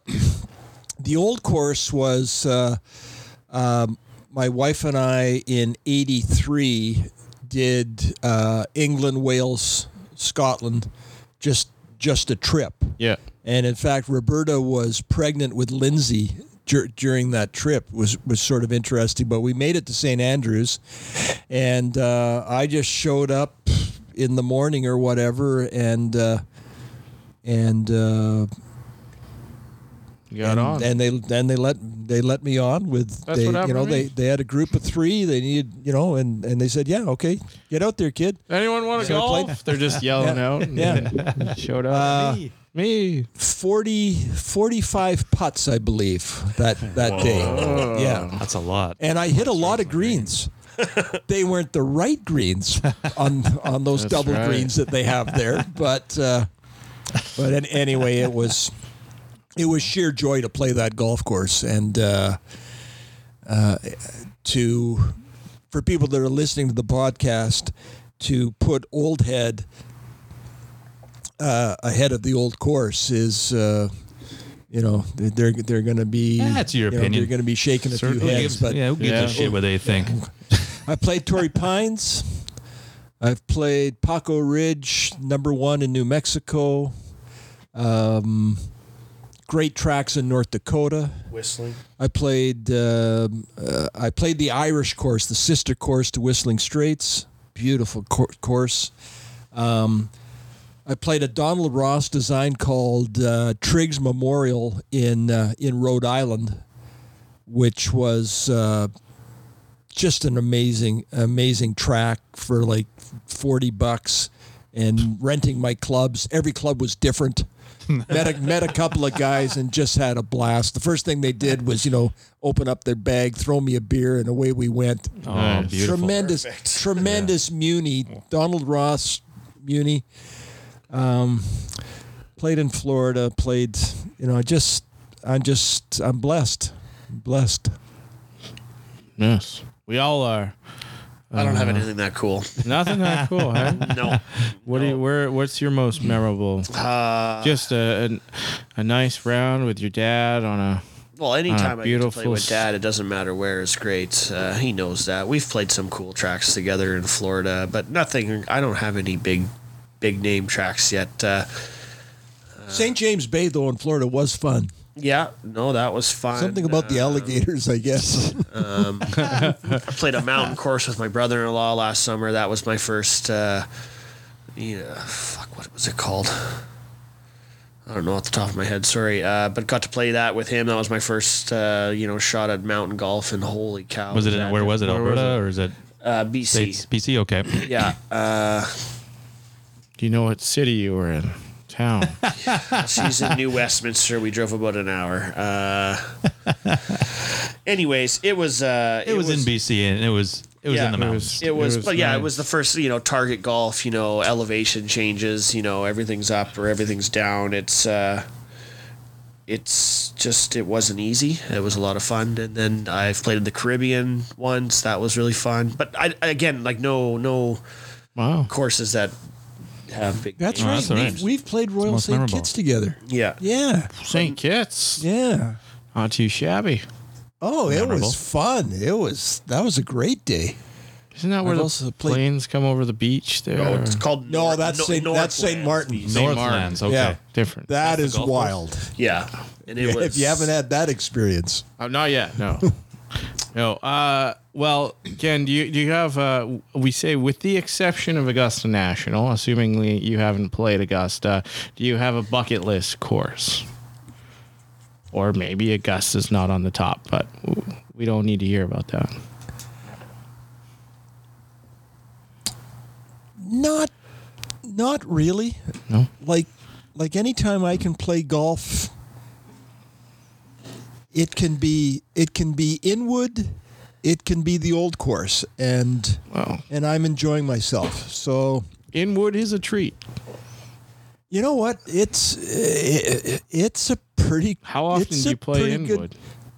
the old course was uh, um, my wife and I in '83 did uh, England, Wales, Scotland, just just a trip.
yeah.
And in fact, Roberta was pregnant with Lindsay dur- during that trip. was was sort of interesting. But we made it to St Andrews, and uh, I just showed up in the morning or whatever, and uh, and uh,
You got
and,
on.
and they then they let they let me on with
That's
they,
what
you know they they had a group of three. They needed you know, and and they said, yeah, okay, get out there, kid.
Anyone want to
So I
golf? They're just yelling
Yeah.
out. and
Yeah.
Showed up.
Uh,
me. Me.
40, 45 putts, I believe that that day. Yeah.
That's a lot.
and I hit a lot of greens. they weren't the right greens on on those
That's
double
right.
greens that they have there, but uh, but an, anyway, it was it was sheer joy to play that golf course and uh, uh, to for people that are listening to the podcast to put Old Head uh, ahead of the old course is. Uh, you know, they're they're going to be.
That's your
you know,
opinion.
they're going to be shaking a
Certainly
few heads,
gives-
but
yeah, who gives
Yeah.
a shit what they think?
I played Torrey Pines. I've played Paa-Ko Ridge, number one in New Mexico. Um, great tracks in North Dakota.
Whistling.
I played. um uh, I played the Irish course, the sister course to Whistling Straits. Beautiful cour- course. Um, I played a Donald Ross design called uh, Triggs Memorial in uh, in Rhode Island, which was uh, just an amazing amazing track for like forty bucks, and renting my clubs. Every club was different. met a, met a couple of guys and just had a blast. The first thing they did was, you know, open up their bag, throw me a beer, and away we went.
Oh,
Nice.
beautiful.
Tremendous, tremendous Muni. Donald Ross Muni. Um, played in Florida. Played, you know, I just, I'm just, I'm blessed. I'm blessed.
Yes, we all are.
I don't have anything that cool.
Nothing that cool, huh?
No.
What do you? Where? What's your most memorable?
Uh,
Just a, a a nice round with your dad on a.
well, anytime I get to play
beautiful
with dad, it doesn't matter where. Is great. Uh, he knows that. We've played some cool tracks together in Florida, but nothing. I don't have any big, big name tracks yet. Uh,
St. James Bay, though, in Florida was fun.
Yeah, no, that was fun.
Something about the
Uh,
alligators, I guess.
Um, I played a mountain course with my brother-in-law last summer. That was my first. Uh, yeah, fuck, what was it called? I don't know off the top of my head. Sorry, uh, but got to play that with him. That was my first, uh, you know, shot at mountain golf. And holy cow,
Was it in, where was it?
Where was
Alberta
it?
or is it
Uh, BC.
States? BC? Okay.
Yeah, uh,
Do you know what city you were in? Town.
she's in New Westminster. We drove about an hour. Uh, anyways, it was. Uh,
It, was, in BC and it was it was
Yeah,
in the
it
mountains.
It was,
It was
but yeah, it was the first, you know, target golf, you know, elevation changes, you know, everything's up or everything's down. It's, uh, it's just, it wasn't easy. It was a lot of fun. And then I've played in the Caribbean once. That was really fun. But I, again, like no, no
wow.
courses that have big.
That's right.
that's all right.
We've, we've played Royal
most
St.
memorable.
Kitts together.
Yeah.
Yeah.
St. Kitts.
Yeah.
Not too shabby.
Oh, it
Memorable.
was fun. It was that was a great day.
Isn't that where
I've
the
also played-
planes come over the beach there?
No, it's called.
No,
Nor-
that's
no-
Saint- that's Saint
Northlands.
Martin.
St.
Northlands. Okay.
Yeah.
Different.
That
the
is
golf course?
wild.
Yeah. And it was.
if you haven't had that experience,
Oh, not yet. No. no. Uh, well, Ken, do you do you have? Uh, we say with the exception of Augusta National, assuming you haven't played Augusta, do you have a bucket list course? Or maybe Augusta's not on the top, but we don't need to hear about that.
not not really.
No.
Like like anytime I can play golf, it can be it can be Inwood, it can be the old course, and
Well,
and I'm enjoying myself. So
Inwood is a treat.
you know what? It's it, it's a pretty.
How often do you play
pretty good-
Inwood?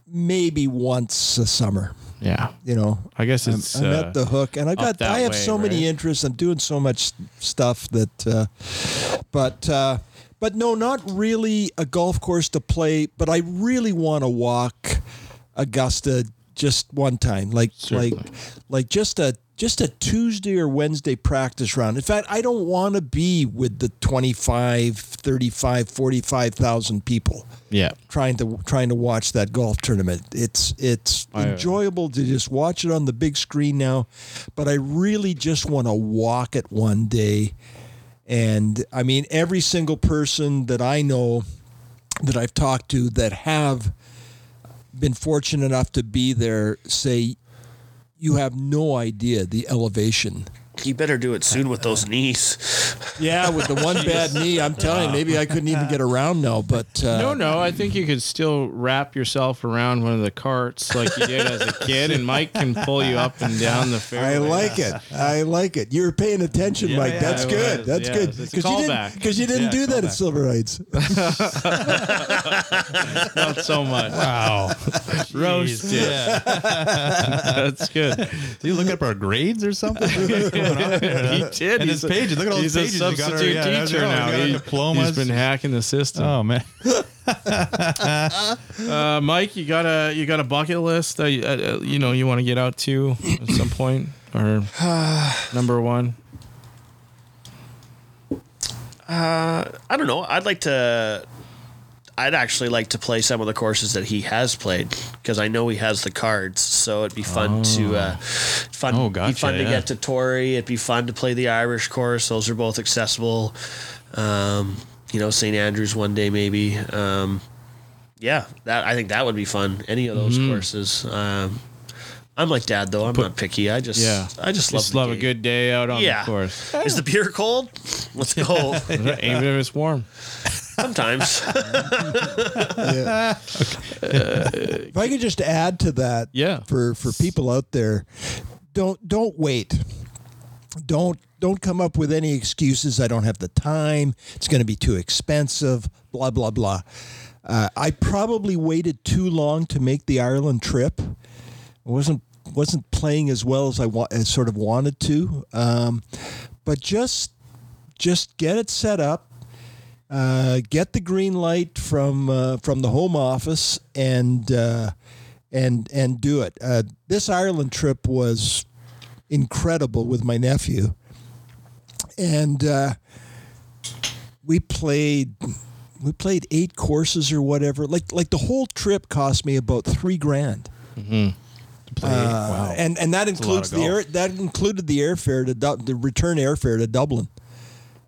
maybe once a summer.
Yeah,
You know,
I guess
I'm,
it's.
I'm
uh,
at the hook, and I
up
got I have
way,
so many interests. I'm doing so much stuff that, uh, but uh, but no, not really a golf course to play. But I really want to walk Augusta just one time, like like
Certainly.
like just a just a Tuesday or Wednesday practice round. In fact, I don't want to be with the 25, 35, 45,000 people
yeah.
trying to trying to watch that golf tournament. It's it's
I, uh,
enjoyable to just watch it on the big screen now, but I really just want to walk it one day. And I mean, every single person that I know that I've talked to that have been fortunate enough to be there say you have no idea the elevation.
You better do it soon with those knees.
Yeah, with the one bad knee, I'm telling you, maybe I couldn't even get around now. But uh,
No, no, I think you could still wrap yourself around one of the carts like you did as a kid, and Mike can pull you up and down the fairway.
I like it. I like it. You're paying attention,
Yeah,
Mike.
yeah,
That's good.
was.
That's
Yeah,
good.
it's a
you didn't,
callback.
'cause you didn't
Yeah,
do that at. Silver Heights.
Not so much.
Wow.
Roasted. That's good.
Do you look up our grades or something? What's going going on?
he did.
And
He's
his
a-
pages. Look at all
these
those pages.
a
You got our-
substitute
yeah,
teacher
know.
now.
You got our
He-
diplomas.
He's been hacking the system.
Oh man.
Uh, Mike, you got a you got a bucket list that you, uh, uh, you know you want to get out to at some point, or number one.
Uh, I don't know. I'd like to. I'd actually like to play some of the courses that he has played because I know he has the cards. So it'd be fun to uh, fun.
Oh, gotcha, be
fun to get to Torrey. It'd be fun to play the Irish course. Those are both accessible. Um, you know, St Andrews one day maybe. Um, yeah, that I think that would be fun. Any of those
Mm-hmm.
course Um, I'm like Dad though. I'm not picky. I just
Yeah,
I just love
Just love a good day out on
Yeah.
the course,
Is the beer cold? Let's go.
even if it's warm.
Sometimes.
If I could just add to that,
Yeah.
for for people out there, don't don't wait. Don't don't come up with any excuses. I don't have the time. It's going to be too expensive. Blah blah blah. Uh, I probably waited too long to make the Ireland trip. I wasn't wasn't playing as well as I wa- as sort of wanted to. Um, but just just get it set up uh, get the green light from uh, from the home office and uh, and and do it. Uh, this Ireland trip was incredible with my nephew, and uh, we played we played eight courses or whatever. Like like the whole trip cost me about three grand. Uh, and and that includes the air, that included the airfare to Du- the return airfare to Dublin.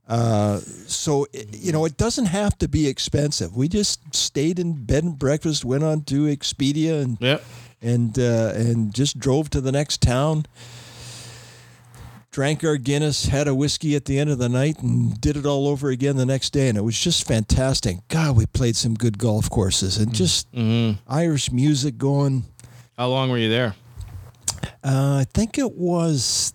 Uh, so i- you know it doesn't have to be expensive. We just stayed in bed and breakfast, went on to Expedia, and
Yep.
and uh, and just drove to the next town. Drank our Guinness, had a whiskey at the end of the night, and did it all over again the next day. And it was just fantastic. God, we played some good golf courses and just Irish music going.
How long were you there?
Uh, I think it was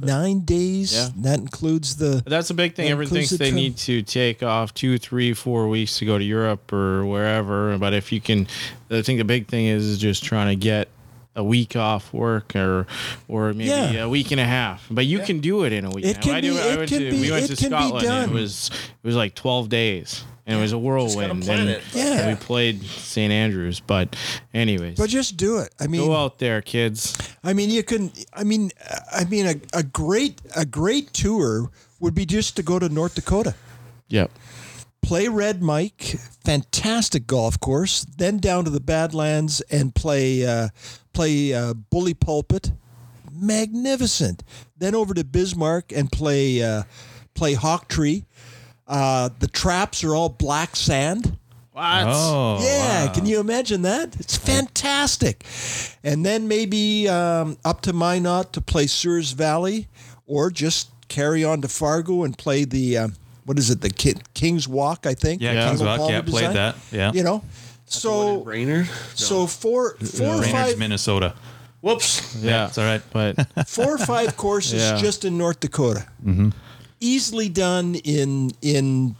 nine days.
Yeah.
That includes the.
That's a big thing. Everyone thinks
the
they
trim.
need to take off two, three, four weeks to go to Europe or wherever. But if you can, I think the big thing is just trying to get a week off work or or maybe
Yeah.
a week and a half. But you can do it in a week.
It
and a half.
can
I
be-
I
it
went
can
to,
be-
we went to Scotland. and it was it was like twelve days. And it was a whirlwind.
plan
and,
it.
Yeah.
and we played St. Andrews. But anyways,
But just do it. I mean,
go out there, kids.
I mean, you can. I mean, I mean, a, a great a great tour would be just to go to North Dakota,
Yep.
Play Red Mike, fantastic golf course, then down to the Badlands and play uh, play uh, Bully Pulpit, magnificent. Then over to Bismarck and play uh, play Hawktree. Uh, the traps are all black sand.
What?
Oh,
Yeah,
wow.
can you imagine that? It's fantastic. And then maybe um, up to Minot to play Souris Valley, or just carry on to Fargo and play the um, what is it, the Ki- King's Walk? I think.
Yeah,
Yeah.
Kings
Campbell
Walk. Yeah,
Palmer
played that. Yeah.
You know, so
Brainer.
so four four or
Brainerd's,
five
Minnesota.
Whoops.
Yeah.
It's all right.
But
four or five courses
Yeah.
just in North Dakota, easily done in in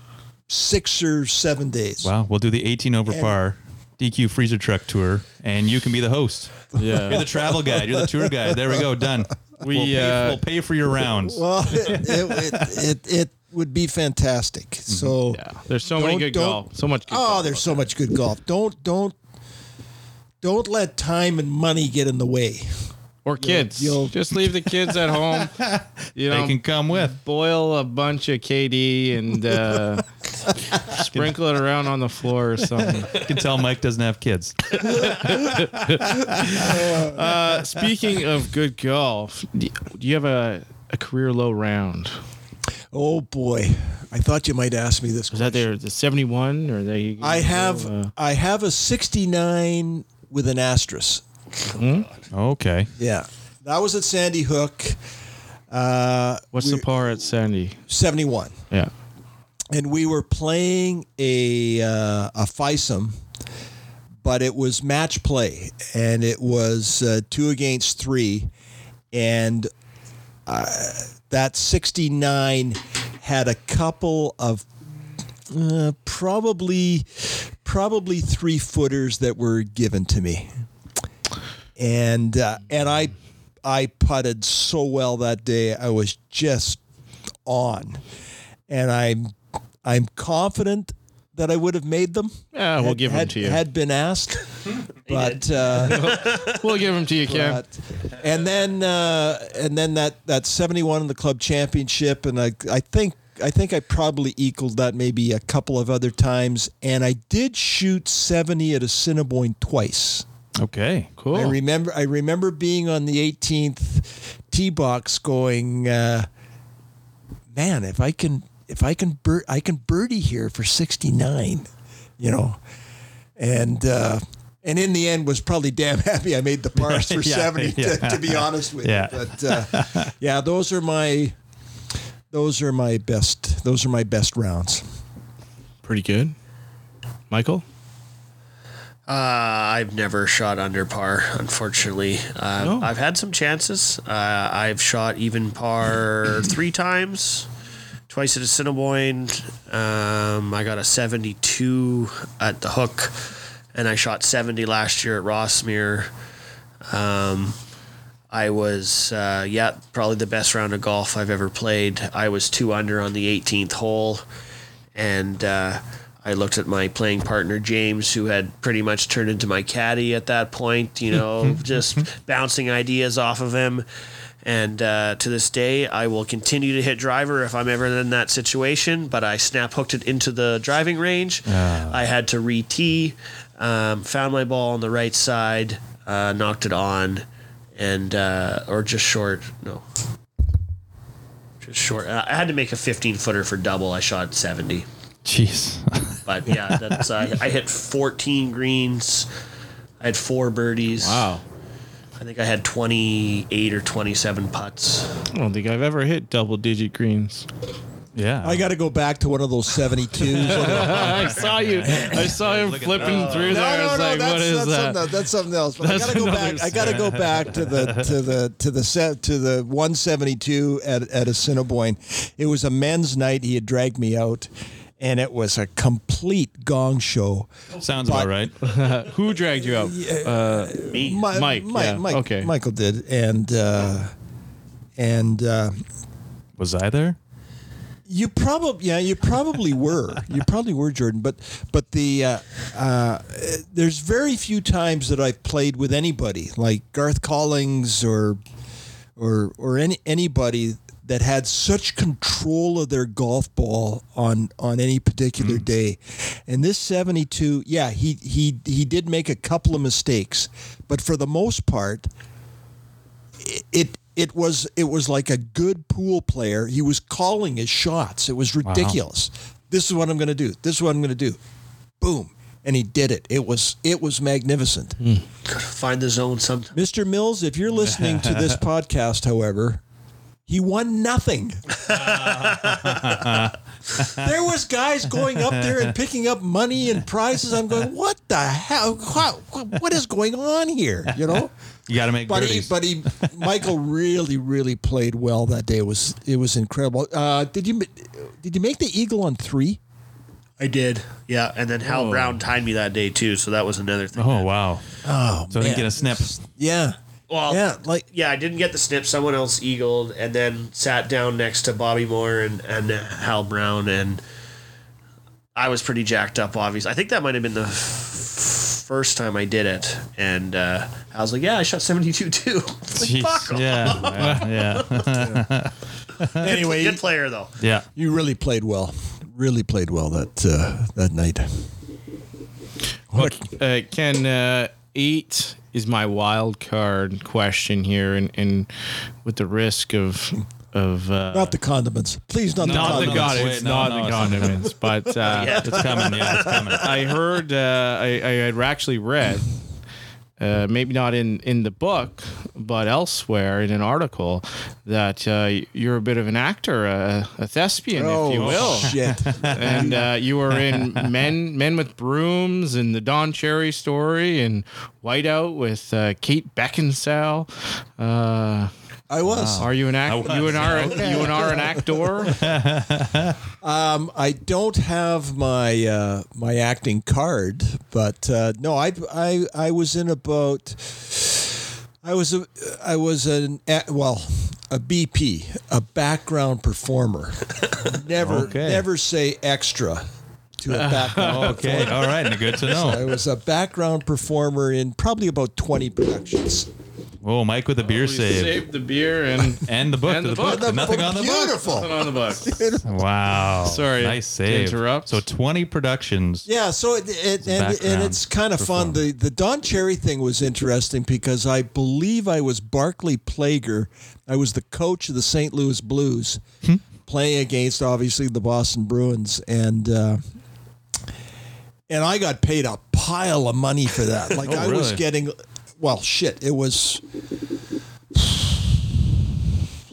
six or seven days.
Wow. We'll do the 18 over
And-
par DQ freezer truck tour, and you can be the host.
yeah.
You're the travel guide. You're the tour guide. There we go. Done.
We,
we'll, pay,
uh,
we'll pay for your rounds.
Well, it, it, it, it, it would be fantastic. So
Yeah, there's so many good golf, so much. Good
Oh,
golf
there's
out
so much good golf. Don't don't don't let time and money get in the way.
or kids.
you'll-
Just leave the kids at home. You know,
they can come with.
boil a bunch of KD and uh, sprinkle it around on the floor or something.
You can tell Mike doesn't have kids.
Uh, speaking of good golf, do do you have a, a career low round?
Oh boy, I thought you might ask me this.
Was that there the 71 or they?
I have
Uh,
I have a 69 with an asterisk.
Okay.
Yeah, that was at Sandy Hook. Uh,
what's the par at Sandy?
71,
Yeah.
and we were playing a uh, a FISM, but it was match play, and it was uh, two against three, and uh, that 69 had a couple of uh, probably probably three footers that were given to me, and uh, and I I putted so well that day. I was just on, and I'm I'm confident that I would have made them.
Yeah, we'll
had-
them
had,
to you.
Had been asked, but. Uh,
We'll give them to you, Ken.
but- and then uh, and then that that 71 in the club championship and I I think I think I probably equaled that maybe a couple of other times and I did shoot 70 at Assiniboine twice.
Okay.
Cool.
I remember I remember being on the 18th tee box going uh, man if I can if I can bir- I can birdie here for 69 you know and uh, and in the end was probably damn happy I made the pars for
Yeah,
70 to, to be honest with
Yeah.
you but uh, yeah those are my those are my best those are my best rounds
Pretty good. Michael?
Uh, I've never shot under par, unfortunately. Uh,
No.
I've had some chances. Uh, I've shot even par three times, twice at Assiniboine. Um, I got a 72 at the hook, and I shot 70 last year at Rossmere. Um, I was, uh, yeah, probably the best round of golf I've ever played. I was two under on the 18th hole, and uh, I looked at my playing partner James, who had pretty much turned into my caddy at that point. You know, just bouncing ideas off of him. And uh, to this day, I will continue to hit driver if I'm ever in that situation. But I snap hooked it into the driving range. I had to re tee, um, found my ball on the right side, uh, knocked it on, and uh, or just short. No, just short. I had to make a 15 footer for double. I shot 70.
Jeez.
But yeah, that's uh, I hit 14 greens. I had four birdies.
Wow.
I think I had 28 or 27 putts.
I don't think I've ever hit double digit greens.
yeah.
I got to go back to one of those 72s
I saw you. I saw him flipping through there. I was like, what is
that's
that?
Something, that's something else. But
That's
I gotta go
another
back. I gotta go back to the to the to the set to the 172 at at Assiniboine. It was a men's night. He had dragged me out, and it was a complete gong show.
Sounds about right.
Who dragged you out?
Me.
Mi-
Mike,
Mi-
yeah,
Mike,
okay.
Michael did, and uh, and uh,
Was I there?
You probably yeah, you probably were. You probably were Jordan, but but the uh, uh, there's very few times that I've played with anybody like Garth Collings or or or any anybody that had such control of their golf ball on on any particular mm. day. And this 72, yeah, he he he did make a couple of mistakes, but for the most part it it was it was like a good pool player. He was calling his shots. It was ridiculous. This is what I'm going to do. This is what I'm going to do. Boom, and he did it. It was it was magnificent. Hmm.
Find the zone sometime.
Mr. Mills, if you're listening to this podcast, however, he won nothing. there was guys going up there and picking up money and prizes. I'm going, what the hell? What, what is going on here? You know.
You got to make
But he,
birdies.
but he, Michael really, really played well that day. It was it was incredible. Uh, did you did you make the eagle on three?
I did. Yeah, and then Hal Brown tied me that day too, so that was another thing.
oh wow.
Oh,
So I didn't get a snip.
Yeah,
Well,
yeah, like
yeah, I didn't get the snip. Someone else eagled, and then sat down next to Bobby Moore and and Hal Brown, and I was pretty jacked up. Obviously, I think that might have been the f- first time I did it, and uh, I was like, "Yeah, I shot seventy two too."
Jeez.
Fuck off.
Yeah. yeah.
anyway,
Good player though.
Yeah.
you really played well. Really played well that uh, that night.
Look, uh, Ken, uh, eight is my wild card question here, and, and with the risk of of uh,
Not the condiments, please. Not,
not
the
the
condiments.
condiments,
Wait, no,
not
no,
the condiments, but uh,
It's coming. Yeah, it's coming.
I heard uh, I, I had actually read, uh, maybe not in, in the book, but elsewhere in an article, that uh, you're a bit of an actor, a, a thespian, if you will.
Oh, shit.
and uh, you were in Men Men with Brooms and the Don Cherry Story and Whiteout with uh, Kate Beckinsale.
I was.
are you an act? You and are you and are an actor?
Um, I don't have my uh, my acting card, but uh, no, I, I I was in about I was a I was an a- well a BP, a background performer. never
Okay.
never say extra to a background.
Okay, all right, good to know.
I was a background performer in probably about 20 productions.
Whoa, Mike with a beer
We
save.
saved the beer and
And the book.
And
to
the
the book.
book.
Nothing on the book.
Beautiful.
nothing on the book.
Wow.
Sorry
Nice
to
save.
interrupt.
So 20 productions.
Yeah, so it, it and, and it's kind of fun. The the Don Cherry thing was interesting because I believe I was Barclay Plager. I was the coach of the St. Louis Blues, playing against obviously the Boston Bruins, and uh, and I got paid a pile of money for that. Like
Oh,
I was getting, well, shit, it was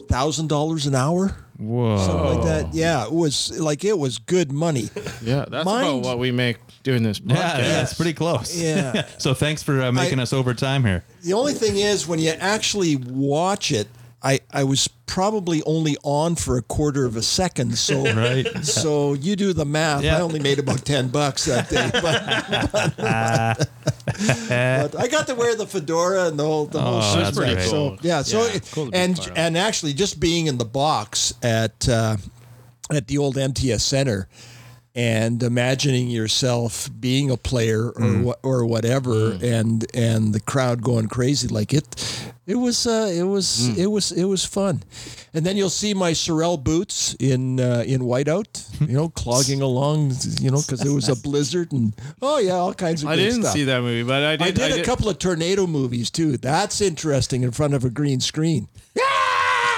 thousand dollars an hour.
Whoa.
Something like that. Yeah, it was like it was good money.
Yeah, that's
Mind-
about what we make doing this podcast.
Yeah, that's pretty close.
Yeah.
so thanks for uh, making
I-
us overtime here.
The only thing is, when you actually watch it, I, I was probably only on for a quarter of a second. So
Right.
so you do the math.
Yeah.
I only made about ten bucks that day, but, but, but I got to wear the fedora and the whole the whole
Oh, that's pretty
So yeah, so
Yeah,
it-
cool
and and actually just being in the box at uh, at the old MTS Center. And imagining yourself being a player or
Mm.
or whatever, and and the crowd going crazy like it, it was uh, it was
Mm.
it was it was fun, and then you'll see my Sorel boots in uh, in whiteout, you know, clogging along, you know, because there was a blizzard and oh yeah, all kinds of.
I didn't
stuff.
see that movie, but I did.
I did a couple of tornado movies too. That's interesting in front of a green screen.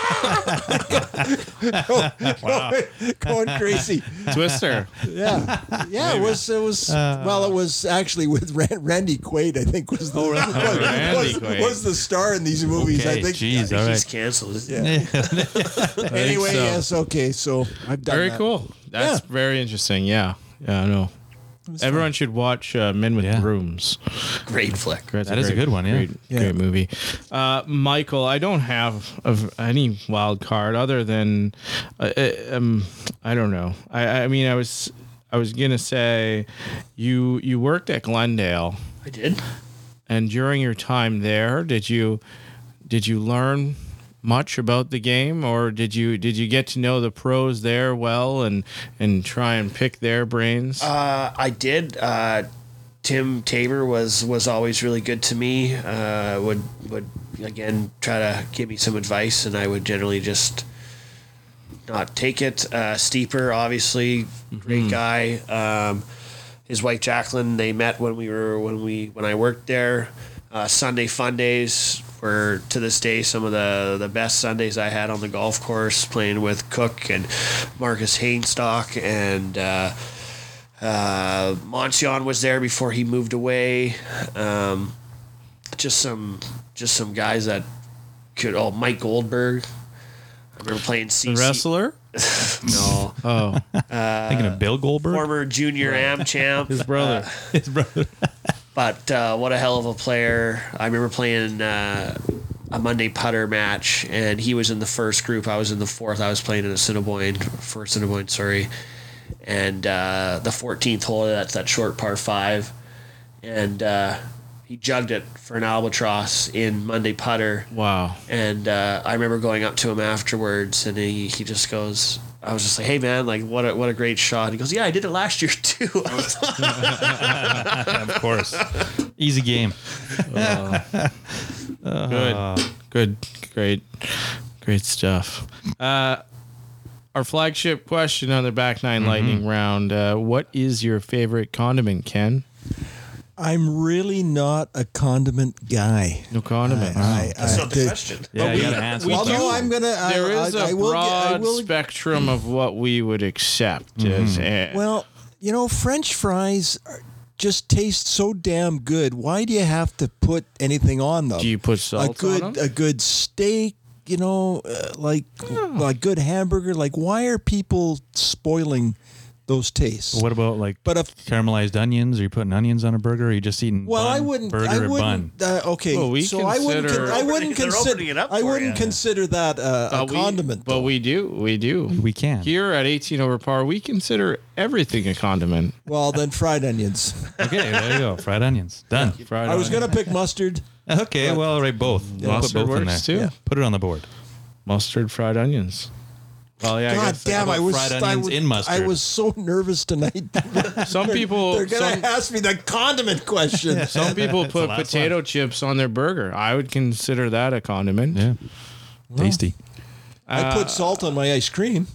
going crazy.
Twister.
Yeah, yeah. It was. It was. Uh, well, it was actually with Randy Quaid. I think was the oh, was,
Oh, Randy
was,
Quaid.
was the star in these movies.
Okay,
I think.
geez,
I
all
think he's canceled.
Yeah. Anyway,
so.
yes. Okay. So I've done
Very
that.
cool. That's
Yeah.
very interesting. Yeah. Yeah, I know. Everyone should watch uh, Men with
Yeah.
Brooms.
Great flick.
That's
That is a good one, yeah.
Great,
Yeah.
great movie. Uh, Michael, I don't have of any wild card other than, uh, uh, um, I don't know. I, I mean, I was, I was gonna say, you you worked at Glendale,
I did.
and during your time there, did you, did you learn much about the game, or did you did you get to know the pros there well and and try and pick their brains?
Uh, I did. Uh, Tim Tabor was was always really good to me. Uh, would would again try to give me some advice, and I would generally just not take it. Uh, Steeper, obviously, great guy. Um, his wife Jacqueline, they met when we were when we when I worked there. Uh, Sunday fun days were to this day some of the the best Sundays I had on the golf course, playing with Cook and Marcus Hainstock and. Uh, uh, Monsian was there before he moved away. Um, just some, just some guys that could. Oh, Mike Goldberg. I remember playing
the
CC.
wrestler?
No,
Oh,
Thinking of Bill Goldberg.
former junior am champ.
his brother.
His brother.
But uh, what a hell of a player! I remember playing uh, a Monday putter match, and he was in the first group. I was in the fourth. I was playing in a Cinnabon for Cinnabon, sorry. And uh, the 14th hole, that's that short par five, and uh, he jugged it for an albatross in Monday putter.
wow.
And uh, I remember going up to him afterwards, and he, he just goes, I was just like, "Hey man, like what a what a great shot." He goes, "Yeah, I did it last year too." I was like,
of course. Easy game.
Good, good, great, great stuff. Uh, our flagship question on the back 9 lightning round: uh, What is your favorite condiment, Ken?
I'm really not a condiment guy.
No condiment.
I,
That's
I-
not the
the-
question.
Yeah,
we-
you gotta answer.
we
Well, no, I'm gonna. I,
there is
I,
a
I will get- I
broad
will-
spectrum of what we would accept as. uh,
Well, you know, French fries are, just taste so damn good. Why do you have to put anything on them?
do you put
a
salt
good
on them?
a good steak? You know, uh, like a good hamburger. Like, why are people spoiling those tastes.
What about like
But if
caramelized onions? Are you putting onions on a burger? Or are you just eating?
well,
bun,
I wouldn't.
burger
I
bun.
wouldn't. Uh, okay,
Well, we
so I wouldn't.
consider-
Con- I wouldn't
They're
consider.
opening it up
I wouldn't
you.
consider that uh, a
Uh, we-
condiment.
But
though.
we do. We do.
We can.
Here at 18 over par, we consider everything a condiment.
well, then fried onions.
Okay, there you go. Fried onions. Done.
Fried
I was
onion.
gonna pick mustard.
Okay, well, all right, both. We'll put
Mustard
both in
works
there.
too.
Yeah.
Put it on the board.
mustard fried onions. Well, yeah. I
God
guess
damn! I
about
was.
fried
I was,
in mustard?
I was so nervous tonight.
Some people.
They're gonna
some,
ask me the condiment question.
some people put
last
potato chips on their burger. I would consider that a condiment.
Yeah. Tasty.
I put salt on my ice cream.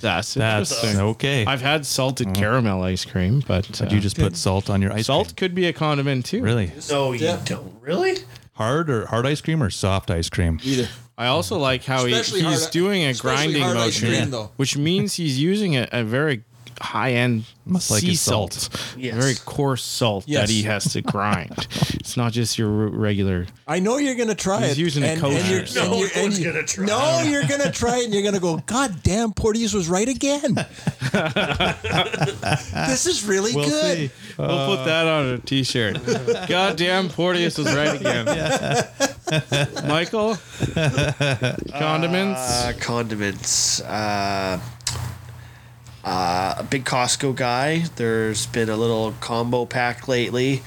That's
That's
interesting.
okay.
I've had salted caramel ice cream, but,
but
uh,
you just put salt on your ice
salt
cream.
could be a condiment too.
Really?
No, you
Yeah.
don't. Really?
Hard or hard ice cream or soft ice cream?
Either.
I also mm-hmm. like how he,
Especially
he's
hard-
doing a
especially
grinding
hard ice
motion,
cream, though.
which means he's using a, a very high end
Must like
sea
his salt.
salt,
Yes.
very coarse salt
Yes.
that he has to grind. it's not just your regular.
I know you're gonna try
He's
it.
using a kosher
you're-
salt.
No
you're-
one's
you-
gonna try
No, you're gonna try it, and you're gonna go. God damn, Porteous was right again. this is really
We'll
good.
see.
we'll put that on a t-shirt. God damn, Porteous was right again. Michael, condiments.
Uh, condiments. Uh, uh, a big Costco guy. There's been a little combo pack lately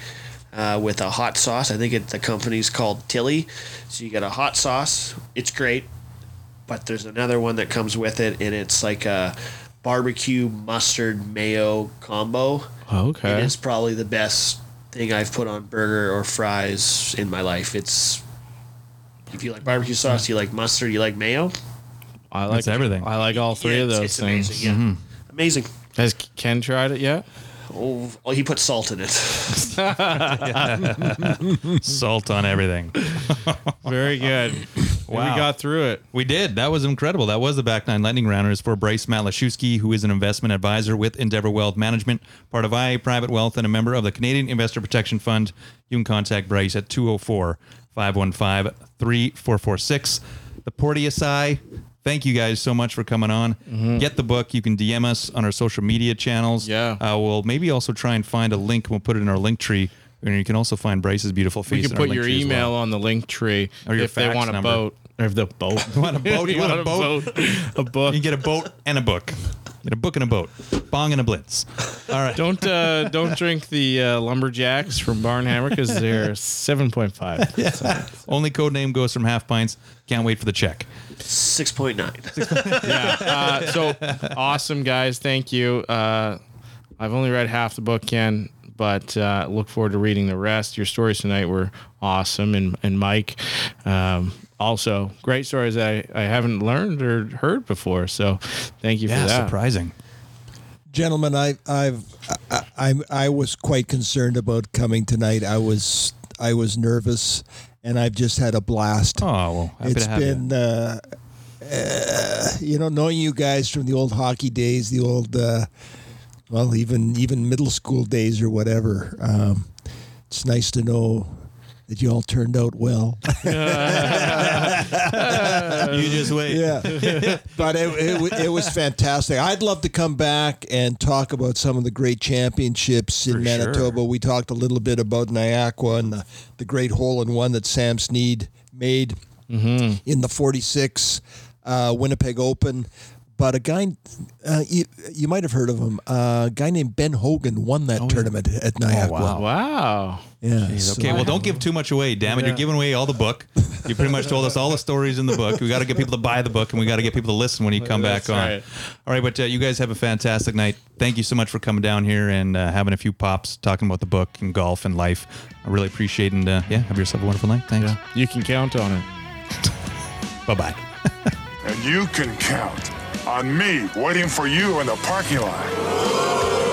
uh, with a hot sauce. I think it, the company's called Tilly. So you get a hot sauce. It's great. But there's another one that comes with it, and it's like a barbecue mustard mayo combo.
okay.
It is probably the best thing I've put on burger or fries in my life. It's if you like barbecue sauce, you like mustard, you like mayo.
I like
It's everything.
I like all three
Yeah,
of
it's-
those
it's
things.
Amazing, yeah. Amazing.
Has Ken tried it yet?
Oh, oh, he put salt in it.
Salt on everything.
Very good.
Wow.
We got through it.
We did. That was incredible. That was the back nine lightning rounders for Bryce Matlashewski, who is an investment advisor with Endeavour Wealth Management, part of IA Private Wealth, and a member of the Canadian Investor Protection Fund. You can contact Bryce at 204 515 3446. The Porteous Eye. Thank you guys so much for coming on. Get the book. You can DM us on our social media channels.
Yeah.
Uh, we'll maybe also try and find a link. We'll put it in our link tree. And you can also find Bryce's beautiful face.
We can
in our
put
link
your
tree as
email
well.
on the link tree
Or your
if they
fax
want a
number.
boat. Or if the boat.
You want a boat? You want a boat?
a book.
You can get a boat and a book. Get a book and a boat. Bong and a blitz. All right.
Don't uh, don't drink the uh, lumberjacks from Barnhammer because they're seven point five. Yeah.
Only code name goes from half pints. Can't wait for the check.
Six point nine.
Yeah. Uh, so awesome, guys. Thank you. Uh, I've only read half the book, Ken, but uh, look forward to reading the rest. Your stories tonight were awesome, and and Mike, um, also great stories I, I haven't learned or heard before. So thank you
Yeah,
for that.
surprising.
Gentlemen, I, I've, I, I, I was quite concerned about coming tonight. I was, I was nervous, and I've just had a blast.
Oh, well,
it's been, uh, uh, you know, knowing you guys from the old hockey days, the old, uh, well, even even middle school days or whatever. Um, it's nice to know that you all turned out well.
you. You just wait.
Yeah, but it, it, it was fantastic. I'd love to come back and talk about some of the great championships in
For
Manitoba.
sure.
We talked a little bit about Niakwa and the, the great hole in one that Sam Snead made in the 46 uh, Winnipeg Open. But a guy, uh, you, you might have heard of him, uh, a guy named Ben Hogan won that tournament at Niakwa.
wow.
Wow.
Yeah. so-
Okay, well, don't give too much away. Damn it, you're giving away all the book. You pretty much told us all the stories in the book. We got to get people to buy the book, and we got to get people to listen when you come
That's
back on.
right.
All right, but uh, you guys have a fantastic night. Thank you so much for coming down here and uh, having a few pops, talking about the book and golf and life. I really appreciate it. And uh, yeah, have yourself a wonderful night. Thanks.
You can count on it.
Bye bye.
And you can count on me waiting for you in the parking lot.